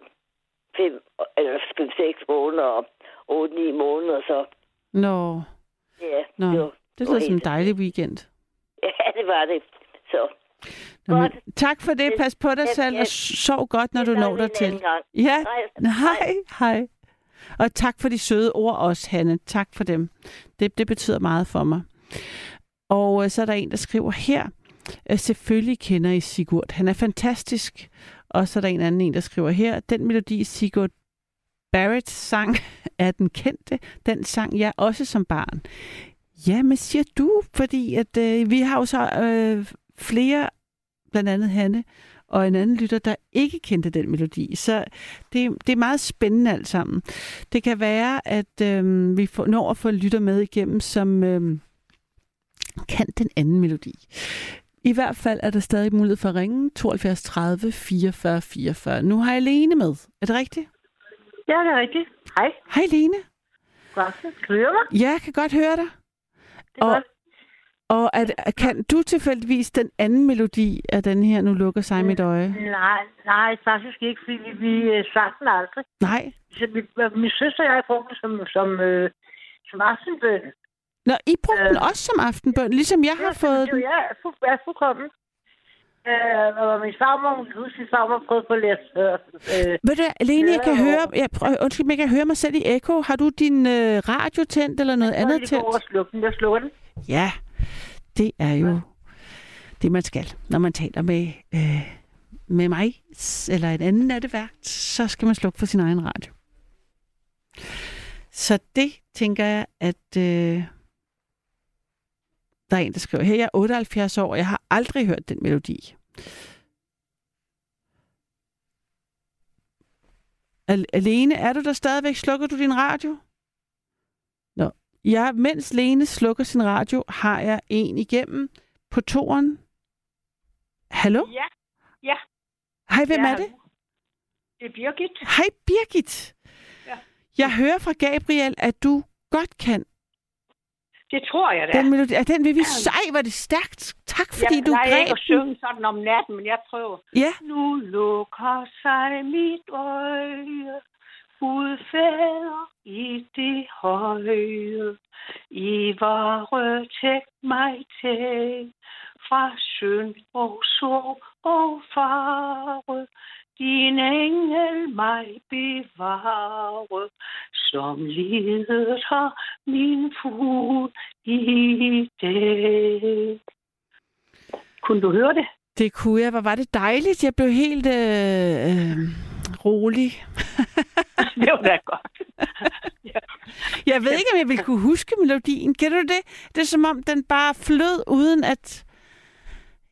fem eller fem, seks måneder og otte, ni måneder, så Nå, ja, Nå. det var, det lyder som en dejlig weekend. Ja, det var det. Så Nå, men, tak for det. Pas på dig Ja, selv, ja. og sov godt, når du når dig til. Ja, Hej. hej, hej. Og tak for de søde ord også, Hanne. Tak for dem. Det, det betyder meget for mig. Og øh, så er der en, der skriver her, øh, selvfølgelig kender I Sigurd. Han er fantastisk. Og så er der en anden en, der skriver her, den melodi Sigurd Barrett sang er den kendte. Den sang jeg også som barn. Ja, men siger du, fordi at øh, vi har jo så øh, flere, blandt andet Hanne og en anden lytter, der ikke kendte den melodi. Så det, det er meget spændende alt sammen. Det kan være, at øh, vi får, når at få en lytter med igennem, som øh, kan den anden melodi. I hvert fald er der stadig mulighed for at ringe 72 30 44 44. Nu har jeg Lene med. Er det rigtigt? Ja, det er rigtigt. Hej. Hej Lene. Godt. Kan du høre mig? Ja, jeg kan godt høre dig. Det er og, godt. og at, kan du tilfældigvis den anden melodi af den her, nu lukker sig mit øje? Nej, nej, faktisk ikke, fordi vi, øh, sang den aldrig. Nej. Så vi, min søster og jeg brugte den som, som, øh, som aftenbøn. Nå, I brugte den også som aftenbøn, ligesom jeg har fået det, den. Ja, fu, ja, fuldkommen. Øh, og min farmor, hun kan huske, min farmor prøvede på at læse. Øh, Ved du, Lene, jeg kan øh, høre, jeg, prøv, undskyld, men jeg kan høre mig selv i ekko. Har du din øh, radio tændt eller noget Jeg andet over tændt? og slukke den. Jeg slukker den. Ja, det er jo det, man skal. Når man taler med, øh, med mig eller en anden nattevært, så skal man slukke for sin egen radio. Så det tænker jeg, at øh, der er en, der skriver, her jeg er 78 år, og jeg har aldrig hørt den melodi. Al- Alene, er du der stadigvæk? Slukker du din radio? Nå. Ja, mens Lene slukker sin radio, har jeg en igennem på toren. Hallo? Ja, ja. Hej, hvem Ja, er det? Det er Birgit. Hej, Birgit. Ja. Jeg hører fra Gabriel, at du godt kan Det tror jeg da. den melodi. Er den vil vi sej, var det stærkt. Tak, fordi jeg du greb ikke at synge sådan om natten, men jeg prøver. Ja. Nu lukker sig mit øje, Gud fader i det høje. I vare tæk mig til, fra synd og sorg og fare. Din engel mig bevare, som leder min fod i dag. Kunne du høre det? Det kunne jeg. Hvor var det dejligt. Jeg blev helt øh, øh, rolig. det var da godt. Jeg ved ikke, om jeg ville kunne huske melodien. Kan du det? Det er som om, den bare flød, uden at...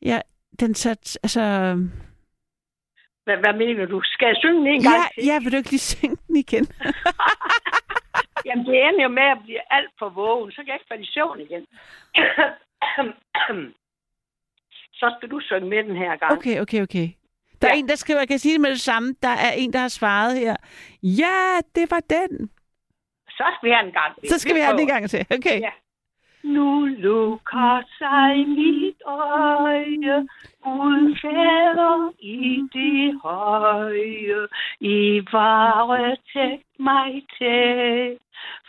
Ja, den sat... Altså... Hvad, hvad mener du? Skal jeg synge den en gang Ja, til? ja, vil du ikke lige synge den igen? Jamen, det ender jo med at blive alt for vågen. Så kan jeg ikke falde i søvn igen. så skal du synge med den her gang. Okay, okay, okay. Der er en, der skriver, jeg kan sige det med det samme, der er en, der har svaret her. Ja, det var den. Så skal vi have en gang til. Så skal vi have den en gang til. Okay. Ja. Nu lukker sig mit øje, Gud fader i det høje, i varetægt mig til,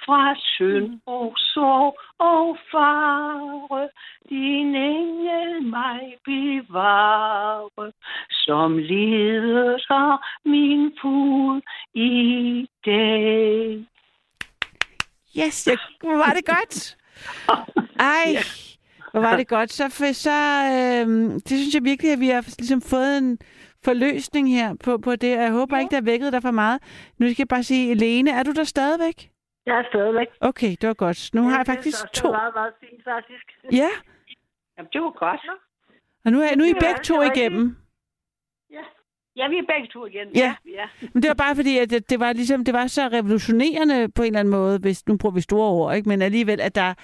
fra synd og sorg og fare, din engel mig bevare, som leder min fod i dag. Yes, jeg, var det godt. Ej, hvor var det godt. Så, for, så øh, det synes jeg virkelig, at vi har ligesom fået en forløsning her på, på det. og Jeg håber ikke, der har vækket dig for meget. Nu skal jeg bare sige, Lene, er du der stadigvæk? Jeg er stadigvæk. Okay, det var godt. Nu har jeg det faktisk så- to. Det var meget, meget fint, faktisk. Ja, Jamen, det var godt. og nu er, nu er I Det begge to igennem. Ja, vi er begge to igen. Ja. ja. Men det var bare fordi, at det, det var ligesom, det var så revolutionerende på en eller anden måde, hvis nu bruger vi store ord, ikke? men alligevel, at der,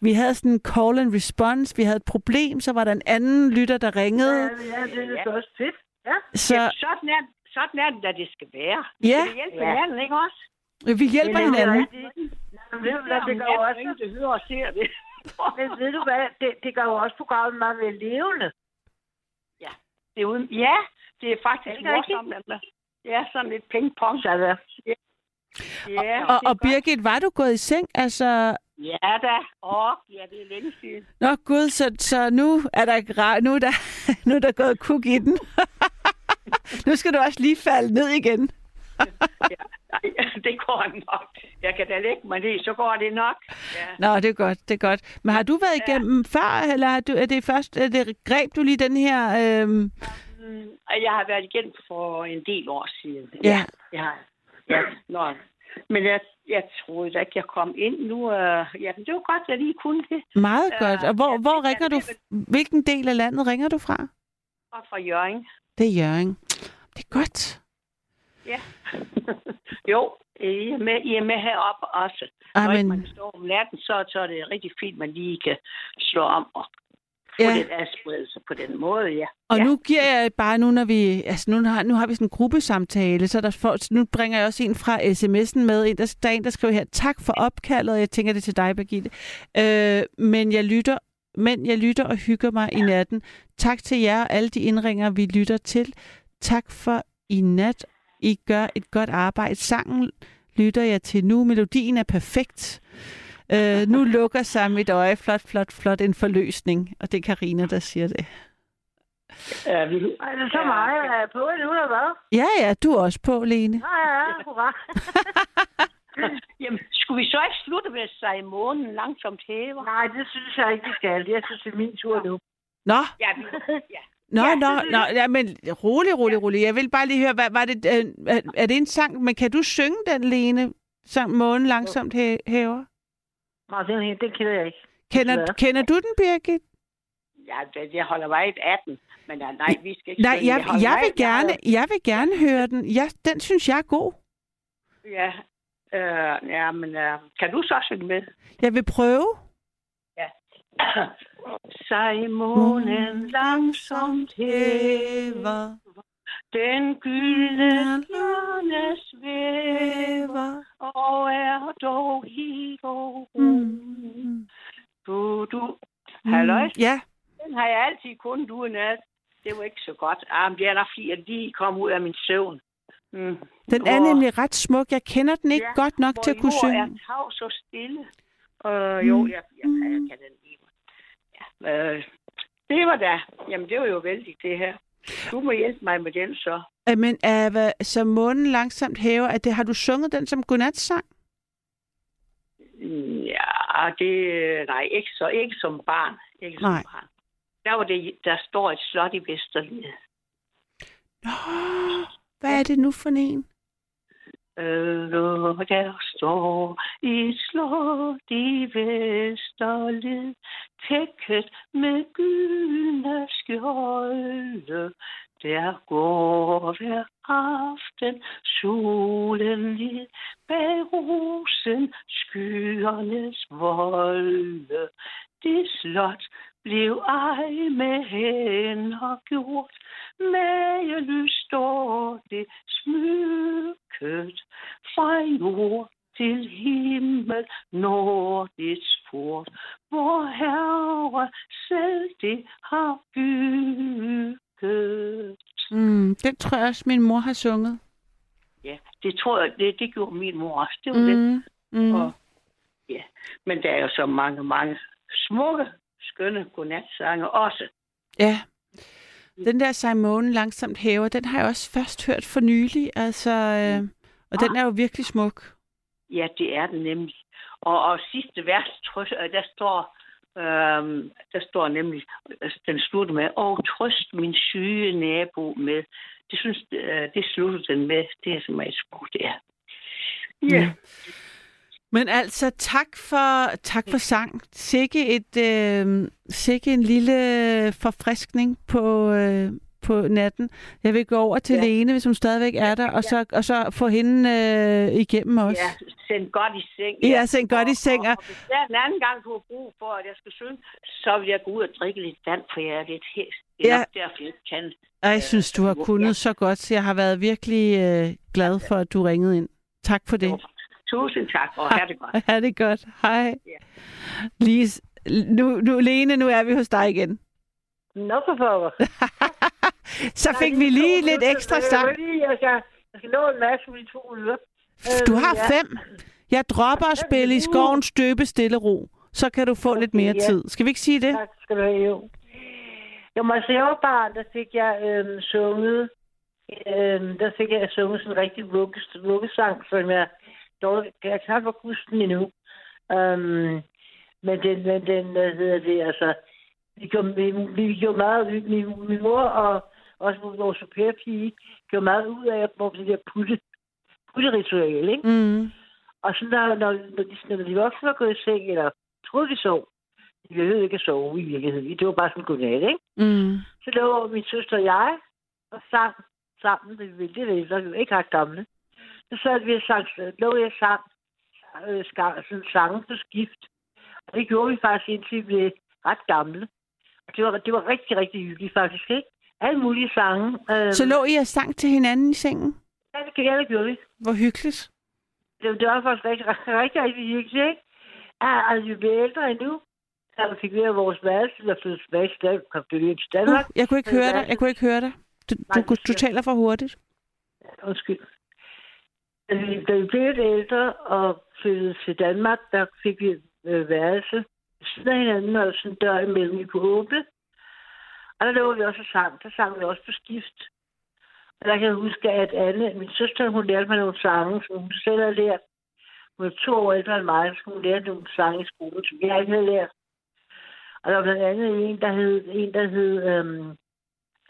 vi havde sådan en call and response, vi havde et problem, så var der en anden lytter, der ringede. Ja, ja, det er så også fedt. Ja. Så- ja sådan, er, sådan er det, da det skal være. Ja. Vi skal hjælpe hinanden, ikke også? Vi hjælper det er hinanden. Jamen, ved du hvad, det gør også... Ingen, det hører og ser det. Men ved du hvad, det, det gør jo også programmet meget mere levende. Ja, det er uden... Ja, det er faktisk Er det rigtigt? morsomt. at Det er sådan lidt ping-pong. Det. Ja. Ja, Og, det er og Birgit, var du gået i seng? Altså, Ja da. Åh, ja, det er længe siden. nå gud, så, så nu er der ikke nu er der, nu er der gået kuk i den. nu skal du også lige falde ned igen. Nej, det går nok. Jeg kan da lægge mig ned, så går det nok. Ja. Nå, det er godt, det er godt. Men har du været igennem før, eller er, du, er det først, er det, greb du lige den her... Mm, og Jeg har været igen for en del år siden. Ja. Ja, ja. Nå. Men jeg, jeg troede da ikke, jeg kom ind nu. Øh, ja, men det var godt, jeg lige kunne det. meget Øh, godt. Og hvor, ja, hvor ringer du... Hvilken del af landet ringer du fra? Og fra Jørgen. Det er Jørgen. Det er godt. Ja. jo, I er med, I er med heroppe også. Når Amen. ikke man står om natten, så, så er det rigtig fint, man lige kan slå om og Ja. lidt adspredelse på den måde, ja. Og ja. nu giver jeg bare nu, når vi, altså nu har, nu har vi sådan en gruppesamtale, så der for, nu bringer jeg også en fra sms'en med. En, der, der er en, der skriver her, tak for opkaldet, jeg tænker det til dig, Birgitte. Øh, men jeg lytter men jeg lytter og hygger mig i natten. Tak til jer og alle de indringer, vi lytter til. Tak for i nat. I gør et godt arbejde. Sangen lytter jeg til nu. Melodien er perfekt. Øh, nu lukker sig mit øje. Flot, flot, flot. En forløsning. Og det er Karina der siger det. Ja, vi, Er det så meget, jeg er på nu, eller hvad? Ja, ja, du er også på, Lene. Ja, ja, ja, hurra. Jamen, skulle vi så ikke slutte med at sige månen langsomt hæver? Nej, det synes jeg ikke, vi skal. Jeg synes, det er min tur nu. Nå, Ja, vi, ja. nå, Ja, nå, nå, jeg. ja, men rolig, rolig, rolig. Jeg vil bare lige høre, hvad, var det, øh, er, er det en sang, men kan du synge den, Lene? Sang Månen langsomt hæ- hæver? Nej, den, her, den kender jeg ikke. Kender, Desværre. kender du den, Birgit? ja, det- jeg holder mig ikke 18, men uh, nej, vi skal ikke Nej, jeg, jeg mig vil gerne, jeg vil gerne høre den. Ja, den synes jeg er god. Ja, øh, ja men øh, kan du så synge med? Jeg vil prøve. Ja. Sej månen langsomt hæver, den gyldne måne svæver, og er dog helt og ro. Du, du. Halløj? Mm, Ja, Den har jeg altid kun du nat. Det var ikke så godt. Ah, men det er nok fordi, at de kom ud af min søvn. Mm. den er nemlig ret smuk. Jeg kender den ikke Ja, godt nok til at kunne synge. er tavs og stille. Øh, jo, jeg, jeg, jeg, jeg kan den lige. Ja, øh, det var da. Jamen, det var jo vældig, det her. Du må hjælpe mig med den så. Men er, hvad, så månen langsomt hæver, at det, har du sunget den som godnatsang? Ja, det... Nej, ikke, så, ikke som barn. Ikke som Nej. barn. Der, var det, der står et slot i Vesterlid. Nå, hvad er det nu for en? Øh, der står i slot i Vesterled, tækket med gyldne skjolde. Der går hver aften solen ned bag rosen skyernes volde. Det slot blev ej med hænder gjort, mageløs står det smykket fra jord til himmel når dets port, hvor herre selv det har bygget. Mm, den tror jeg også, min mor har sunget. Ja, det tror jeg, det, det gjorde min mor også. Det var det. Mm, mm. Og, ja. Men der er jo så mange, mange smukke, skønne godnatsange også. Ja. Den der Simone langsomt hæver, den har jeg også først hørt for nylig. Altså, øh, og den er jo virkelig smuk. Ja, det er den nemlig. Og, og sidste vers, øh, der står, øhm, der står nemlig, altså, den slutter med, og trøst min syge nabo med. Det synes, øh, det slutter den med. Det er simpelthen smukt, det er. Ja. Men altså, tak for, tak for sang. Sikke, et, øh, sikke en lille forfriskning på, øh, på natten. Jeg vil gå over til ja. Ja. Lene, hvis hun stadigvæk er der, og så, og så få hende øh, igennem os. Ja, send godt i seng. Ja, send godt i seng. Og, og hvis der er en anden gang, du har brug for, at jeg skal synge, så vil jeg gå ud og drikke lidt vand, for jeg er lidt hæs. Det er Ja. nok derfor, jeg ikke kan. Og jeg synes, du har kunnet så godt, så jeg har været virkelig øh, glad for, at du ringede ind. Tak for det. Tusind tak, og have det godt. Ha' det godt. Hej. Lige, s- nu, nu, Lene, nu er vi hos dig igen. Nå for pokker. Så fik vi lige lidt ekstra sang. Jeg, skal, jeg skal nå en masse med de to uger. Du har fem. Jeg dropper at spille i skoven støbe stille ro. Så kan du få lidt mere ja. tid. Skal vi ikke sige det? Tak skal du have, jo. Jo, men altså, jeg var barn, der fik jeg øhm, sunget, øhm, der fik jeg sunget sådan en rigtig vugges- vuggesang, som jeg dårligt, jeg kan knap huske den endnu. Um, men den, men den, hvad hedder det, altså, vi gjorde, vi, vi gjorde meget, vi, min, min mor og også vores pige gjorde meget ud af at bruge det der putte, putteritual, ikke? Mm. Og så når, når, når, de, når de voksne var gået i seng, eller troede, de sov, de behøvede ikke at sove i virkeligheden. Det var bare sådan godnat, ikke? Mm. Så lå min søster og jeg, og sang sammen. Det ville det ældre, vi var ikke ret gamle. Så vi sang, lå jeg sang, øh, sådan sange på skift. Og det gjorde vi faktisk indtil vi blev ret gamle. Og det var, det var rigtig, rigtig hyggeligt faktisk, ikke? Alle mulige sange. Øh, Så lå I og sang til hinanden i sengen? Ja, det, ja, det gjorde vi. Hvor hyggeligt. Det, det var faktisk rigtig, rigtig, rigtig, hyggeligt, ikke? Ja, altså, vi blev ældre endnu. Så vi fik ved vores værelse, der flyttede tilbage til Danmark, kom til til Danmark. Uh, jeg kunne ikke høre dig. Jeg kunne ikke høre dig. Du, du, du, du taler for hurtigt. Undskyld. Da vi, blev lidt ældre og flyttede til Danmark, der fik vi øh, værelse siden af hinanden, og sådan dør imellem, vi kunne åbne. Og der lå vi også og sang. Der sang vi også på skift. Og der kan jeg huske, at Anne, min søster, hun lærte mig nogle sange, som hun selv havde lært. Hun er to år ældre end mig, så hun lærte nogle sange i skolen, som jeg ikke havde lært. Og der var blandt andet en, der hed, en, der hed øhm,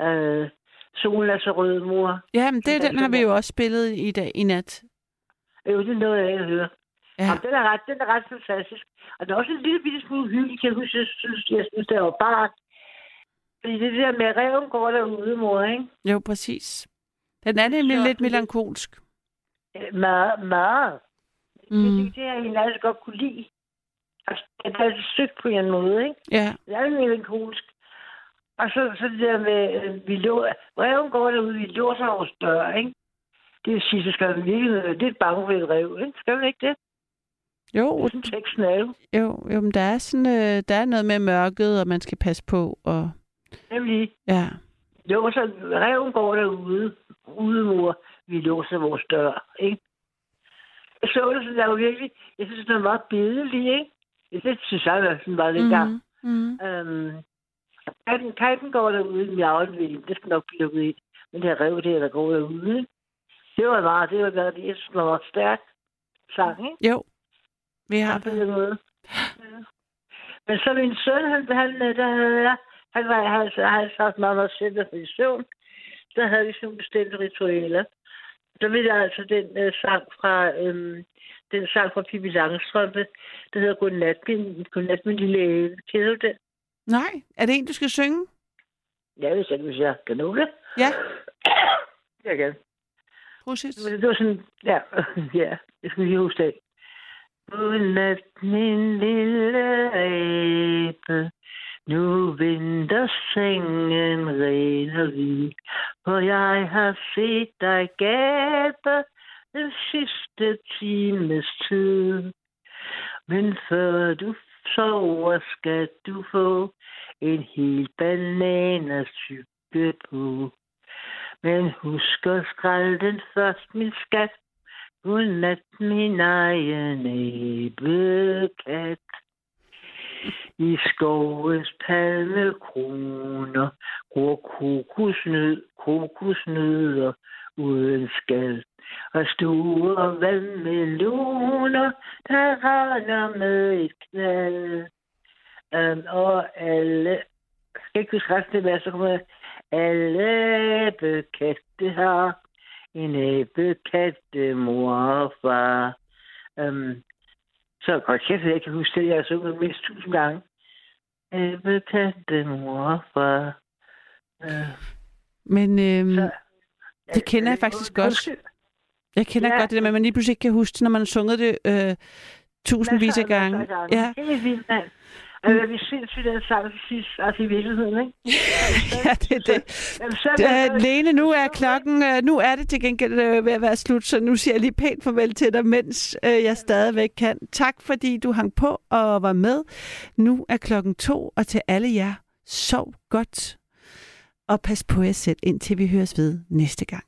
øh, Solen er så rød, mor. Ja, men det, den har vi jo også spillet i dag i nat. Jo, det er noget, jeg hører. Ja. Ja. den, er ret, den er ret fantastisk. Og den er også en lille bitte smule hyggelig, kan jeg huske, jeg synes, jeg synes, det var barn. Fordi det der med, at reven går derude, mor, ikke? Jo, præcis. Den er nemlig Så- lidt melankolsk. Øh, Meget, meget. Mm. Det, det har jeg egentlig altid godt kunne lide. Altså, det er altid søgt på en måde, ikke? Ja. Det er melankolsk. Og så, så det der med, øh, vi lå, reven går derude, vi låser vores dør, ikke? Det vil sige, så skal være lidt bange for et rev, ikke? Skal vi ikke det? Jo, Sådan teksten er jo. jo, jo men der er, sådan, øh, der er noget med mørket, og man skal passe på. Og, Nemlig, ja. låser, reven går derude, ude mor, vi låser vores dør, ikke? Jeg så det sådan, der var virkelig, jeg synes, det var meget billedlig, ikke? Det synes jeg, der sådan var lidt gang. Mm. Øhm, katten, katten går derude i mjavlen, det skal nok blive lukket ind. Men det her rev der, der går derude? Det var meget, det var det jeg synes, det var stærkt sang, ikke? Jo, vi har på den måde. Ja. Men så min søn, han, han, der havde jeg, han var, han, han havde sagt meget, meget selv for søvn. Der havde vi sådan nogle bestemte ritualer. Der vil jeg altså den øh, sang fra, øhm, den sang fra Pippi Langstrømpe, der hedder Godnat, min, Godnat, min lille æve. Kender du den? Nej, er det en, du skal synge? Ja, hvis jeg, hvis jeg kan nå det. Ja. Jeg kan. Prosit. Men det var sådan, ja, ja, jeg skal lige huske det. Godnat, min lille abe, nu venter sengen ren og hvid, for jeg har set dig gabe den sidste times tid. Men før du sover, skal du få en hel bananasyppe på. Men husk at skrælle den først, min skat. Godnat, min egen æblekat. I skovens palmekroner gror kokosnød, kokosnødder uden skal. Og store vandmeloner, der render med et knald. Um, og alle... Jeg skal ikke huske resten af det, så kommer jeg. Alle æbekatte har en æbekatte mor og far. Um, så godt kæft, jeg kan huske det, jeg har sunget mindst tusind gange. Æbekatte mor og far. Uh, Men øhm, Så- det kender jeg faktisk godt. Jeg kender Ja. godt det der med, at man lige pludselig ikke kan huske det, når man har sunget det øh, tusindvis af gange. Ja. Det er vildt, mand. Altså, vi sindssygt den sang til sidst, altså i virkeligheden, ikke? ja, det er det. Så det er er, Lene, nu er klokken, øh, nu er det til gengæld øh, ved at være slut, så nu siger jeg lige pænt farvel til dig, mens øh, jeg stadigvæk kan. Tak fordi du hang på og var med. Nu er klokken to, og til alle jer, sov godt. Og pas på jer selv, indtil vi høres ved næste gang.